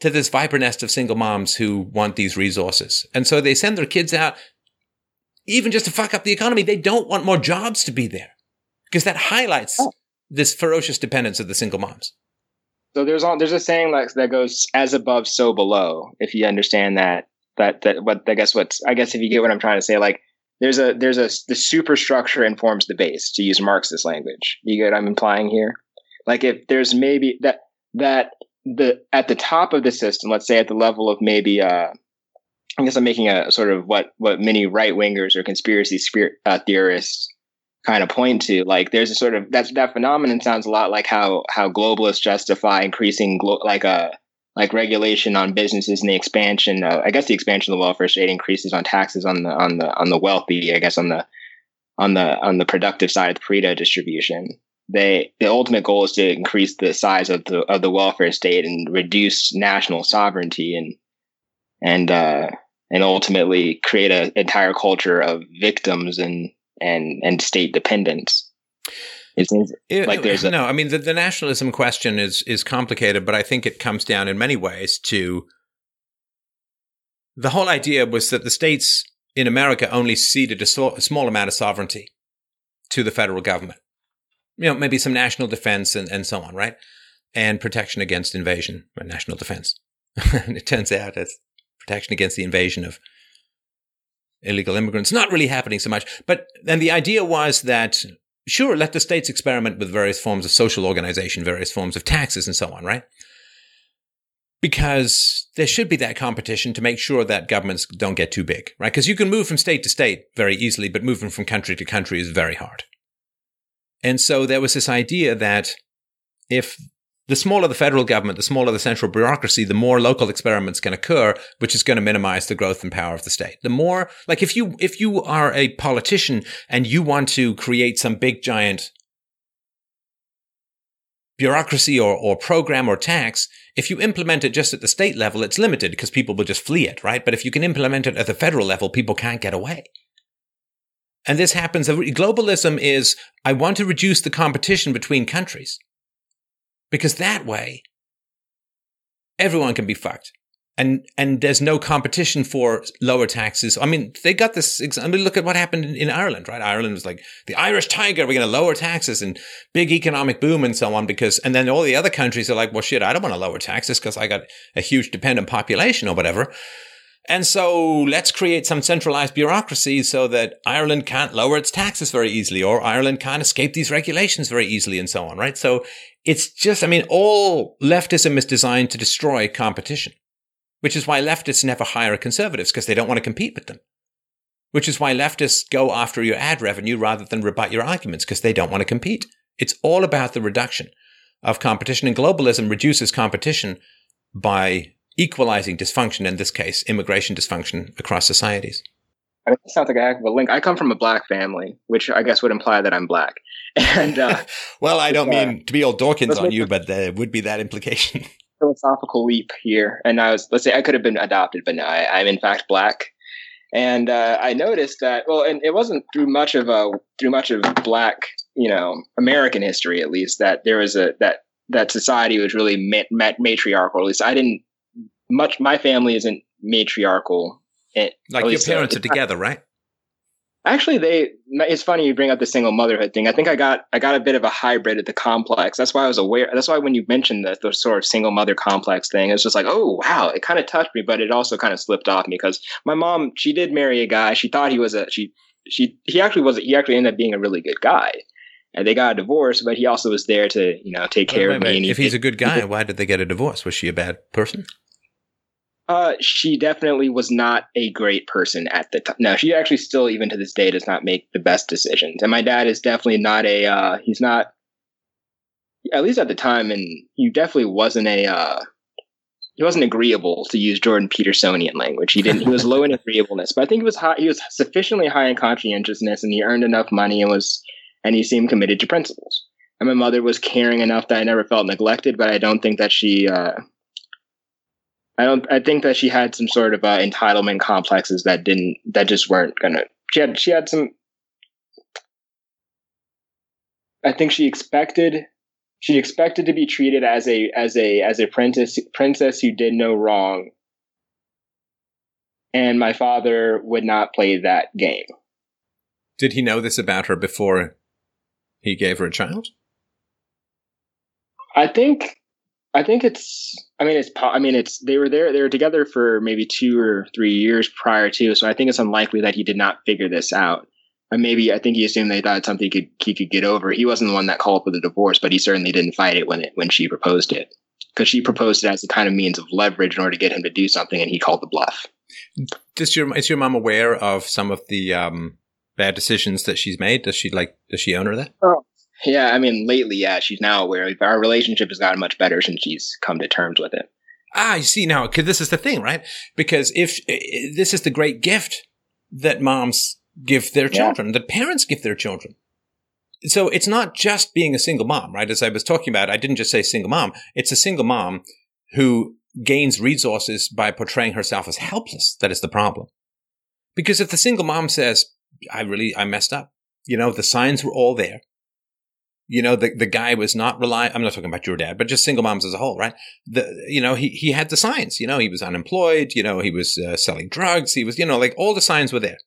to this viper nest of single moms who want these resources. And so they send their kids out, even just to fuck up the economy. They don't want more jobs to be there because that highlights Oh. this ferocious dependence of the single moms. So there's all there's a saying like that goes as above, so below. If you understand that that that what I guess what's I guess if you get what I'm trying to say, like there's a there's a the superstructure informs the base to use Marxist language. You get what I'm implying here? Like if there's maybe that that the at the top of the system, let's say at the level of maybe uh I guess I'm making a sort of what what many right wingers or conspiracy spirit, uh, theorists kind of point to. Like there's a sort of that that phenomenon sounds a lot like how how globalists justify increasing glo- like a like regulation on businesses and the expansion. I guess the expansion of the welfare state increases on taxes on the on the on the wealthy. I guess on the on the on the productive side of the Pareto distribution. They the ultimate goal is to increase the size of the of the welfare state and reduce national sovereignty and and uh, and ultimately create an entire culture of victims and and and state dependence. It seems like there's a- no. I mean, the, the nationalism question is is complicated, but I think it comes down in many ways to the whole idea was that the states in America only ceded a, so, a small amount of sovereignty to the federal government. You know, maybe some national defense and, and so on, right? And protection against invasion, or national defense. and it turns out it's protection against the invasion of illegal immigrants not really happening so much. But then the idea was that sure, let the states experiment with various forms of social organization, various forms of taxes, and so on, right? Because there should be that competition to make sure that governments don't get too big, right? Because you can move from state to state very easily, but moving from country to country is very hard. And so there was this idea that if the smaller the federal government, the smaller the central bureaucracy, the more local experiments can occur, which is going to minimize the growth and power of the state. The more, like if you, if you are a politician and you want to create some big giant bureaucracy or, or program or tax, if you implement it just at the state level, it's limited because people will just flee it, right? But if you can implement it at the federal level, people can't get away. And this happens. Uh, globalism is, I want to reduce the competition between countries. Because that way, everyone can be fucked. And, and there's no competition for lower taxes. I mean, they got this. I mean, look at what happened in, in Ireland, right? Ireland was like the Irish tiger. We're going to lower taxes and big economic boom and so on because, and then all the other countries are like, well, shit, I don't want to lower taxes because I got a huge dependent population or whatever. And so let's create some centralized bureaucracy so that Ireland can't lower its taxes very easily or Ireland can't escape these regulations very easily and so on, right? So it's just, I mean, all leftism is designed to destroy competition, which is why leftists never hire conservatives because they don't want to compete with them. Which is why leftists go after your ad revenue rather than rebut your arguments because they don't want to compete. It's all about the reduction of competition and globalism reduces competition by equalizing dysfunction, in this case, immigration dysfunction across societies. I mean, it sounds like heck of a link. I come from a black family, which I guess would imply that I'm black. And uh, well, I don't uh, mean to be old Dawkins on you, but there would be that implication. Philosophical leap here, and I was let's say I could have been adopted, but no, I, am in fact black. And uh, I noticed that well, and it wasn't through much of a through much of black, you know, American history at least that there was a that that society was really mat matriarchal. At least I didn't much my family isn't matriarchal. It, like your uh, parents are together, right? Actually, they. It's funny you bring up the single motherhood thing. I think I got I got a bit of a hybrid at the complex. That's why I was aware. That's why when you mentioned the, the sort of single mother complex thing, it's just like, oh wow, it kind of touched me, but it also kind of slipped off me because my mom she did marry a guy. She thought he was a she she he actually was he actually ended up being a really good guy and they got a divorce, but he also was there to, you know, take care wait, wait, of me. If he's a good guy, why did they get a divorce? Was she a bad person? Uh, she definitely was not a great person at the time. No, she actually still, even to this day, does not make the best decisions. And my dad is definitely not a. Uh, he's not, at least at the time, and he definitely wasn't a. Uh, he wasn't agreeable to use Jordan Petersonian language. He didn't. He was low in agreeableness, but I think he was high. He was sufficiently high in conscientiousness, and he earned enough money and was, and he seemed committed to principles. And my mother was caring enough that I never felt neglected, but I don't think that she. Uh, I don't. I think that she had some sort of uh, entitlement complexes that didn't. That just weren't gonna. She had. She had some. I think she expected. She expected to be treated as a as a as a princess princess who did no wrong. And my father would not play that game. Did he know this about her before he gave her a child? I think I think it's. I mean, it's. I mean, it's. They were there. They were together for maybe two or three years prior to. So I think it's unlikely that he did not figure this out. And maybe I think he assumed they thought something he could he could get over. He wasn't the one that called for the divorce, but he certainly didn't fight it when it when she proposed it, because she proposed it as a kind of means of leverage in order to get him to do something, and he called the bluff. Does your is your mom aware of some of the um, bad decisions that she's made? Does she like? Does she own her that? Oh, yeah, I mean, lately, yeah, she's now aware. Our relationship has gotten much better since she's come to terms with it. Ah, you see now, because this is the thing, right? Because if this is the great gift that moms give their children, yeah. that parents give their children. So it's not just being a single mom, right? As I was talking about, I didn't just say single mom. It's a single mom who gains resources by portraying herself as helpless. That is the problem. Because if the single mom says, I really, I messed up, you know, the signs were all there. You know, the, the guy was not relying. I'm not talking about your dad, but just single moms as a whole, right? The, you know, he, he had the signs, you know, he was unemployed, you know, he was uh, selling drugs. He was, you know, like all the signs were there.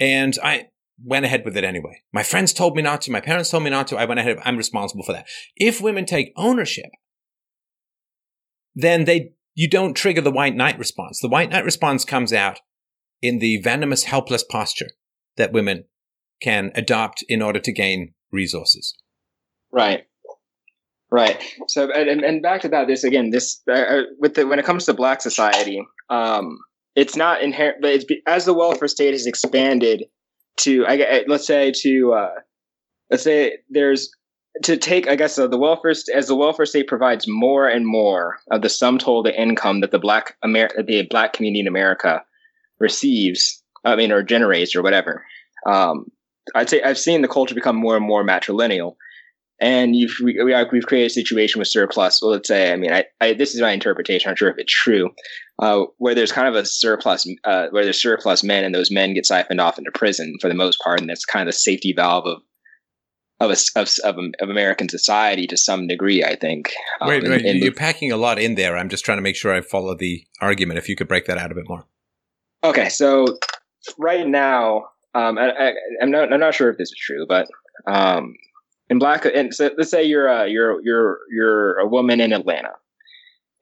And I went ahead with it anyway. My friends told me not to. My parents told me not to. I went ahead. I'm responsible for that. If women take ownership, then they, you don't trigger the white knight response. The white knight response comes out in the venomous, helpless posture that women can adopt in order to gain resources. Right. Right. So, and, and back to that, this again, this uh, uh, with the when it comes to Black society, um, it's not inherent, but it's as the welfare state has expanded to, I let's say to, uh, let's say there's to take, I guess, uh, the welfare as the welfare state provides more and more of the sum total of income that the black Amer- the black community in America receives, I mean, or generates or whatever. Um, I'd say I've seen the culture become more and more matrilineal, and you've we, we've created a situation with surplus. Well, let's say, I mean, I, I this is my interpretation. I'm not sure if it's true, uh, where there's kind of a surplus, uh, where there's surplus men, and those men get siphoned off into prison for the most part, and that's kind of the safety valve of of, a, of, of, of, American society to some degree, I think. Um, wait, wait, in, in you're the, packing a lot in there. I'm just trying to make sure I follow the argument. If you could break that out a bit more. Okay, so right now, um, I, am not, I'm not sure if this is true, but um, in black, and so let's say you're a, you're you're you're a woman in Atlanta,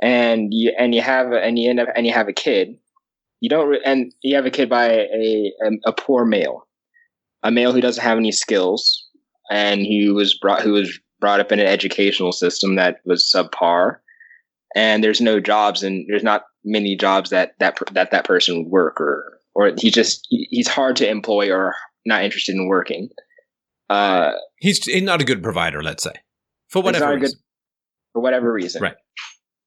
and you and you have and you end up and you have a kid. You don't, re- and you have a kid by a, a a poor male, a male who doesn't have any skills, and he was brought who was brought up in an educational system that was subpar and there's no jobs and there's not many jobs that that that that person would work or or he just he's hard to employ or not interested in working uh he's not a good provider let's say for whatever reason. Good, for whatever reason right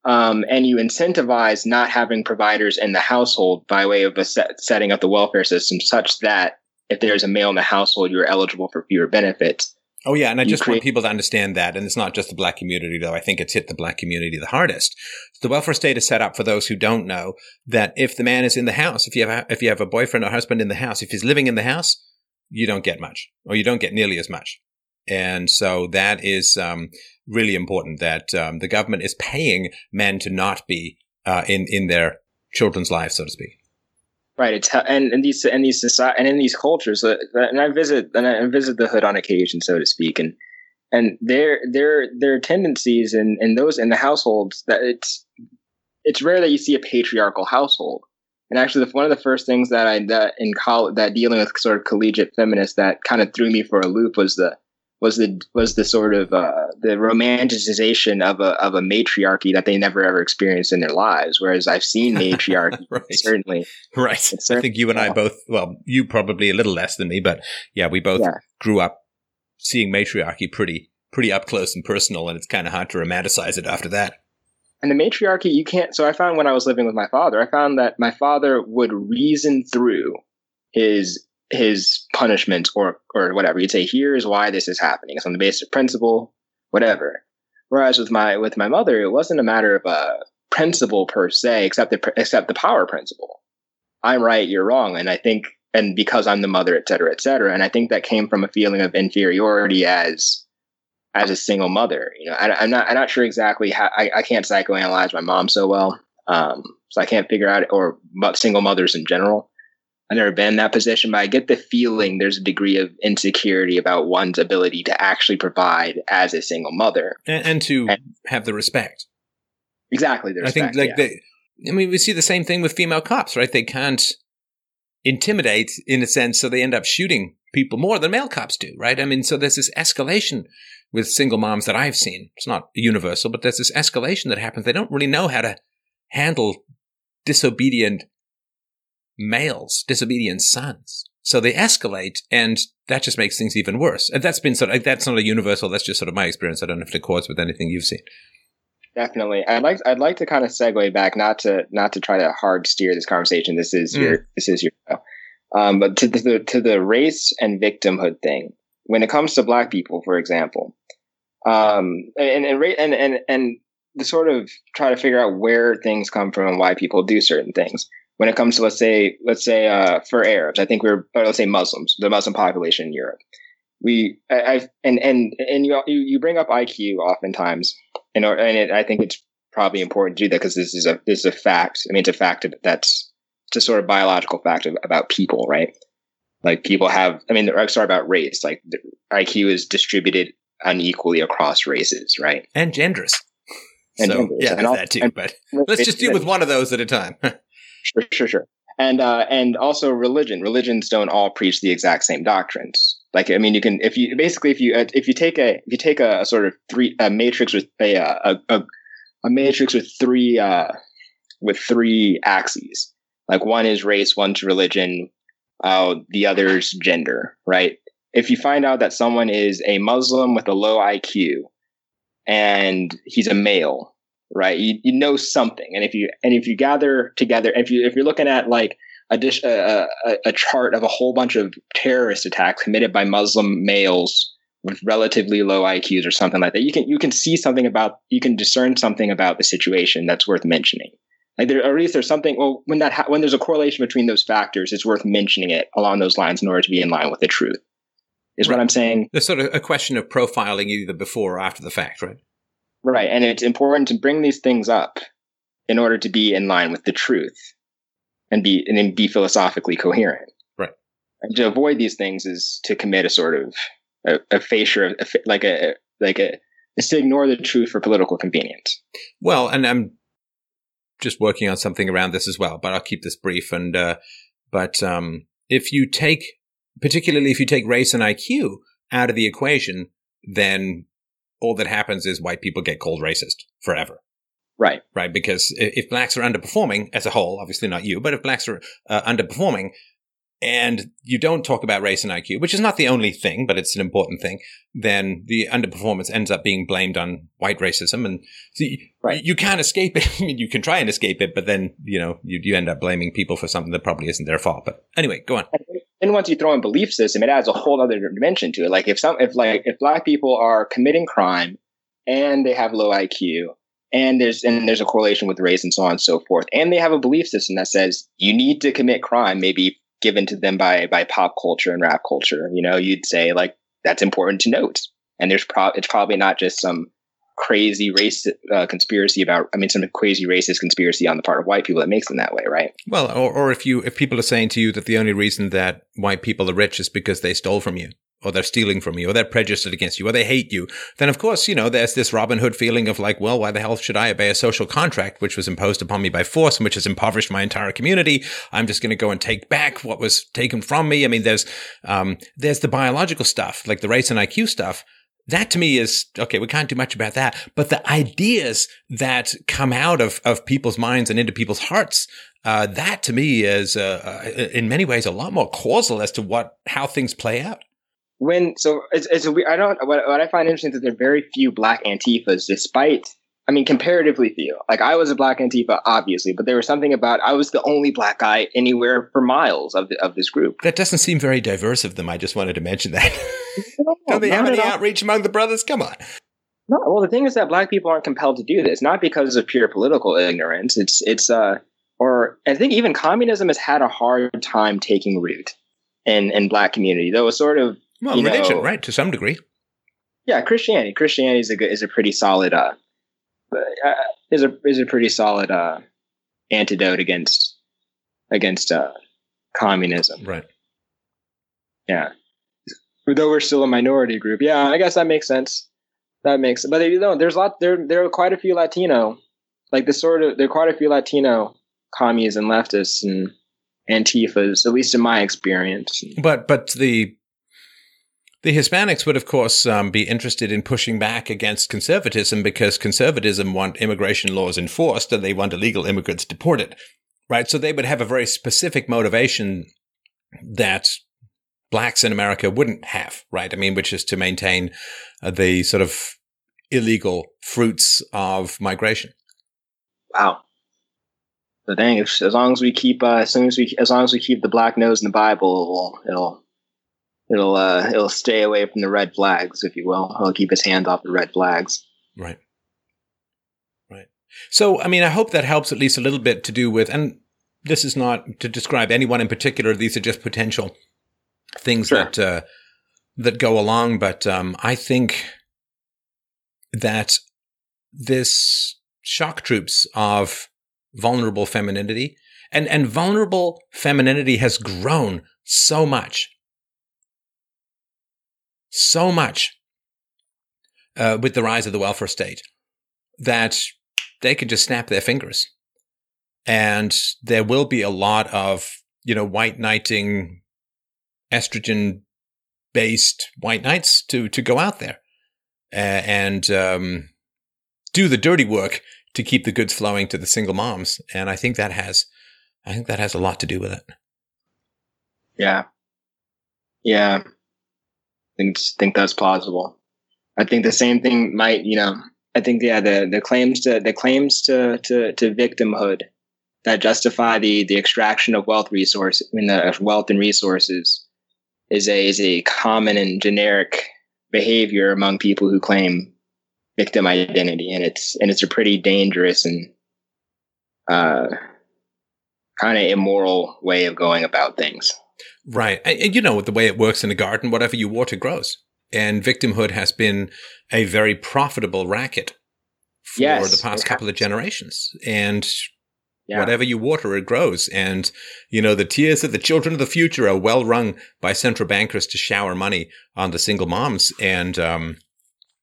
um, and you incentivize not having providers in the household by way of set, setting up the welfare system such that if there's a male in the household, you're eligible for fewer benefits. Oh yeah, and I just create- want people to understand that, and it's not just the black community though. I think it's hit the black community the hardest. The welfare state is set up for those who don't know that if the man is in the house, if you have a, if you have a boyfriend or husband in the house, if he's living in the house, you don't get much, or you don't get nearly as much. And so that is um, really important that um, the government is paying men to not be uh, in in their children's lives, so to speak. Right. It's and in these and these society and in these cultures, uh, and I visit and I visit the hood on occasion, so to speak, and and their their their tendencies and and those in the households that it's it's rare that you see a patriarchal household. And actually, the, one of the first things that I that in college that dealing with sort of collegiate feminists that kind of threw me for a loop was the was the was the sort of uh, the romanticization of a of a matriarchy that they never ever experienced in their lives. Whereas I've seen matriarchy right. certainly, right. Certainly, I think you and I both. Well, you probably a little less than me, but yeah, we both yeah. grew up seeing matriarchy pretty pretty up close and personal, and it's kind of hard to romanticize it after that. And the matriarchy, you can't. So I found when I was living with my father, I found that my father would reason through his his punishment or or whatever. You'd say, here's why this is happening. It's on the basis of principle, whatever. Whereas with my with my mother, it wasn't a matter of a principle per se, except the except the power principle. I'm right, you're wrong, and I think, and because I'm the mother, et cetera, et cetera, and I think that came from a feeling of inferiority as as a single mother. You know, I, am not I'm not sure exactly how I, I can't psychoanalyze my mom so well, um, so I can't figure out or single mothers in general. I've never been in that position, but I get the feeling there's a degree of insecurity about one's ability to actually provide as a single mother and, and to and, have the respect. Exactly. I think like yeah. they, I mean, we see the same thing with female cops, right? They can't intimidate in a sense, so they end up shooting people more than male cops do, right? I mean, so there's this escalation with single moms that I've seen. It's not universal, but there's this escalation that happens. They don't really know how to handle disobedient males, disobedient sons. So they escalate, and that just makes things even worse. And that's been sort of, that's not a universal, that's just sort of my experience. I don't know if it accords with anything you've seen. definitely. I'd like I'd like to kind of segue back, not to not to try to hard steer this conversation. This is mm. your this is your um, but to the to the race and victimhood thing. When it comes to Black people, for example, um, and and and and and to sort of try to figure out where things come from and why people do certain things. When it comes to let's say let's say uh, for Arabs, I think we're or let's say Muslims, the Muslim population in Europe. We I, I and and and you you bring up IQ oftentimes, and and it, I think it's probably important to do that because this is a this is a fact. I mean, it's a fact that's it's a sort of biological fact of, about people, right? Like people have, I mean, sorry about race. Like IQ is distributed unequally across races, right? And genders. And so, genders. yeah, and that too. but let's just deal with one of those at a time. sure, sure, sure. And uh, and also religion. Religions don't all preach the exact same doctrines. Like I mean, you can if you basically if you uh, if you take a if you take a, a sort of three a matrix with a a, a, a matrix with three uh, with three axes. Like one is race, one's religion, uh, the other's gender. Right? If you find out that someone is a Muslim with a low IQ and he's a male, right? You, you know something, and if you and if you gather together, if you if you're looking at like a, dish, a, a, a chart of a whole bunch of terrorist attacks committed by Muslim males with relatively low IQs or something like that, you can you can see something about you can discern something about the situation that's worth mentioning. Like there, or at least there's something. Well, when that ha- when there's a correlation between those factors, it's worth mentioning it along those lines in order to be in line with the truth is right. what I'm saying. There's sort of a question of profiling either before or after the fact, right? Right. And it's important to bring these things up in order to be in line with the truth and be and be philosophically coherent. Right. And to avoid these things is to commit a sort of a, a facial, a, like a like a is to ignore the truth for political convenience. Well, and I'm just working on something around this as well, but I'll keep this brief. And uh, but um, if you take particularly if you take race and IQ out of the equation, then all that happens is white people get called racist forever. Right. Right. Because if blacks are underperforming as a whole, obviously not you, but if blacks are uh, underperforming and you don't talk about race and IQ, which is not the only thing, but it's an important thing, then the underperformance ends up being blamed on white racism. And so you, right. you can't escape it. I mean, you can try and escape it, but then, you know, you, you end up blaming people for something that probably isn't their fault. But anyway, go on. And once you throw in belief system, it adds a whole other dimension to it. Like if some, if like, if black people are committing crime and they have low IQ and there's, and there's a correlation with race and so on and so forth, and they have a belief system that says you need to commit crime, maybe given to them by, by pop culture and rap culture, you know, you'd say like, that's important to note. And there's pro, it's probably not just some crazy race uh, conspiracy about i mean some crazy racist conspiracy on the part of white people that makes them that way right? Well or, or if you if people are saying to you that the only reason that white people are rich is because they stole from you or they're stealing from you or they're prejudiced against you or they hate you then of course you know there's this robin hood feeling of like well why the hell should i obey a social contract which was imposed upon me by force and which has impoverished my entire community? I'm just going to go and take back what was taken from me. I mean there's um there's the biological stuff like the race and iq stuff that to me is okay. We can't do much about that, but the ideas that come out of, of people's minds and into people's hearts, uh, that to me is, uh, uh, in many ways, a lot more causal as to what, how things play out. When, so it's, it's I don't, what, what I find interesting is that there are very few black Antifas, despite I mean, comparatively few. Like I was a black Antifa, obviously, but there was something about I was the only black guy anywhere for miles of the, of this group. That doesn't seem very diverse of them. I just wanted to mention that. No, Don't they have any outreach among the brothers? Come on. No, well, the thing is that black people aren't compelled to do this, not because of pure political ignorance. It's it's uh, or I think even communism has had a hard time taking root in in black community, though it's sort of well, religion, know, right, to some degree. Yeah, Christianity. Christianity is a good, is a pretty solid uh uh, is a is a pretty solid uh, antidote against against uh, communism. Right. Yeah. Though we're still a minority group, yeah, I guess that makes sense. That makes, but you know, there's a lot. There there are quite a few Latino, like the sort of there are quite a few Latino commies and leftists and antifas, at least in my experience. But but the the Hispanics would, of course, um, be interested in pushing back against conservatism because conservatism want immigration laws enforced and they want illegal immigrants deported, right? So they would have a very specific motivation that blacks in America wouldn't have, right? I mean, which is to maintain uh, the sort of illegal fruits of migration. Wow. So dang, if, as long as we keep, uh, as soon as we, as long as we keep the black nose in the Bible, it'll, it'll, it'll, uh, it'll stay away from the red flags, if you will. It'll keep his hands off the red flags. Right. Right. So, I mean, I hope that helps at least a little bit to do with, and this is not to describe anyone in particular. These are just potential things Sure. that uh, that go along. But um, I think that this shock troops of vulnerable femininity and and vulnerable femininity has grown so much, so much uh, with the rise of the welfare state that they could just snap their fingers and there will be a lot of you know white knighting estrogen based white knights to to go out there uh, and um, do the dirty work to keep the goods flowing to the single moms and i think that has i think that has a lot to do with it Yeah. Yeah. Think, think that's plausible. I think the same thing might, you know, I think, yeah, the, the claims to, the claims to, to, to victimhood that justify the, the extraction of wealth resources, I mean, the wealth and resources is a, is a common and generic behavior among people who claim victim identity. And it's, and it's a pretty dangerous and, uh, kind of immoral way of going about things. Right. And, you know, the way it works in a garden, whatever you water grows. And victimhood has been a very profitable racket for Yes, the past couple of generations. And Yeah. whatever you water, it grows. And, you know, the tears of the children of the future are well wrung by central bankers to shower money on the single moms. And, um,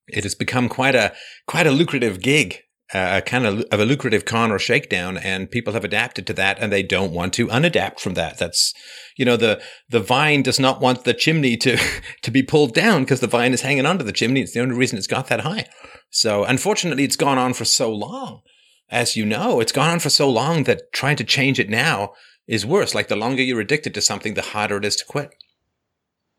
it has become quite a, quite a lucrative gig. Uh, kind of of a lucrative con or shakedown, and people have adapted to that, and they don't want to unadapt from that. That's, you know, the the vine does not want the chimney to to be pulled down because the vine is hanging onto the chimney. It's the only reason it's got that high. So, unfortunately, it's gone on for so long. As you know, it's gone on for so long that trying to change it now is worse. Like the longer you're addicted to something, the harder it is to quit.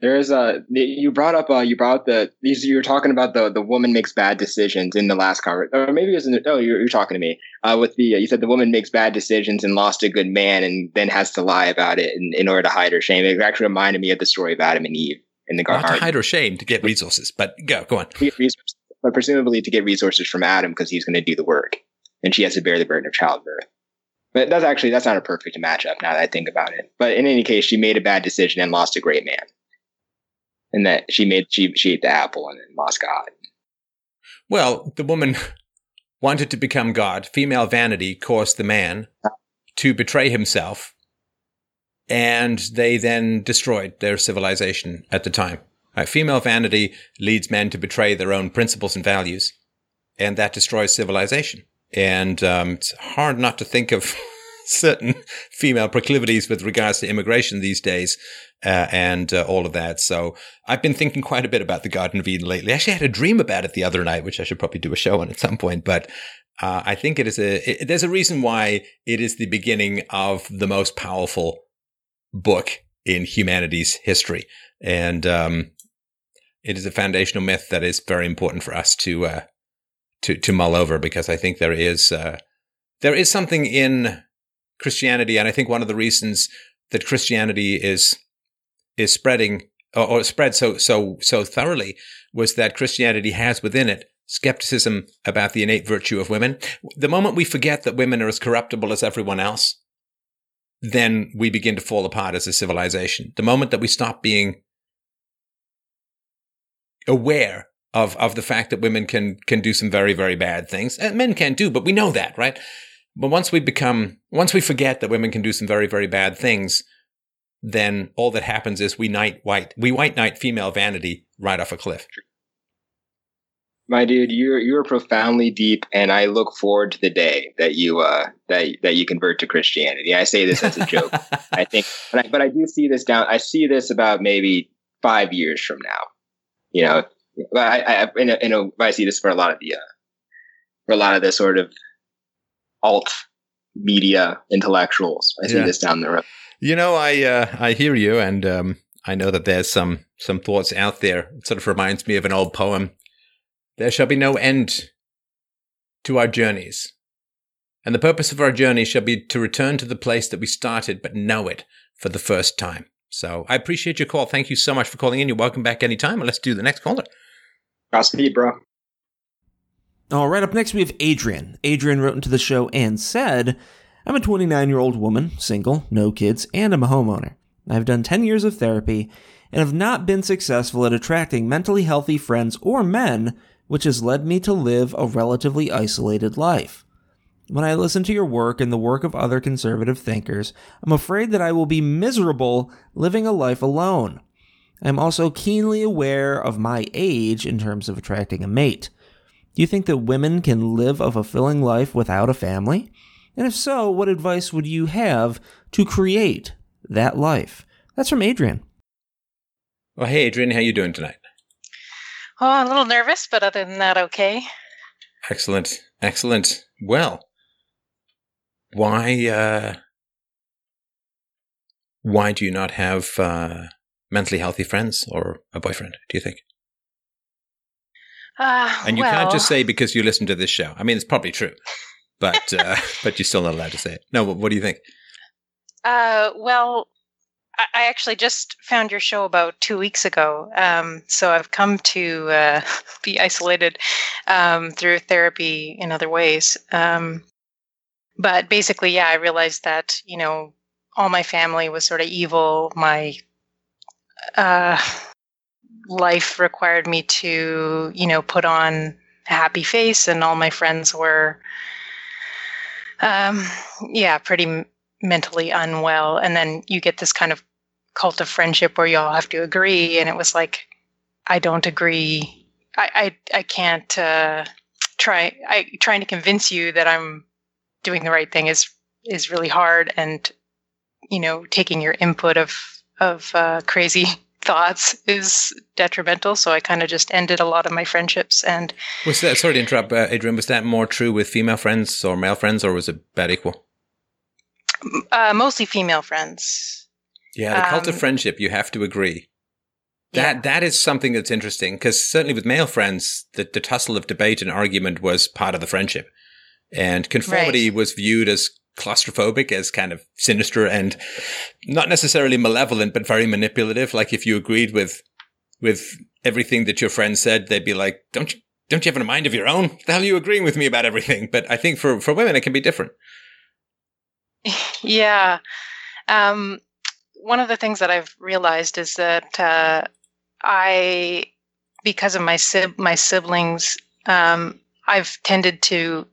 There's a you brought up uh, you brought up the these you were talking about the the woman makes bad decisions in the last conversation or maybe it was in the, oh you're, you're talking to me uh, with the you said the woman makes bad decisions and lost a good man and then has to lie about it in, in order to hide her shame. It actually reminded me of the story of Adam and Eve in the Not garden. to hide her shame to get resources, but go, go on. To get resources, but presumably to get resources from Adam because he's going to do the work and she has to bear the burden of childbirth. But that's actually that's not a perfect matchup now that I think about it. But in any case, she made a bad decision and lost a great man. And that she made she she ate the apple and then lost God. Well, the woman wanted to become God. Female vanity caused the man to betray himself, and they then destroyed their civilization at the time. Uh, female vanity leads men to betray their own principles and values, and that destroys civilization. And um, it's hard not to think of certain female proclivities with regards to immigration these days uh, and uh, all of that. So I've been thinking quite a bit about the Garden of Eden lately. I actually had a dream about it the other night, which I should probably do a show on at some point. But uh, I think it is a it, there's a reason why it is the beginning of the most powerful book in humanity's history, and um, it is a foundational myth that is very important for us to uh, to to mull over because I think there is uh, there is something in Christianity, and I think one of the reasons that Christianity is is spreading or, or spread so so so thoroughly was that Christianity has within it skepticism about the innate virtue of women. The moment we forget that women are as corruptible as everyone else, then we begin to fall apart as a civilization. The moment that we stop being aware of of the fact that women can can do some very very bad things, and men can too, but we know that, right? But once we become once we forget that women can do some very very bad things, then all that happens is we knight white we white knight female vanity right off a cliff. My dude, you're you're profoundly deep, and I look forward to the day that you uh that that you convert to Christianity. I say this as a joke. I think, but I, but I do see this down. I see this about maybe five years from now. You know, but I, I in a, in a, I see this for a lot of the uh, for a lot of the sort of alt media intellectuals. I see Yeah. this down the road. You know, I uh, I hear you, and um, I know that there's some some thoughts out there. It sort of reminds me of an old poem there shall be no end to our journeys. And the purpose of our journey shall be to return to the place that we started, but know it for the first time. So I appreciate your call. Thank you so much for calling in. You're welcome back anytime. And let's do the next caller. Godspeed, bro. All right, up next we have Adrian. Adrian wrote into the show and said, I'm a 29 year old woman, single, no kids, and I'm a homeowner. I've done 10 years of therapy and have not been successful at attracting mentally healthy friends or men, which has led me to live a relatively isolated life. When I listen to your work and the work of other conservative thinkers, I'm afraid that I will be miserable living a life alone. I'm also keenly aware of my age in terms of attracting a mate. Do you think that women can live a fulfilling life without a family? And if so, what advice would you have to create that life? That's from Adrian. Well, hey, Adrian, how you doing tonight? Oh, a little nervous, but other than that, okay. Excellent, excellent. Well, why uh, why do you not have uh, mentally healthy friends or a boyfriend? Do you think? Uh, And you well, can't just say because you listen to this show. I mean, it's probably true, but uh, but you're still not allowed to say it. No, what, what do you think? Uh, well, I, I actually just found your show about two weeks ago. Um, so I've come to uh, be isolated um, through therapy in other ways. Um, but basically, yeah, I realized that you know all my family was sort of evil. My uh, life required me to you know put on a happy face, and all my friends were. Um, yeah, pretty m- mentally unwell and then you get this kind of cult of friendship where you all have to agree and it was like i don't agree i i, I can't uh, try i trying to convince you that i'm doing the right thing is is really hard and you know taking your input of of uh, crazy thoughts is detrimental so i kind of just ended a lot of my friendships and Was that sorry to interrupt, uh, Adrian? Was that more true with female friends or male friends, or was it about equal? uh, mostly female friends Yeah, the cult of Um, friendship. You have to agree. That Yeah. that is something that's interesting because certainly with male friends, the, the tussle of debate and argument was part of the friendship, and conformity Right. was viewed as claustrophobic, as kind of sinister and not necessarily malevolent, but very manipulative. Like if you agreed with with everything that your friend said, they'd be like, "Don't you don't you have a mind of your own? What the hell are you agreeing with me about everything?" But I think for for women, it can be different. Yeah. Um, one of the things that I've realized is that uh, I, because of my my siblings, um, I've tended to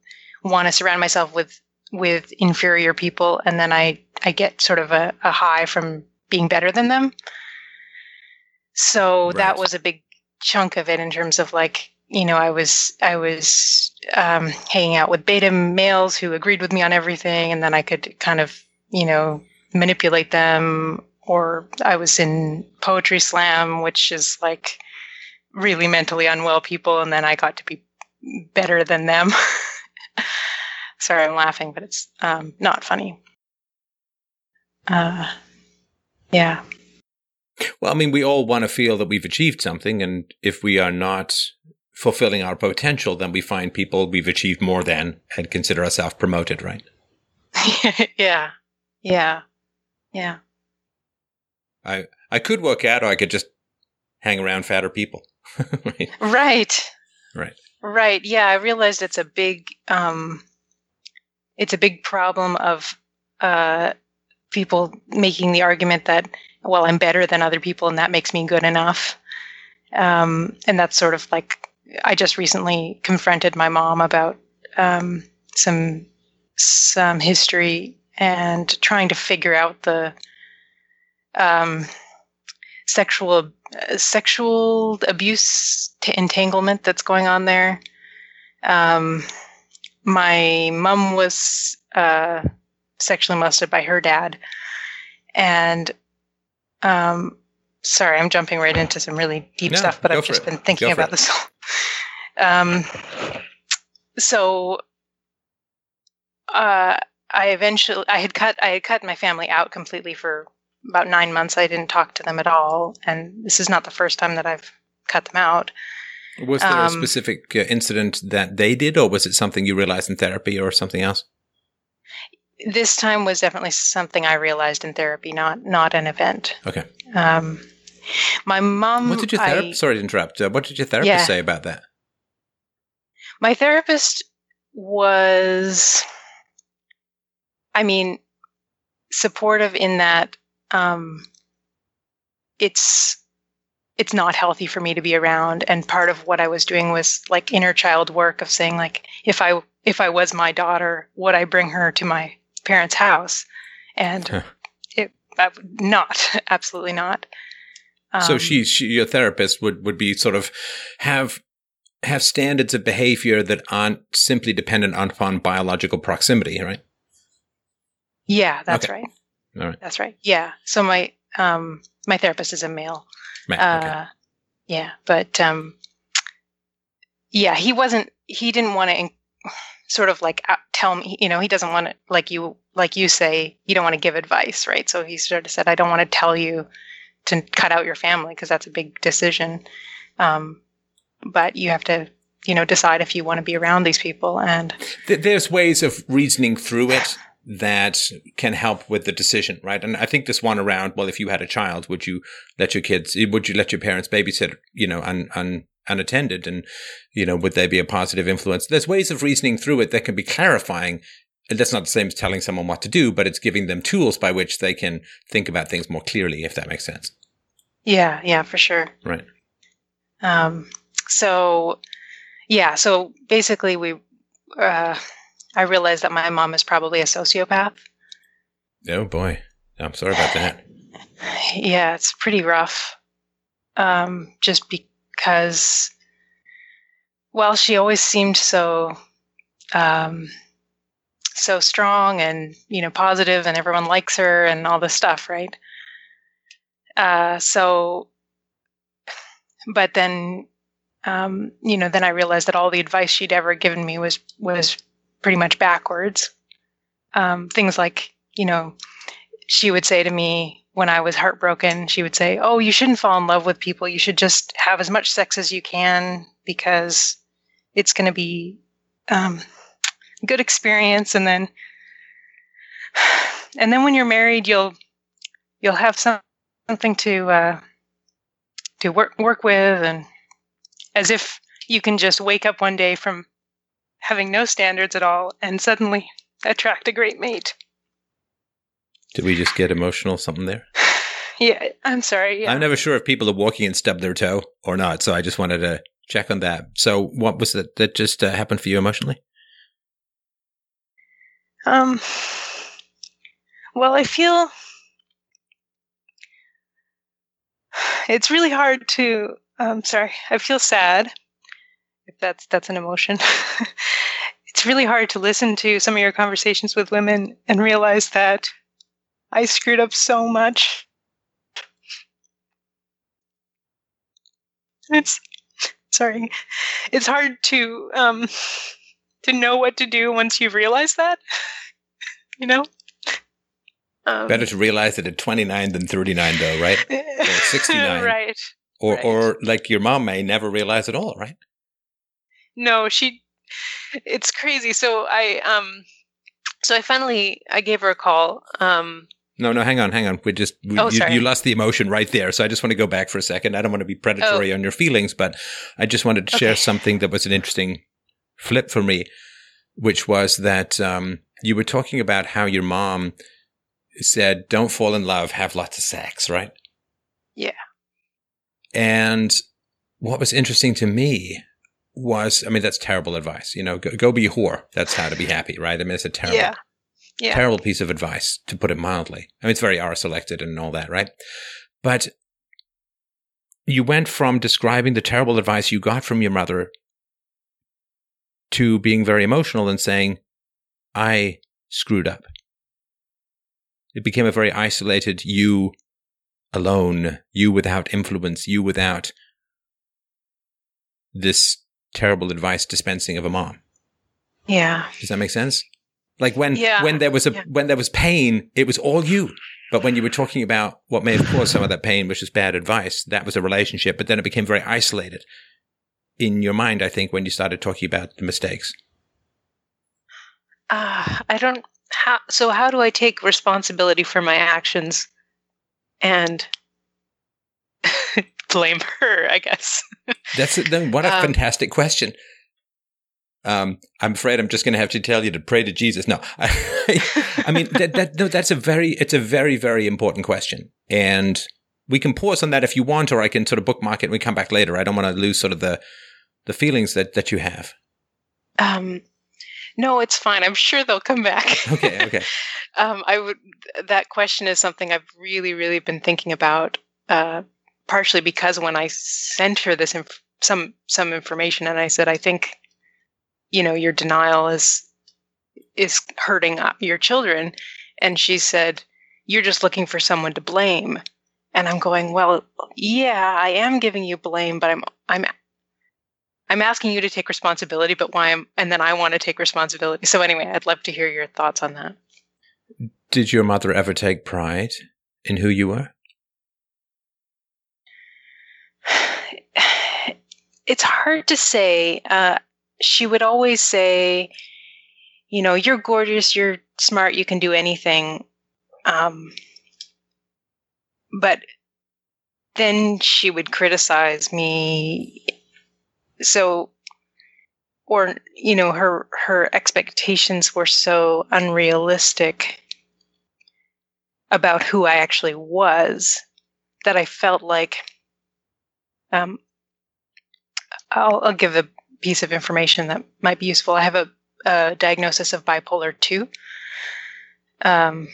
want to surround myself with with inferior people, and then I I get sort of a, a high from being better than them. So that was a big chunk of it in terms of like you know I was I was um, hanging out with beta males who agreed with me on everything, and then I could kind of you know manipulate them. Or I was in poetry slam, which is like really mentally unwell people, and then I got to be better than them. Sorry, I'm laughing, but it's um, not funny. Uh, yeah. Well, I mean, we all want to feel that we've achieved something, and if we are not fulfilling our potential, then we find people we've achieved more than and consider ourselves promoted, right? yeah. Yeah. Yeah. I I could work out, or I could just hang around fatter people. right? Right. Right. Right. Yeah, I realized it's a big um it's a big problem of uh people making the argument that well, I'm better than other people and that makes me good enough. Um and that's sort of like I just recently confronted my mom about um some some history and trying to figure out the um sexual uh, sexual abuse t- entanglement that's going on there. Um, my mom was uh, sexually molested by her dad, and um, sorry, I'm jumping right into some really deep No, stuff, but I've just it. been thinking Go about this. um, so uh, I eventually I had cut I had cut my family out completely for about nine months. I didn't talk to them at all, and this is not the first time that I've cut them out. Was there a Um, specific uh, incident that they did, or was it something you realized in therapy, or something else? This time was definitely something I realized in therapy, not not an event. Okay. Um, my mom. What did your therapist? Sorry to interrupt. Uh, what did your therapist Yeah. say about that? my therapist was i mean supportive in that um it's it's not healthy for me to be around and part of what i was doing was like inner child work of saying like if i if i was my daughter would i bring her to my parents house and Huh. it I would not absolutely not so Um, she, she, your therapist would would be sort of have have standards of behavior that aren't simply dependent upon biological proximity, right? yeah that's Okay. right All right. that's right yeah so my um my therapist is a male Right, Uh, okay. yeah, but um, yeah, he wasn't. He didn't want to sort of like tell me. You know, he doesn't want to like you like you say. You don't want to give advice, right? So he sort of said, "I don't want to tell you to cut out your family because that's a big decision." Um, but you have to, you know, decide if you want to be around these people. And Th- there's ways of reasoning through it that can help with the decision, right? And I think this one around, well, if you had a child, would you let your kids, would you let your parents babysit, you know, un, un, unattended? And, you know, would they be a positive influence? There's ways of reasoning through it that can be clarifying. And that's not the same as telling someone what to do, but it's giving them tools by which they can think about things more clearly, if that makes sense. yeah, yeah, for sure. Right. Um, so, yeah, so basically, we, uh, I realized that my mom is probably a sociopath. Oh boy. I'm sorry about that. Yeah, it's pretty rough. Um, just because, well, she always seemed so, um, so strong and you know positive, and everyone likes her and all this stuff, right? Uh, so, but then, um, you know, then I realized that all the advice she'd ever given me was was pretty much backwards. Um, things like, you know, she would say to me when I was heartbroken, she would say, Oh, you shouldn't fall in love with people. You should just have as much sex as you can because it's going to be um, a good experience. And then, and then when you're married, you'll, you'll have some, something to, uh, to work, work with. And as if you can just wake up one day from having no standards at all and suddenly attract a great mate. Did we just get emotional? Something there? Yeah, I'm sorry. Yeah. I'm never sure if people are walking and stub their toe or not. So I just wanted to check on that. So what was it that just uh, happened for you emotionally? Um, well, I feel it's really hard to. Um, sorry, I feel sad. If that's that's an emotion. it's really hard to listen to some of your conversations with women and realize that I screwed up so much. It's sorry. It's hard to um to know what to do once you've realized that. you know? Um, Better to realize it at 29 than 39, though, right? Or 69. right. Or, Right. or like your mom may never realize at all, right? No, she it's crazy. So I um so I finally I gave her a call. Um No, no, hang on, hang on. We just we, Oh, you, you lost the emotion right there. So I just want to go back for a second. I don't want to be predatory on your feelings, but I just wanted to share Oh. Something that was an interesting flip for me, which was that um, you were talking about how your mom said, "Don't fall in love, have lots of sex," right? Yeah. And what was interesting to me was, I mean, that's terrible advice. You know, go, go be a whore. That's how to be happy, right? I mean, it's a terrible yeah. Yeah. terrible piece of advice, to put it mildly. I mean, it's very R selected and all that, right? But you went from describing the terrible advice you got from your mother to being very emotional and saying, I screwed up. It became a very isolated you alone, you without influence, you without this terrible advice dispensing of a mom. yeah. Does that make sense? Like when Yeah. when there was a Yeah. when there was pain, it was all you. But when you were talking about what may have caused some of that pain, which is bad advice, that was a relationship. But then it became very isolated. in your mind, I think, when you started talking about the mistakes. Uh, I don't. How, so, how do I take responsibility for my actions and blame her? I guess. That's it. Then what a Um, fantastic question. Um, I'm afraid I'm just going to have to tell you to pray to Jesus. No, I, I mean that, that no, that's a very it's a very very important question, and we can pause on that if you want, or I can sort of bookmark it and we come back later. I don't want to lose sort of the the feelings that that you have. Um, no, it's fine. I'm sure they'll come back. Okay, okay. um, I would. That question is something I've really, really been thinking about. Uh, partially because when I sent her this inf- some some information, and I said, I think, you know, your denial is is hurting uh, your children, and she said, you're just looking for someone to blame. And I'm going, well, yeah, I am giving you blame, but I'm I'm I'm asking you to take responsibility, but why am and then I want to take responsibility. So anyway, I'd love to hear your thoughts on that. Did your mother ever take pride in who you were? It's hard to say. Uh, she would always say, you know, you're gorgeous, you're smart, you can do anything. Um, but then she would criticize me. So, or, you know, her, her expectations were so unrealistic about who I actually was that I felt like, um, I'll, I'll give a piece of information that might be useful. I have a, a diagnosis of bipolar 2, um,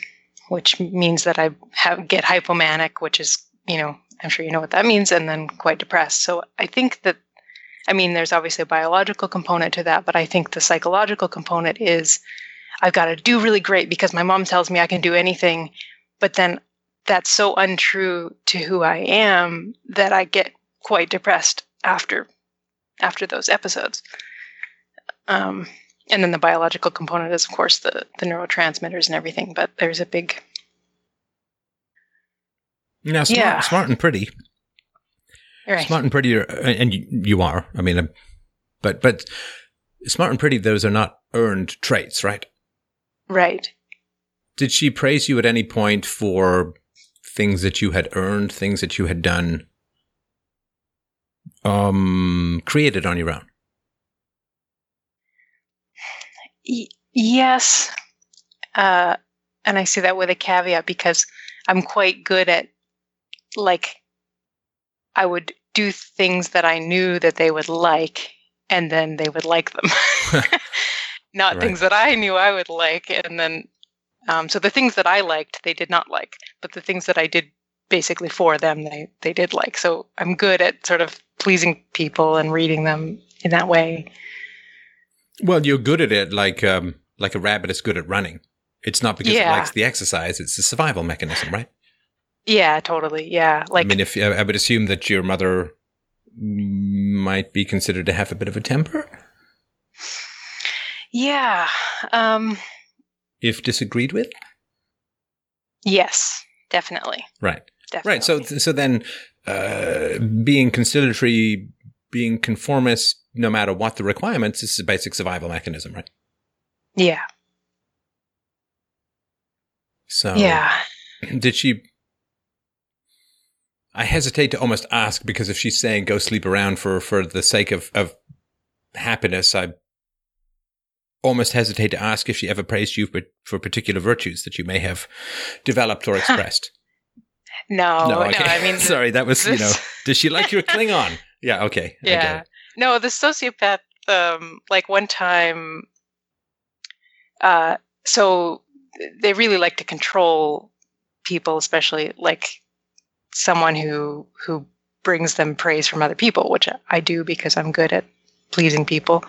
which means that I have, get hypomanic, which is, you know, I'm sure you know what that means, and then quite depressed. So I think that, I mean, there's obviously a biological component to that, but I think the psychological component is I've got to do really great because my mom tells me I can do anything, but then that's so untrue to who I am that I get quite depressed after after those episodes. Um, and then the biological component is, of course, the the neurotransmitters and everything. But there's a big Now, smart, Yeah. smart and pretty, right. smart and pretty, and you, you are. I mean, uh, but but smart and pretty, those are not earned traits, right? right. Did she praise you at any point for things that you had earned, things that you had done, um, created on your own? Y- yes, uh, and I say that with a caveat because I'm quite good at like I would do things that I knew that they would like, and then they would like them. not Right. things that I knew I would like, and then um, so the things that I liked they did not like, but the things that I did basically for them they they did like. So I'm good at sort of pleasing people and reading them in that way. Well, you're good at it, like um, like a rabbit is good at running. It's not because it likes the exercise; it's a survival mechanism, right? Yeah, totally. Yeah, like I mean, if I would assume that your mother might be considered to have a bit of a temper, yeah. Um, if disagreed with, yes, definitely. right? Definitely. Right. So, so then, uh, being conciliatory, being conformist, no matter what the requirements, this is a basic survival mechanism, right? yeah, So, yeah. did she? I hesitate to almost ask because if she's saying go sleep around for for the sake of of happiness, I almost hesitate to ask if she ever praised you for, for particular virtues that you may have developed or expressed. No, no. okay. I mean, sorry, that was you know. Does she like your Klingon? Yeah. Okay. Yeah. No, the sociopath. Um, like one time, uh, so they really like to control people, especially like someone who who brings them praise from other people, which I do because I'm good at pleasing people.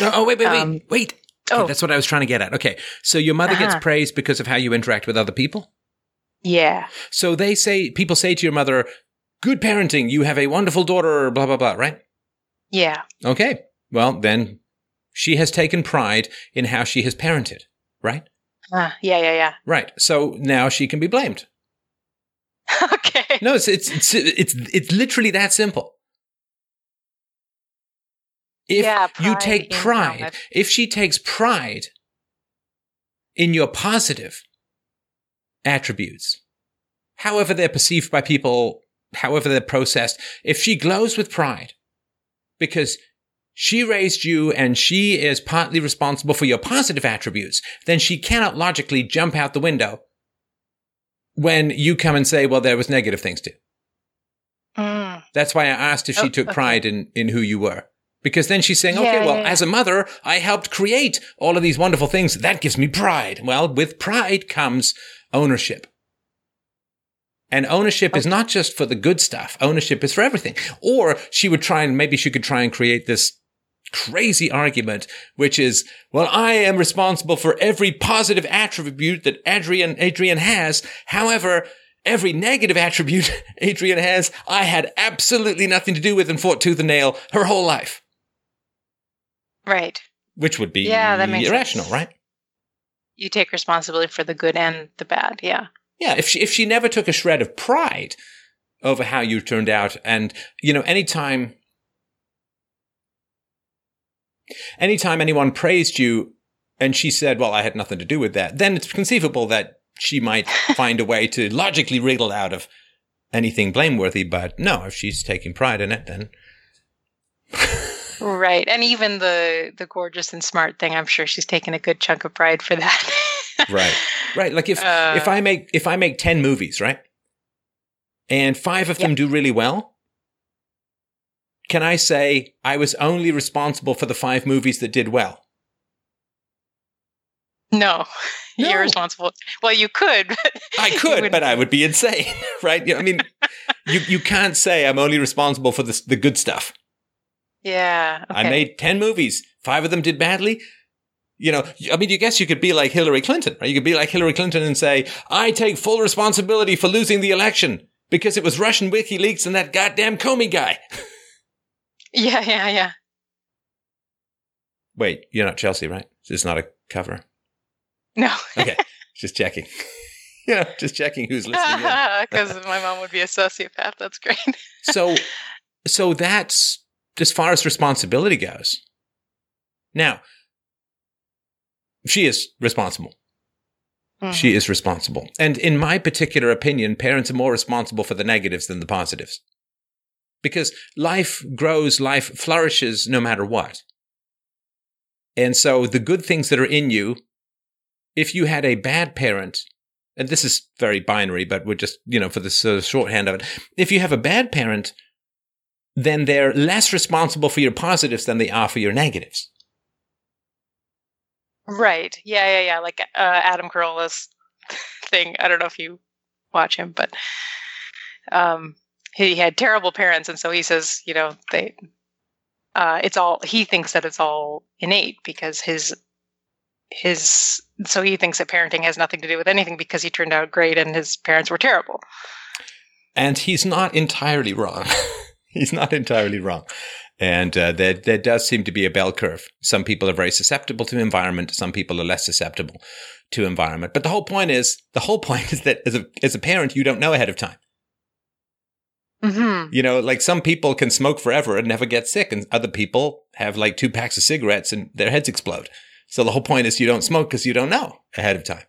No, oh wait, wait, wait, Um, wait. Okay, oh. that's what I was trying to get at. Okay, so your mother gets Uh-huh. praised because of how you interact with other people. Yeah, So they say people say to your mother, "Good parenting. You have a wonderful daughter." Blah blah blah. Right? yeah, Okay. Well, then she has taken pride in how she has parented. Right? uh, yeah, yeah, yeah. Right. So now she can be blamed. okay. No, it's it's it's it's, it's literally that simple. If Yeah, you take pride, if she takes pride in your positive attributes, however they're perceived by people, however they're processed, if she glows with pride because she raised you and she is partly responsible for your positive attributes, then she cannot logically jump out the window when you come and say, well, there was negative things too. Mm. That's why I asked if she Oh, took okay. pride in, in who you were. Because then she's saying, Yeah, okay, well, yeah, yeah. as a mother, I helped create all of these wonderful things. That gives me pride. Well, with pride comes ownership. And ownership is oh. not just for the good stuff. Ownership is for everything. Or she would try and maybe she could try and create this crazy argument, which is, well, I am responsible for every positive attribute that Adrian, Adrian has. However, every negative attribute Adrian has, I had absolutely nothing to do with and fought tooth and nail her whole life, Right. which would be Yeah, that makes irrational, sense. right? You take responsibility for the good and the bad. Yeah. Yeah, if she if she never took a shred of pride over how you turned out, and you know, anytime anytime anyone praised you and she said, Well, I had nothing to do with that, then it's conceivable that she might find a way to logically wriggle out of anything blameworthy. But no, if she's taking pride in it, then Right. And even the the gorgeous and smart thing, I'm sure she's taken a good chunk of pride for that. right. Right. Like if Uh, if I make if I make ten movies, right? And five of them do really well, can I say I was only responsible for the five movies that did well? No. No. You're responsible. Well, you could. But I could, but I would be insane, right? I mean, you you can't say I'm only responsible for the the good stuff. Yeah. I made ten movies, five of them did badly. You know, I mean, you guess you could be like Hillary Clinton, right? You could be like Hillary Clinton and say, "I take full responsibility for losing the election because it was Russian WikiLeaks and that goddamn Comey guy." Yeah, yeah, yeah. Wait, you're not Chelsea, right? It's not a cover. No. Okay, just checking. you know, just checking who's listening. Because my mom would be a sociopath. That's great. so so that's as far as responsibility goes. Now she is responsible. Mm-hmm. She is responsible. And in my particular opinion parents are more responsible for the negatives than the positives. Because life grows life flourishes no matter what. And so the good things that are in you if you had a bad parent and this is very binary but we're just you know for the sort of shorthand of it if you have a bad parent then they're less responsible for your positives than they are for your negatives. Right. Yeah, yeah, yeah. Like uh, Adam Carolla's thing. I don't know if you watch him, but um, he had terrible parents, and so he says, you know, they. Uh, it's all he thinks that it's all innate because his his so he thinks that parenting has nothing to do with anything because he turned out great and his parents were terrible. And he's not entirely wrong. he's not entirely wrong. And uh, there, there does seem to be a bell curve. Some people are very susceptible to environment. Some people are less susceptible to environment. But the whole point is, the whole point is that as a, as a parent, you don't know ahead of time. Mm-hmm. You know, like some people can smoke forever and never get sick, and other people have like two packs of cigarettes and their heads explode. So the whole point is you don't smoke because you don't know ahead of time.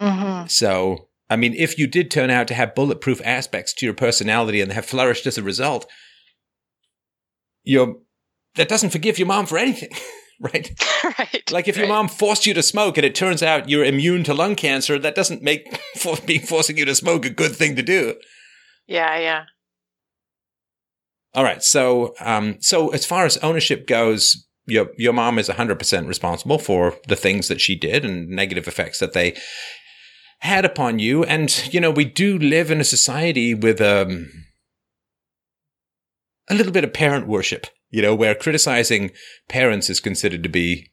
Mm-hmm. So, I mean, if you did turn out to have bulletproof aspects to your personality and have flourished as a result, you're, that doesn't forgive your mom for anything, right? right. Like if your mom forced you to smoke and it turns out you're immune to lung cancer, that doesn't make for being forcing you to smoke a good thing to do. Yeah, yeah. All right. So, um, so as far as ownership goes, your your mom is 100% responsible for the things that she did and negative effects that they had upon you. And you know, we do live in a society with um, a little bit of parent worship. You know, where criticizing parents is considered to be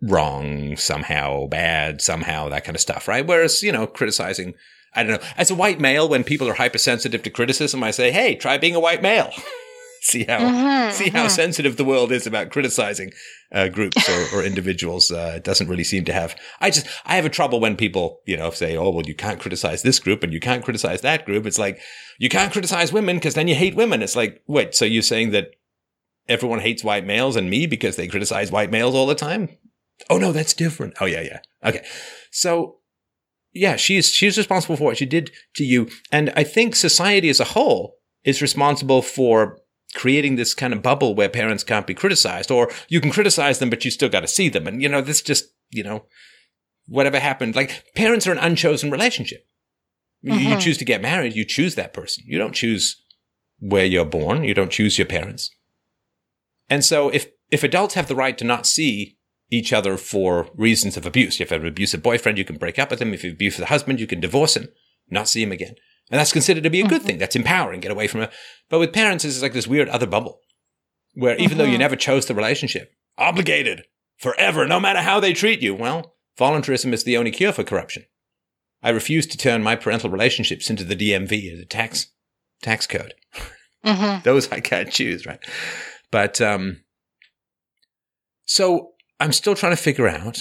wrong somehow, bad somehow, that kind of stuff, right? Whereas, you know, criticizing I don't know. As a white male, when people are hypersensitive to criticism, I say, "Hey, try being a white male. see how Mhm, see how mhm. sensitive the world is about criticizing uh, groups or, or individuals. Uh, it doesn't really seem to have. I just I have a trouble when people you know say, "Oh, well, you can't criticize this group and you can't criticize that group." It's like you can't criticize women because then you hate women. It's like, wait, so you're saying that everyone hates white males and me because they criticize white males all the time. Oh no, that's different. Oh yeah, yeah. Okay. So yeah, she's she's responsible for what she did to you. And I think society as a whole is responsible for creating this kind of bubble where parents can't be criticized or you can criticize them but you still got to see them. And you know this just you know whatever happened like parents are an unchosen relationship. You, you Mhm. choose to get married you choose that person. You don't choose where you're born you don't choose your parents. And so if if adults have the right to not see each other for reasons of abuse if you have an abusive boyfriend you can break up with him if you abuse the husband you can divorce him not see him again and that's considered to be a good Mhm. thing that's empowering get away from it but with parents, it's like this weird other bubble where even though you Mhm. never chose the relationship, obligated forever, no matter how they treat you. Well, voluntarism is the only cure for corruption. I refuse to turn my parental relationships into the DMV a tax tax code. hmm Those I can't choose, right? But um, so I'm still trying to figure out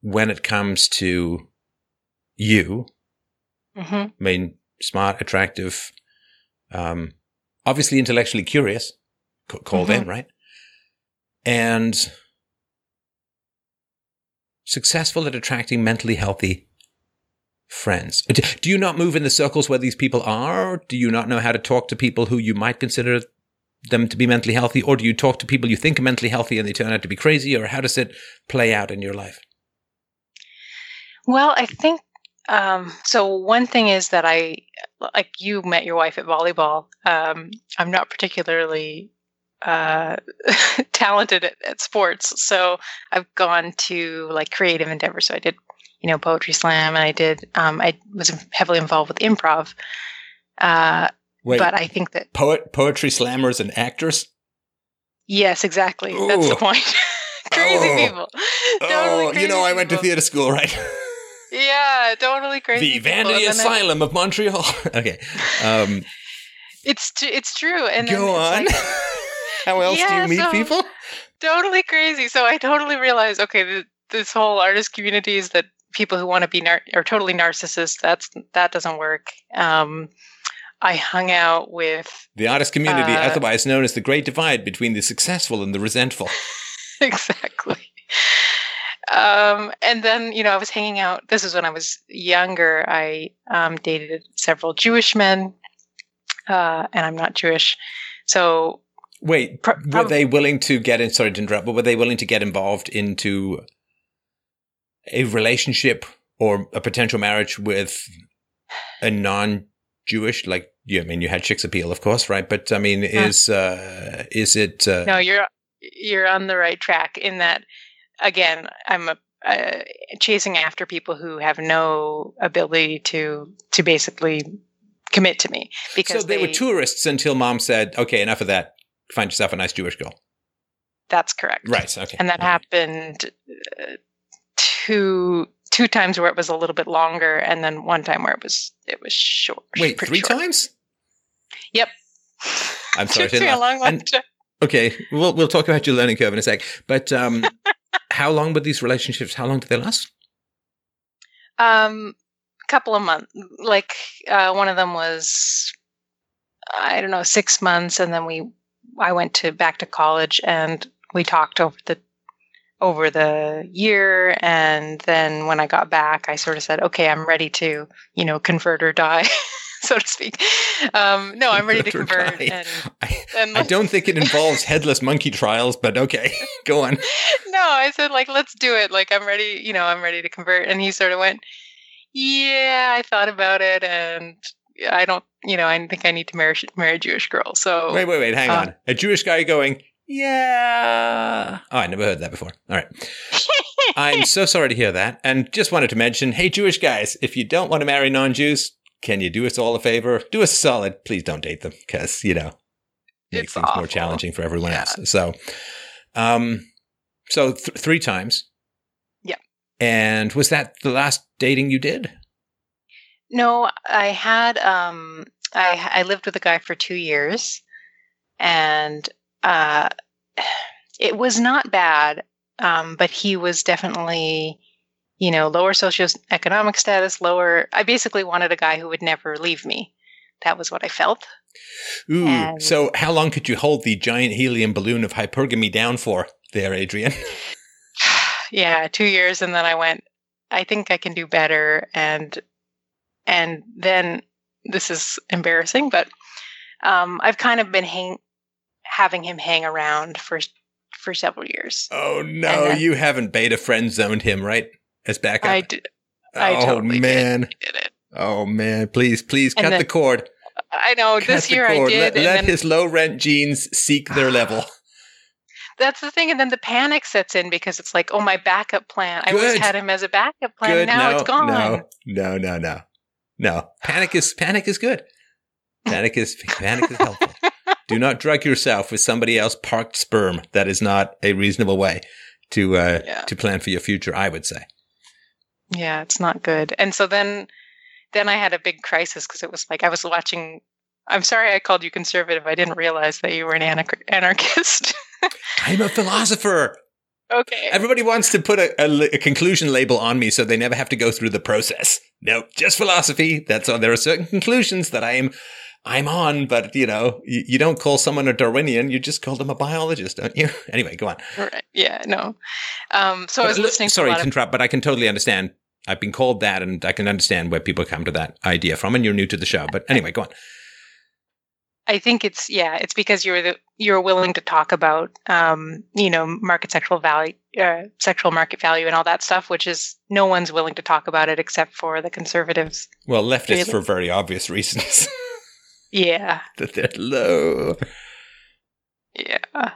when it comes to you hmm I mean, smart, attractive, um, obviously intellectually curious, c- called in, right? And successful at attracting mentally healthy friends. Do you not move in the circles where these people are? Do you not know how to talk to people who you might consider them to be mentally healthy? Or do you talk to people you think are mentally healthy and they turn out to be crazy? Or how does it play out in your life? Well, I think um, so. One thing is that I, like you met your wife at volleyball. Um, I'm not particularly uh, talented at, at sports, so I've gone to like creative endeavors. So I did, you know, poetry slam, and I did. Um, I was heavily involved with improv. Uh, Wait, but I think that poet, poetry slammers and actors? yes, exactly. That's the point. crazy Oh. people. Oh, Totally you crazy know, I went to theater school, right? Yeah, totally crazy. the Vanity I- Asylum of Montreal. okay. Um, It's tr- it's true. And go it's on. like How else do you meet so- people? totally crazy. So I totally realized, okay, th- this whole artist community is that people who want to be nar- are totally narcissists. That's that doesn't work. Um, I hung out with The artist community, Uh, otherwise known as the Great Divide between the successful and the resentful. exactly. Um, and then you know I was hanging out. This is when I was younger. I um, dated several Jewish men, uh, and I'm not Jewish, so Wait, Pro- were they willing to get in? Sorry to interrupt, but were they willing to get involved into a relationship or a potential marriage with a non-Jewish? Like, you, I mean, you had chicks appeal, of course, right? But I mean, is uh, is it? Uh, no you're you're on the right track in that again i'm a, uh, chasing after people who have no ability to to basically commit to me because so they, were tourists until mom said, "Okay, enough of that. Find yourself a nice Jewish girl." that's correct Right. Okay. and that Okay. happened uh, two two times where it was a little bit longer and then one time where it was it was short Wait, three short. times? yep I'm sorry Took to me a long, long And- time. Okay, we'll we'll talk about your learning curve in a sec. But um, how long were these relationships? How long did they last? Um, couple of months. Like uh, one of them was, I don't know, six months, and then we, I went to back to college, and we talked over the over the year, and then when I got back, I sort of said, okay, I'm ready to, you know, convert or die. So to speak. Um, no, I'm ready to Convert or convert, die. and, I, and I don't think it involves headless monkey trials, but okay, go on. no, I said like let's do it. Like I'm ready, you know, I'm ready to convert. And he sort of went, Yeah, I thought about it and I don't you know, I think I need to marry marry a Jewish girl. So Wait, wait, wait, hang Uh, on. A Jewish guy going, yeah. Oh, I never heard that before. All right. I'm so sorry to hear that. And just wanted to mention, hey, Jewish guys, if you don't want to marry non-Jews, can you do us all a favor? Do us a solid. Please don't date them because, you know, it makes It's things more challenging for everyone Yeah. else. So, um, so th- three times. Yeah. And was that the last dating you did? No, I had um I I lived with a guy for 2 years and uh it was not bad um but he was definitely you know lower socioeconomic status lower I basically wanted a guy who would never leave me. That was what I felt. Ooh. And- So, how long could you hold the giant helium balloon of hypergamy down for, there, Adrian? yeah, two years, and then I went. I think I can do better, and and then this is embarrassing, but um, I've kind of been hang, having him hang around for for several years. Oh no, then- you haven't beta friend zoned him, right? As backup. I did. I oh totally did. man. did it. Oh man. Please, please And cut then- the cord. I know Cut this year I did, Let, and let then his low rent genes seek their level. that's the thing. And then the panic sets in because it's like, oh, my backup plan. I always had him as a backup plan. good. now no, it's gone. no, no, no, no, no. Panic is panic is good. Panic is panic is helpful. Do not drug yourself with somebody else parked sperm. That is not a reasonable way to uh, Yeah. to plan for your future. I would say. Yeah, it's not good. And so then then I had a big crisis because it was like I was watching I'm sorry I called you conservative. I didn't realize that you were an anar- anarchist. I'm a philosopher. okay. Everybody wants to put a, a, a conclusion label on me so they never have to go through the process. No, just philosophy. That's all. There are certain conclusions that I am, I'm on, but you know, you, you don't call someone a Darwinian. You just call them a biologist, don't you? Anyway, go on. Right. Yeah, no. Um so I was listening to sorry to of interrupt, but I can totally understand. I've been called that, and I can understand where people come to that idea from. And you're new to the show, but anyway, go on. I think it's yeah, it's because you're the you're willing to talk about um, you know, market sexual value uh, sexual market value and all that stuff, which is no one's willing to talk about it except for the conservatives. Well, leftists Really? for very obvious reasons Yeah. that they're low. Yeah.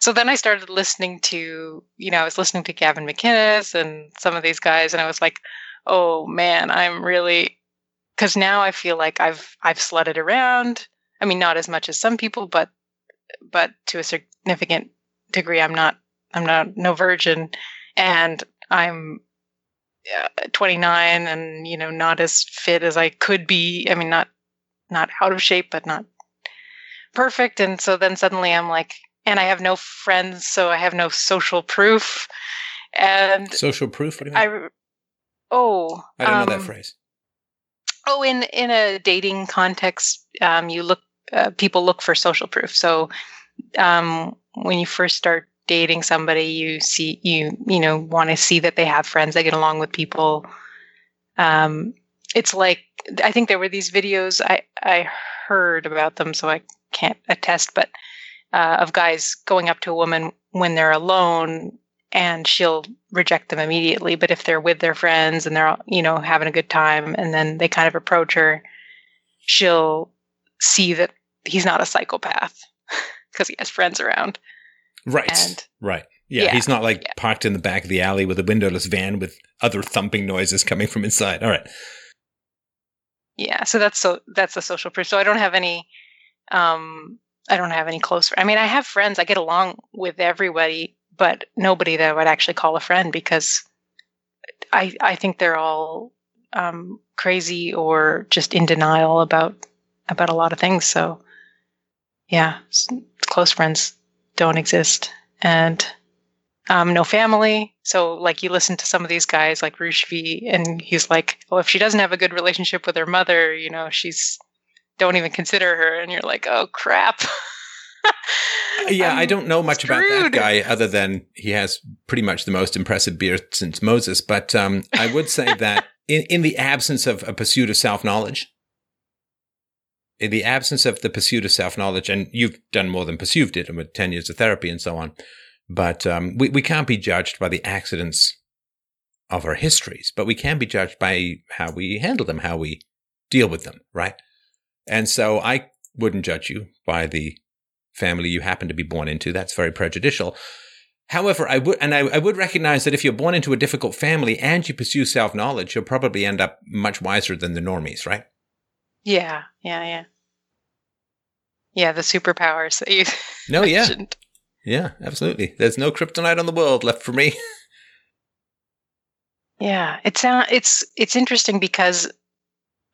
So then I started listening to, you know, I was listening to Gavin McInnes and some of these guys, and I was like, oh man, I'm really, because now I feel like I've I've slutted around. I mean, not as much as some people, but but to a significant degree, I'm not I'm not no virgin, and I'm uh, 29 and you know not as fit as I could be. I mean, not not out of shape, but not perfect. And so then suddenly I'm like, and I have no friends, so I have no social proof. And Social proof? What do you mean? I, oh, I, don't know that um, phrase. Oh, in in a dating context, um, you look uh, people look for social proof. So um, when you first start dating somebody, you see you you know want to see that they have friends, they get along with people. Um, it's like I think there were these videos I I heard about them, so I can't attest, but uh, of guys going up to a woman when they're alone and she'll reject them immediately. But if they're with their friends and they're you know having a good time, and then they kind of approach her, she'll see that he's not a psychopath because he has friends around. Right. and- right. Yeah, yeah, he's not like yeah. parked in the back of the alley with a windowless van with other thumping noises coming from inside. All right. Yeah, so that's so that's the social proof. So I don't have any, um, I don't have any close. I mean, I have friends. I get along with everybody, but nobody that I would actually call a friend because I I think they're all um, crazy or just in denial about about a lot of things. So yeah, close friends don't exist, and um, no family. So like you listen to some of these guys like Roosh V, and he's like, "Oh, if she doesn't have a good relationship with her mother, you know, she's don't even consider her." And you're like, "Oh crap." Yeah, I I'm don't know much about that guy other than he has pretty much the most impressive beard since Moses. But um, I would say that in, in the absence of a pursuit of self knowledge, in the absence of the pursuit of self knowledge, and you've done more than pursued it with 10 years of therapy and so on, but um, we, we can't be judged by the accidents of our histories, but we can be judged by how we handle them, how we deal with them, right? And so I wouldn't judge you by the family you happen to be born into. That's very prejudicial. However, I would, and I, I would recognize that if you're born into a difficult family and you pursue self knowledge, you'll probably end up much wiser than the normies, right? Yeah, yeah, yeah. Yeah, the superpowers that you No, yeah, mentioned. yeah, absolutely. There's no kryptonite on the world left for me. Yeah, it's uh, it's it's interesting because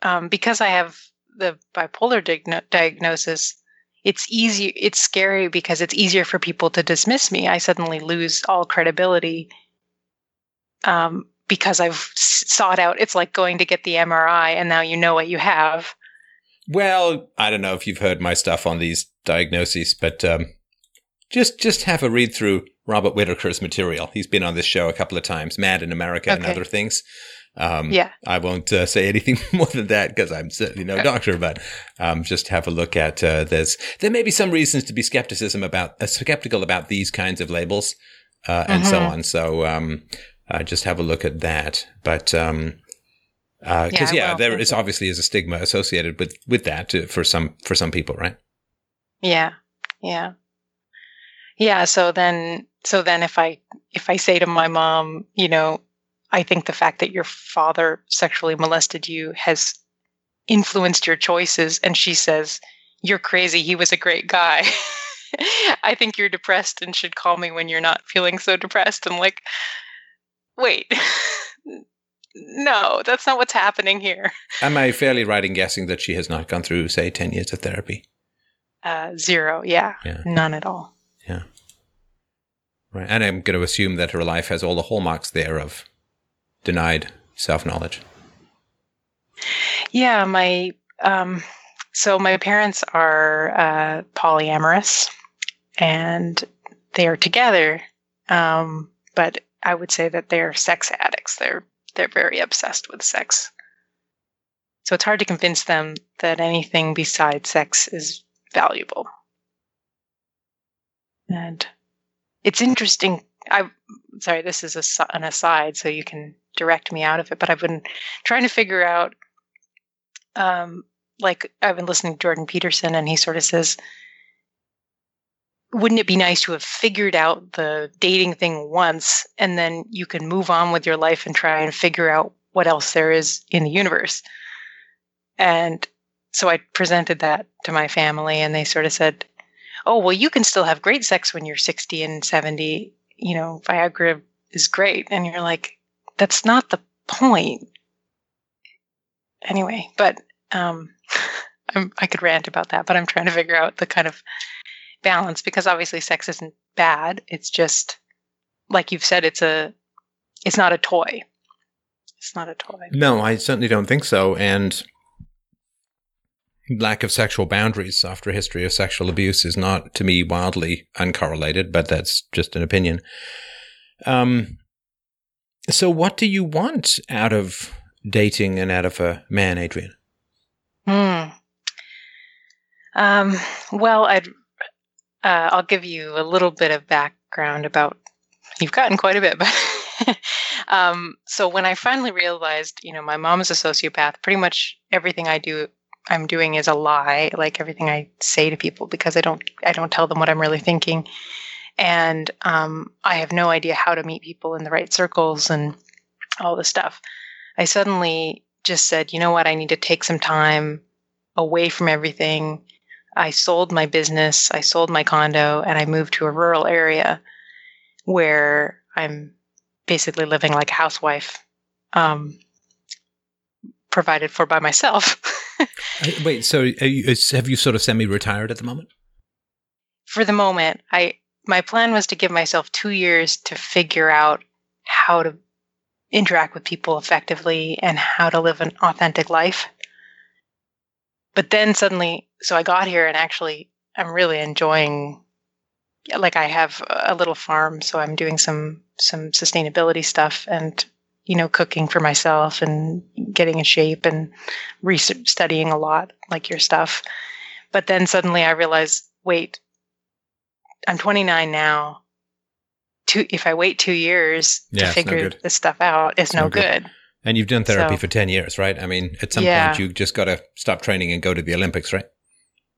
um, because I have the bipolar digno- diagnosis. It's easy. It's scary because it's easier for people to dismiss me. I suddenly lose all credibility um, because I've sought out. It's like going to get the MRI, and now you know what you have. Well, I don't know if you've heard my stuff on these diagnoses, but um, just just have a read through Robert Whitaker's material. He's been on this show a couple of times, Mad in America and other things. Um, Yeah. I won't uh, say anything more than that because I'm certainly no doctor, but um, just have a look at uh, there's there may be some reasons to be skepticism about uh, skeptical about these kinds of labels uh, and so Mhm. on. So um, uh, just have a look at that. But um, because Yeah, yeah, there is obviously is a stigma associated with with that uh, for some for some people, right? Yeah. Yeah. Yeah, so then so then if I if I say to my mom, you know, I think the fact that your father sexually molested you has influenced your choices and she says, "You're crazy. He was a great guy." I think you're depressed and should call me when you're not feeling so depressed. I'm like, "Wait. no, that's not what's happening here." Am I fairly right in guessing that she has not gone through, say, ten years of therapy? Uh zero. Yeah. Yeah. None at all. Right. And I'm going to assume that her life has all the hallmarks there of denied self knowledge. Yeah, my um so my parents are uh polyamorous and they are together. Um but I would say that they're sex addicts. They're they're very obsessed with sex. So it's hard to convince them that anything besides sex is valuable. And it's interesting. I sorry, this is a, an aside, so you can direct me out of it. But I've been trying to figure out um, like I've been listening to Jordan Peterson, and he sort of says, "Wouldn't it be nice to have figured out the dating thing once, and then you can move on with your life and try and figure out what else there is in the universe?" And so I presented that to my family, and they sort of said, "Oh, well, you can still have great sex when you're 60 and 70. You know, Viagra is great." And you're like, "That's not the point." anyway, but um, I'm, I could rant about that, but I'm trying to figure out the kind of balance because obviously sex isn't bad. It's just like you've said, it's a, it's not a toy. It's not a toy. No, I certainly don't think so. And lack of sexual boundaries after a history of sexual abuse is not, to me, wildly uncorrelated, but that's just an opinion. Um, so, what do you want out of dating and out of a man, Adrian? Hmm. Um, well, I'd, uh, I'll give you a little bit of background about. You've gotten quite a bit, but um, so when I finally realized, you know, my mom is a sociopath. Pretty much everything I do, I'm doing is a lie. Like everything I say to people, because I don't, I don't tell them what I'm really thinking, and um, I have no idea how to meet people in the right circles and all this stuff. I suddenly just said, you know what, I need to take some time away from everything. I sold my business, I sold my condo, and I moved to a rural area where I'm basically living like a housewife, um, provided for by myself. Wait, so are you, have you sort of semi-retired at the moment? for the moment, I my plan was to give myself two years to figure out how to interact with people effectively and how to live an authentic life. But then suddenly, so I got here and actually I'm really enjoying like I have a little farm, so I'm doing some some sustainability stuff and you know cooking for myself and getting in shape and research studying a lot like your stuff. But then suddenly I realized, wait, I'm 29 now. Two, if I wait two years Yeah, to it's no figure this stuff out, it's, It's no no good. good. And you've done therapy So- for 10 years, right? I mean, at some Yeah. point, you just got to stop training and go to the Olympics, right?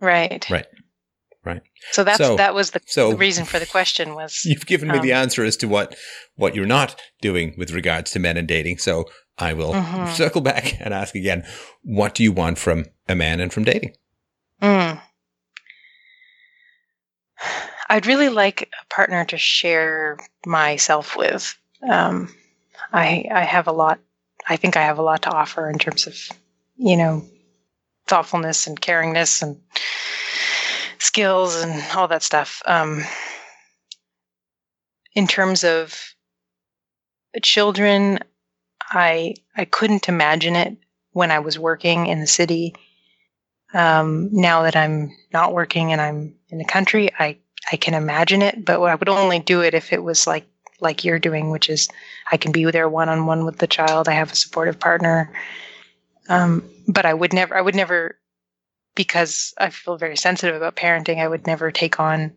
Right. Right. Right. So that's So- that was the, so- the reason for the question was You've given me the Um, answer as to what what you're not doing with regards to men and dating. So I will Mhm. circle back and ask again: What do you want from a man and from dating? Mm. I'd really like a partner to share myself with. Um, I I have a lot. I think I have a lot to offer in terms of, you know, thoughtfulness and caringness and skills and all that stuff. Um, in terms of children, I I couldn't imagine it when I was working in the city. um, now that I'm not working and I'm in the country, I I can imagine it, but I would only do it if it was like like you're doing, which is I can be there one on one with the child. I have a supportive partner. Um, but I would never, I would never, because I feel very sensitive about parenting. I would never take on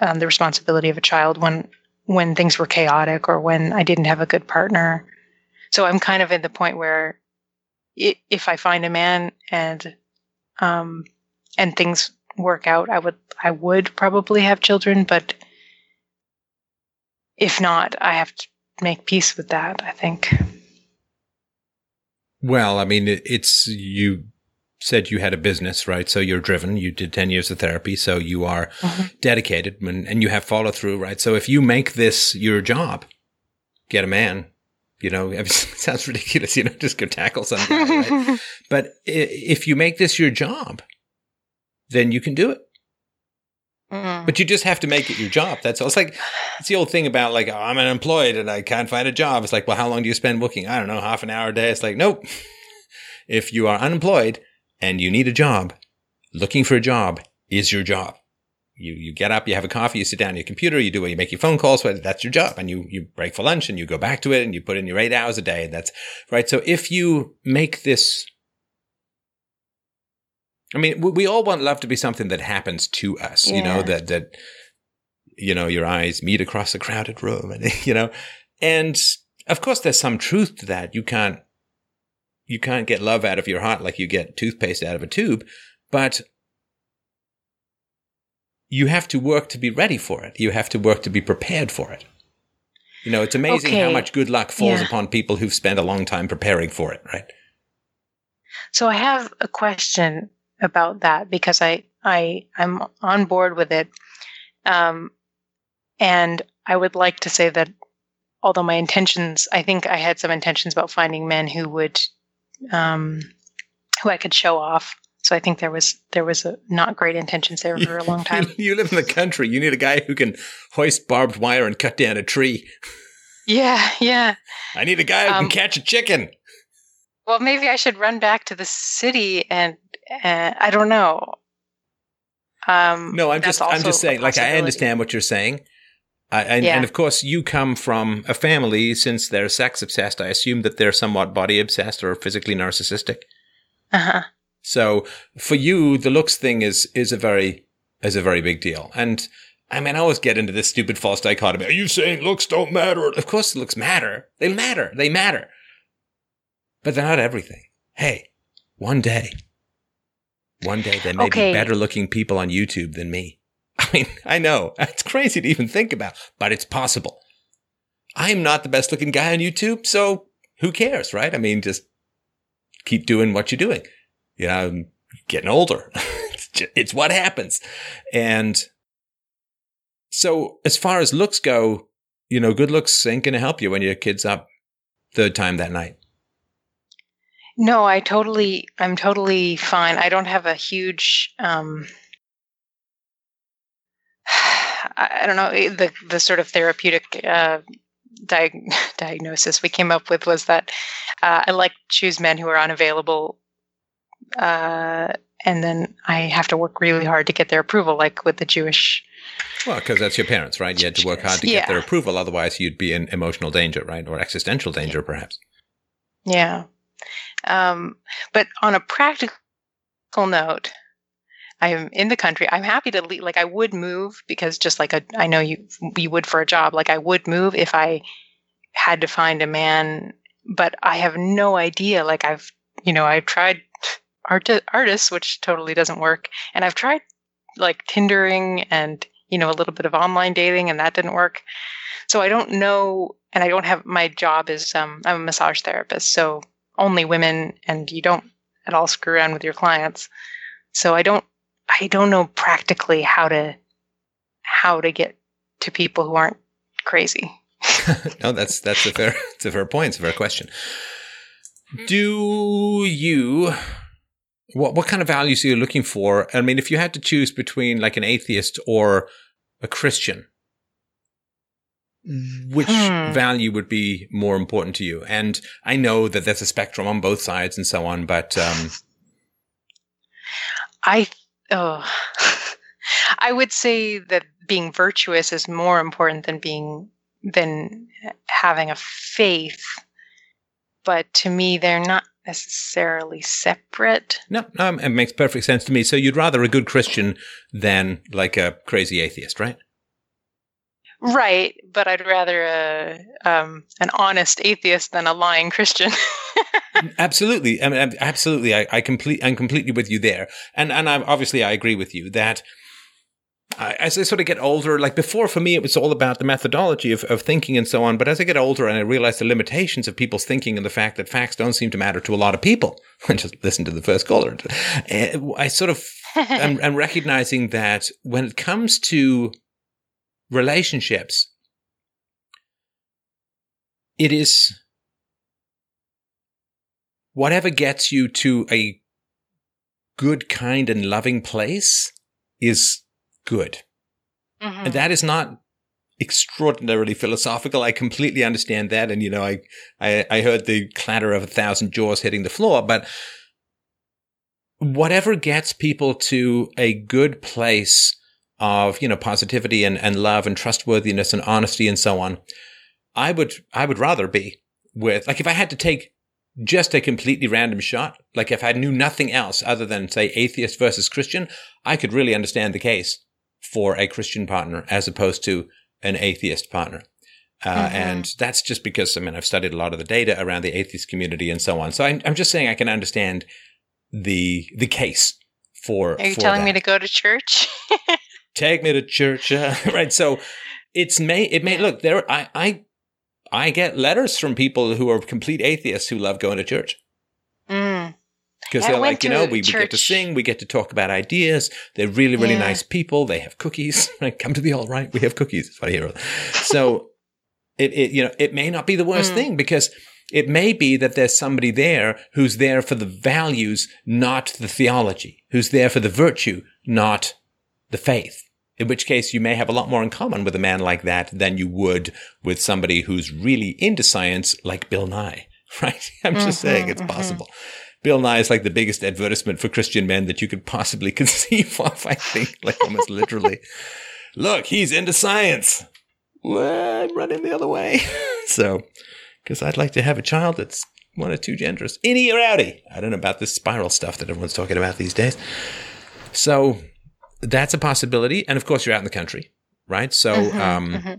um, the responsibility of a child when when things were chaotic or when I didn't have a good partner. So I'm kind of at the point where if I find a man and um, and things work out, I would I would probably have children, but if not, I have to make peace with that, I think. Well, I mean, it's you said you had a business, right? So you're driven. You did 10 years of therapy. So you are mm-hmm. dedicated and, and you have follow through, right? So if you make this your job, get a man, you know, it sounds ridiculous, you know, just go tackle something, right? but if you make this your job, then you can do it. Mm. But you just have to make it your job. That's all. It's like it's the old thing about like oh, I'm unemployed and I can't find a job. It's like, well, how long do you spend working? I don't know, half an hour a day. It's like, nope. if you are unemployed and you need a job, looking for a job is your job. You you get up, you have a coffee, you sit down at your computer, you do it, you make your phone calls. That's your job, and you you break for lunch and you go back to it and you put in your eight hours a day. And that's right. So if you make this I mean, we all want love to be something that happens to us, yeah. you know, that, that, you know, your eyes meet across a crowded room and, you know, and of course there's some truth to that. You can't, you can't get love out of your heart like you get toothpaste out of a tube, but you have to work to be ready for it. You have to work to be prepared for it. You know, it's amazing okay. how much good luck falls yeah. upon people who've spent a long time preparing for it, right? So I have a question about that because I I I'm on board with it, um, and I would like to say that although my intentions, I think I had some intentions about finding men who would, um, who I could show off. So I think there was there was a not great intentions there for a long time. you live in the country. You need a guy who can hoist barbed wire and cut down a tree. Yeah, yeah. I need a guy who um, can catch a chicken. Well, maybe I should run back to the city and uh, I don't know. Um, no, I'm just I'm just saying. Like I understand what you're saying, and, yeah. and of course you come from a family since they're sex obsessed. I assume that they're somewhat body obsessed or physically narcissistic. Uh huh. So for you, the looks thing is is a very is a very big deal. And I mean, I always get into this stupid false dichotomy. Are you saying looks don't matter? Of course, looks matter. They matter. They matter. But they're not everything. Hey, one day one day there may okay. be better looking people on YouTube than me. I mean, I know it's crazy to even think about, but it's possible. I'm not the best looking guy on YouTube, so who cares, right? I mean, just keep doing what you're doing. You know, I'm getting older. it's, just, it's what happens. And so as far as looks go, you know, good looks ain't going to help you when your kid's up third time that night. No, I totally, I'm totally fine. I don't have a huge, um, I, don't know, eh, the the sort of therapeutic uh, diag- diagnosis we came up with was that uh, I like choose men who are unavailable, uh, and then I have to work really hard to get their approval, like with the Jewish. Well, because that's your parents, right? You had to work hard to yeah. get their approval, otherwise you'd be in emotional danger, right, or existential danger, perhaps. Yeah. Um, but on a practical note, I am in the country. I'm happy to leave. Like I would move because just like a, I know you you would for a job. Like I would move if I had to find a man, but I have no idea. Like I've you know I've tried art artists, which totally doesn't work, and I've tried like Tindering and you know a little bit of online dating, and that didn't work. So I don't know, and I don't have my job is um, I'm a massage therapist, so only women and you don't at all screw around with your clients. So I don't I don't know practically how to how to get to people who aren't crazy. no, that's that's a fair it's a fair point. It's a fair question. Hmm. Do you what what kind of values are you looking for? I mean, if you had to choose between like an atheist or a Christian, which hmm. value would be more important to you? And I know that there's a spectrum on both sides and so on, but um, I oh I would say that being virtuous is more important than being than having a faith. But to me they're not necessarily separate. No, no, it makes perfect sense to me. So you'd rather a good Christian than like a crazy atheist, right? Right, but I'd rather a um, an honest atheist than a lying Christian. absolutely, I mean, absolutely. I, I complete, I'm completely with you there, and and I, obviously I agree with you that. I, as I sort of get older, like before, for me, it was all about the methodology of, of thinking and so on. But as I get older and I realize the limitations of people's thinking and the fact that facts don't seem to matter to a lot of people, I just listen to the first caller. Eh, I sort of am, am recognizing that when it comes to relationships, it is whatever gets you to a good, kind, and loving place is good. Mm-hmm. And that is not extraordinarily philosophical. I completely understand that. And, you know, I, I, I heard the clatter of a thousand jaws hitting the floor, but whatever gets people to a good place of, you know, positivity and, and love and trustworthiness and honesty and so on, I would, I would rather be with, like, if I had to take just a completely random shot, like if I knew nothing else other than, say, atheist versus Christian, I could really understand the case for a Christian partner as opposed to an atheist partner. Uh, mm-hmm. And that's just because, I mean, I've studied a lot of the data around the atheist community and so on. So I'm, I'm just saying I can understand the, the case for. Are you for telling that. me to go to church? take me to church. Uh, right. So it's may, it may look there. I, I, I get letters from people who are complete atheists who love going to church. Mm. Because they're like, you know, we, we, get to sing, we get to talk about ideas. They're really, really yeah. nice people. They have cookies. Come to the all right. We have cookies. That's what I hear. So it, it, you know, it may not be the worst mm. thing because it may be that there's somebody there who's there for the values, not the theology, who's there for the virtue, not the faith. In which case you may have a lot more in common with a man like that than you would with somebody who's really into science like Bill Nye, right? I'm just mm-hmm, saying it's mm-hmm. possible. Bill Nye is like the biggest advertisement for Christian men that you could possibly conceive of, I think, like almost literally. Look, he's into science. Well, I'm running the other way. so, because I'd like to have a child that's one or two genders, inny or outie? I don't know about this spiral stuff that everyone's talking about these days. So, that's a possibility. And of course, you're out in the country, right? So, mm-hmm, um, mm-hmm.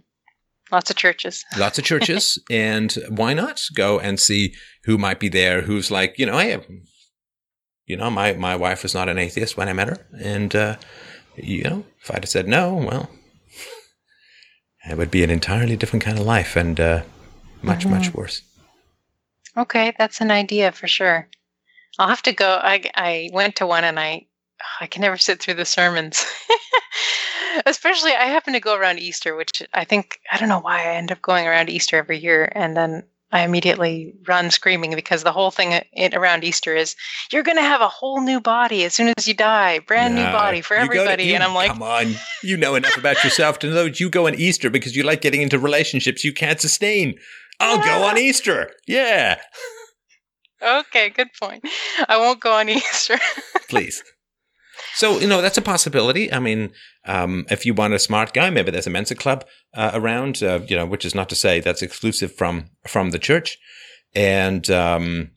lots of churches. lots of churches. and why not go and see who might be there who's like, you know, I have, you know, my, my wife was not an atheist when I met her. And, uh, you know, if I'd have said no, well, it would be an entirely different kind of life and uh, much, mm-hmm. much worse. Okay, that's an idea for sure. I'll have to go. I, I went to one and I I can never sit through the sermons. Especially, I happen to go around Easter, which I think, I don't know why I end up going around Easter every year. And then I immediately run screaming because the whole thing around Easter is you're going to have a whole new body as soon as you die, brand no, new body for everybody. To, you, and I'm like, come on, you know enough about yourself to know that you go on Easter because you like getting into relationships you can't sustain. I'll yeah. go on Easter. Yeah. Okay, good point. I won't go on Easter. Please. So, you know, that's a possibility. I mean, um, if you want a smart guy, maybe there's a Mensa club uh, around, uh, you know, which is not to say that's exclusive from, from the church. And, um,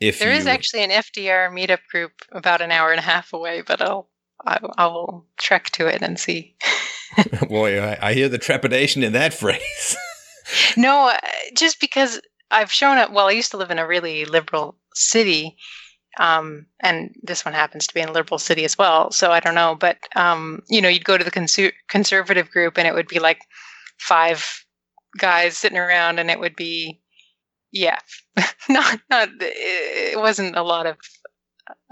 if there you, is actually an FDR meetup group about an hour and a half away, but I'll, I, I will trek to it and see. Boy, I, I hear the trepidation in that phrase. no, uh, just because I've shown up. Well, I used to live in a really liberal city, um, and this one happens to be in a liberal city as well. So I don't know, but um, you know, you'd go to the consu- conservative group, and it would be like five guys sitting around, and it would be, yeah, not not. It wasn't a lot of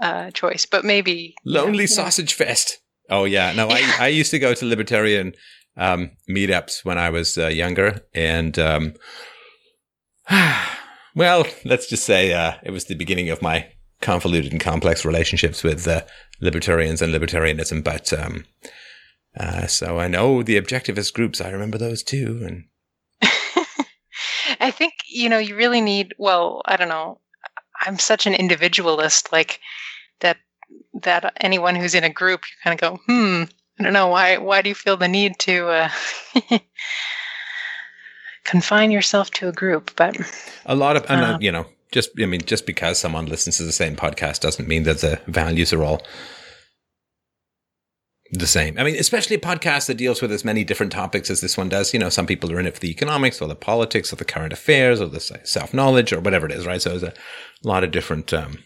uh, choice, but maybe lonely sausage know. fest. Oh yeah, no, I I used to go to libertarian um, meetups when I was uh, younger, and um, well, let's just say uh, it was the beginning of my convoluted and complex relationships with uh, libertarians and libertarianism. But um, uh, so I know the objectivist groups. I remember those too. And I think you know you really need. Well, I don't know. I'm such an individualist. Like that. that anyone who's in a group, you kind of go, hmm, I don't know why. Why do you feel the need to uh, confine yourself to a group? But a lot of, and, uh, Uh, you know, just I mean, just because someone listens to the same podcast doesn't mean that the values are all the same. I mean, especially a podcast that deals with as many different topics as this one does. You know, some people are in it for the economics or the politics or the current affairs or the self knowledge or whatever it is, right? So there's a lot of different, um,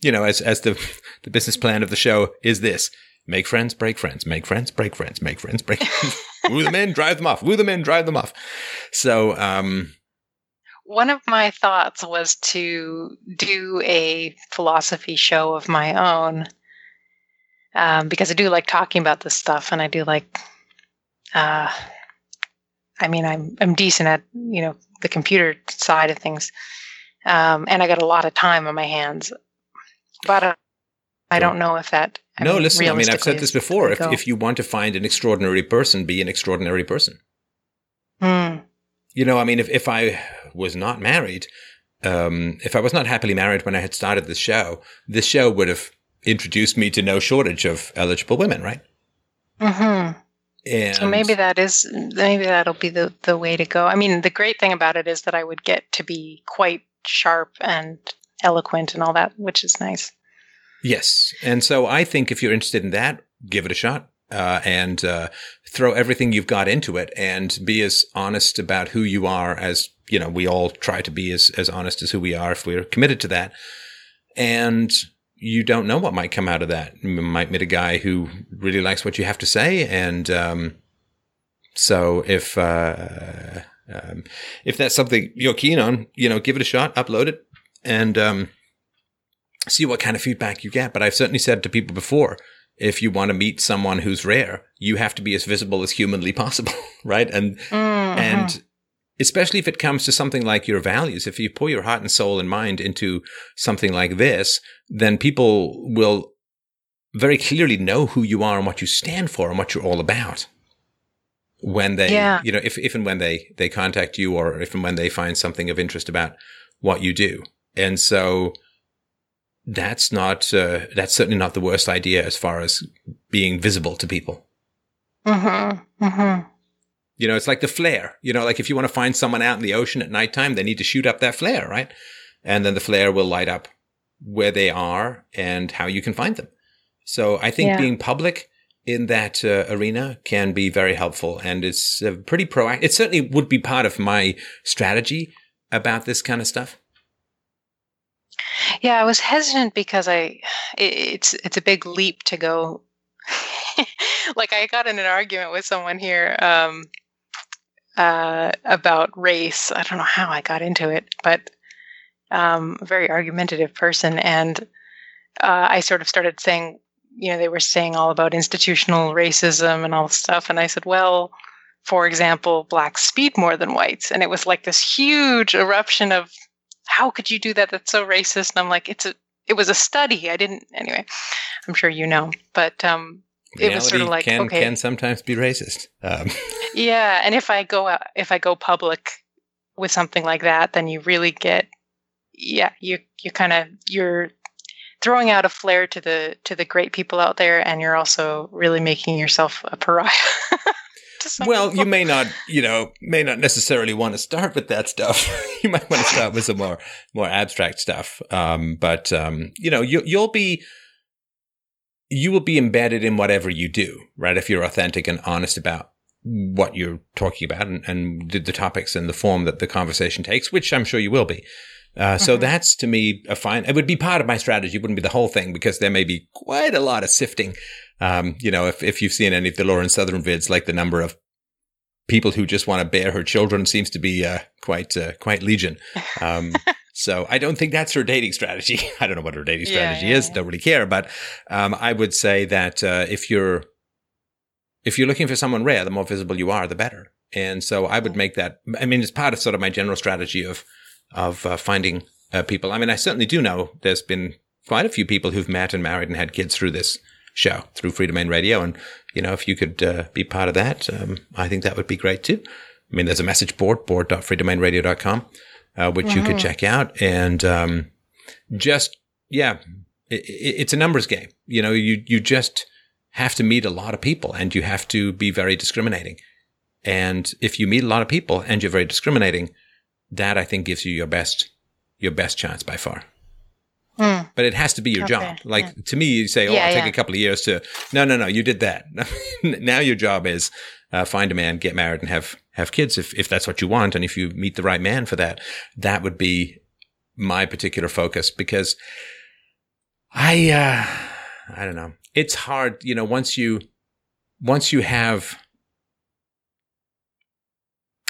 you know, as as the the business plan of the show is this: make friends, break friends, make friends, break friends, make friends, break. woo them in, drive them off. Woo them in, drive them off. So, um, one of my thoughts was to do a philosophy show of my own um, because I do like talking about this stuff, and I do like. Uh, I mean, I'm I'm decent at you know the computer side of things, um, and I got a lot of time on my hands, but uh, I don't know if that. I no, mean, listen. I mean, I've said this before. If go. if you want to find an extraordinary person, be an extraordinary person. Hmm. You know, I mean, if if I was not married, um, if I was not happily married when I had started this show, this show would have introduced me to no shortage of eligible women, right? Mm-hmm. And So maybe that is maybe that'll be the the way to go. I mean, the great thing about it is that I would get to be quite sharp and eloquent and all that, which is nice. Yes. And so I think if you're interested in that, give it a shot. Uh, and uh, throw everything you've got into it and be as honest about who you are as you know we all try to be as, as honest as who we are if we're committed to that and you don't know what might come out of that you might meet a guy who really likes what you have to say and um, so if uh, um, if that's something you're keen on you know give it a shot upload it and um, see what kind of feedback you get. But I've certainly said to people before, if you want to meet someone who's rare, you have to be as visible as humanly possible, right? And Mhm. and especially if it comes to something like your values, if you pour your heart and soul and mind into something like this, then people will very clearly know who you are and what you stand for and what you're all about. When they, Yeah. you know, if, if and when they, they contact you or if and when they find something of interest about what you do. And so that's not, uh, that's certainly not the worst idea as far as being visible to people. Mhm. Mhm. You know, it's like the flare. You know, like if you want to find someone out in the ocean at nighttime, they need to shoot up that flare, right? And then the flare will light up where they are and how you can find them. So I think Yeah. being public in that uh, arena can be very helpful and it's uh, pretty proactive. It certainly would be part of my strategy about this kind of stuff. Yeah, I was hesitant because I it, it's it's a big leap to go. like I got in an argument with someone here um, uh, about race. I don't know how I got into it, but um, a very argumentative person, and uh, I sort of started saying, you know, they were saying all about institutional racism and all this stuff, and I said, well. For example, blacks speed more than whites, and it was like this huge eruption of how could you do that? That's so racist. And I'm like, it's a, it was a study. I didn't, anyway, I'm sure you know, but, um, it was sort of like, can, okay. can sometimes be racist. Um, yeah. And if I go out, if I go public with something like that, then you really get, yeah, you, you kind of, you're throwing out a flare to the, to the great people out there. And you're also really making yourself a pariah. Well, people. you may not, you know, may not necessarily want to start with that stuff. you might want to start with some more, more abstract stuff. Um, but um, you know, you, you'll be, you will be embedded in whatever you do, right? If you're authentic and honest about what you're talking about and, and the, the topics and the form that the conversation takes, which I'm sure you will be. Uh, so Mhm. that's to me a fine. It would be part of my strategy. It wouldn't be the whole thing because there may be quite a lot of sifting. Um, you know, if if you've seen any of the Lauren Southern vids, like the number of people who just want to bear her children seems to be uh, quite uh, quite legion. Um, so I don't think that's her dating strategy. I don't know what her dating Yeah, strategy yeah, is. yeah. Don't really care. But um, I would say that uh, if you're if you're looking for someone rare, the more visible you are, the better. And so I would make that. I mean, it's part of sort of my general strategy of of uh, finding uh, people. I mean, I certainly do know there's been quite a few people who've met and married and had kids through this show, through Freedomain Radio. And, you know, if you could uh, be part of that, um, I think that would be great too. I mean, there's a message board, board.freedomainradio.com, uh, which you could check out. And um, just, yeah, it, it's a numbers game. You know, you, you just have to meet a lot of people and you have to be very discriminating. And if you meet a lot of people and you're very discriminating, that I think gives you your best, your best chance by far. Hmm. But it has to be your Okay, job. Like yeah. to me, you say, "Oh, Yeah, I'll take yeah. a couple of years to." No, no, no. You did that. now your job is uh, find a man, get married, and have have kids if if that's what you want, and if you meet the right man for that, that would be my particular focus because I uh, I don't know. It's hard, you know. Once you once you have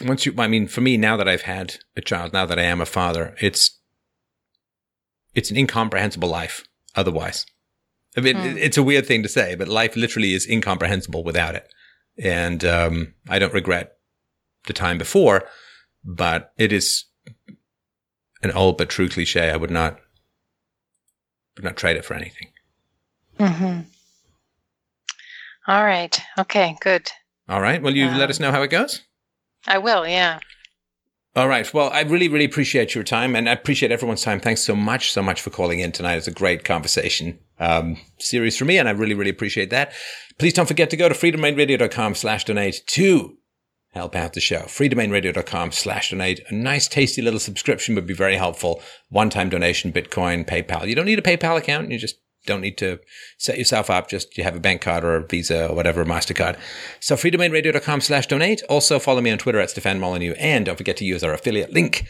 once you, I mean, for me, now that I've had a child, now that I am a father, it's it's an incomprehensible life otherwise. I mean, Hmm. it's a weird thing to say, but life literally is incomprehensible without it. And um, I don't regret the time before, but it is an old but true cliche. I would not would not trade it for anything. hmm All right. Okay. Good. All right. Will you let Um, us know how it goes. I will. Yeah. All right. Well, I really, really appreciate your time and I appreciate everyone's time. Thanks so much, so much for calling in tonight. It's a great conversation um, series for me, and I really, really appreciate that. Please don't forget to go to freedomainradio.com slash donate to help out the show. freedomainradio.com slash donate. A nice, tasty little subscription would be very helpful. One-time donation, Bitcoin, PayPal. You don't need a PayPal account. You just don't need to set yourself up. Just you have a bank card or a Visa or whatever, MasterCard. So freedomainradio.com slash donate. Also follow me on Twitter at Stefan Molyneux. And don't forget to use our affiliate link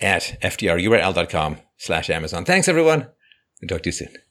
at fdrurl.com slash Amazon. Thanks, everyone. We'll talk to you soon.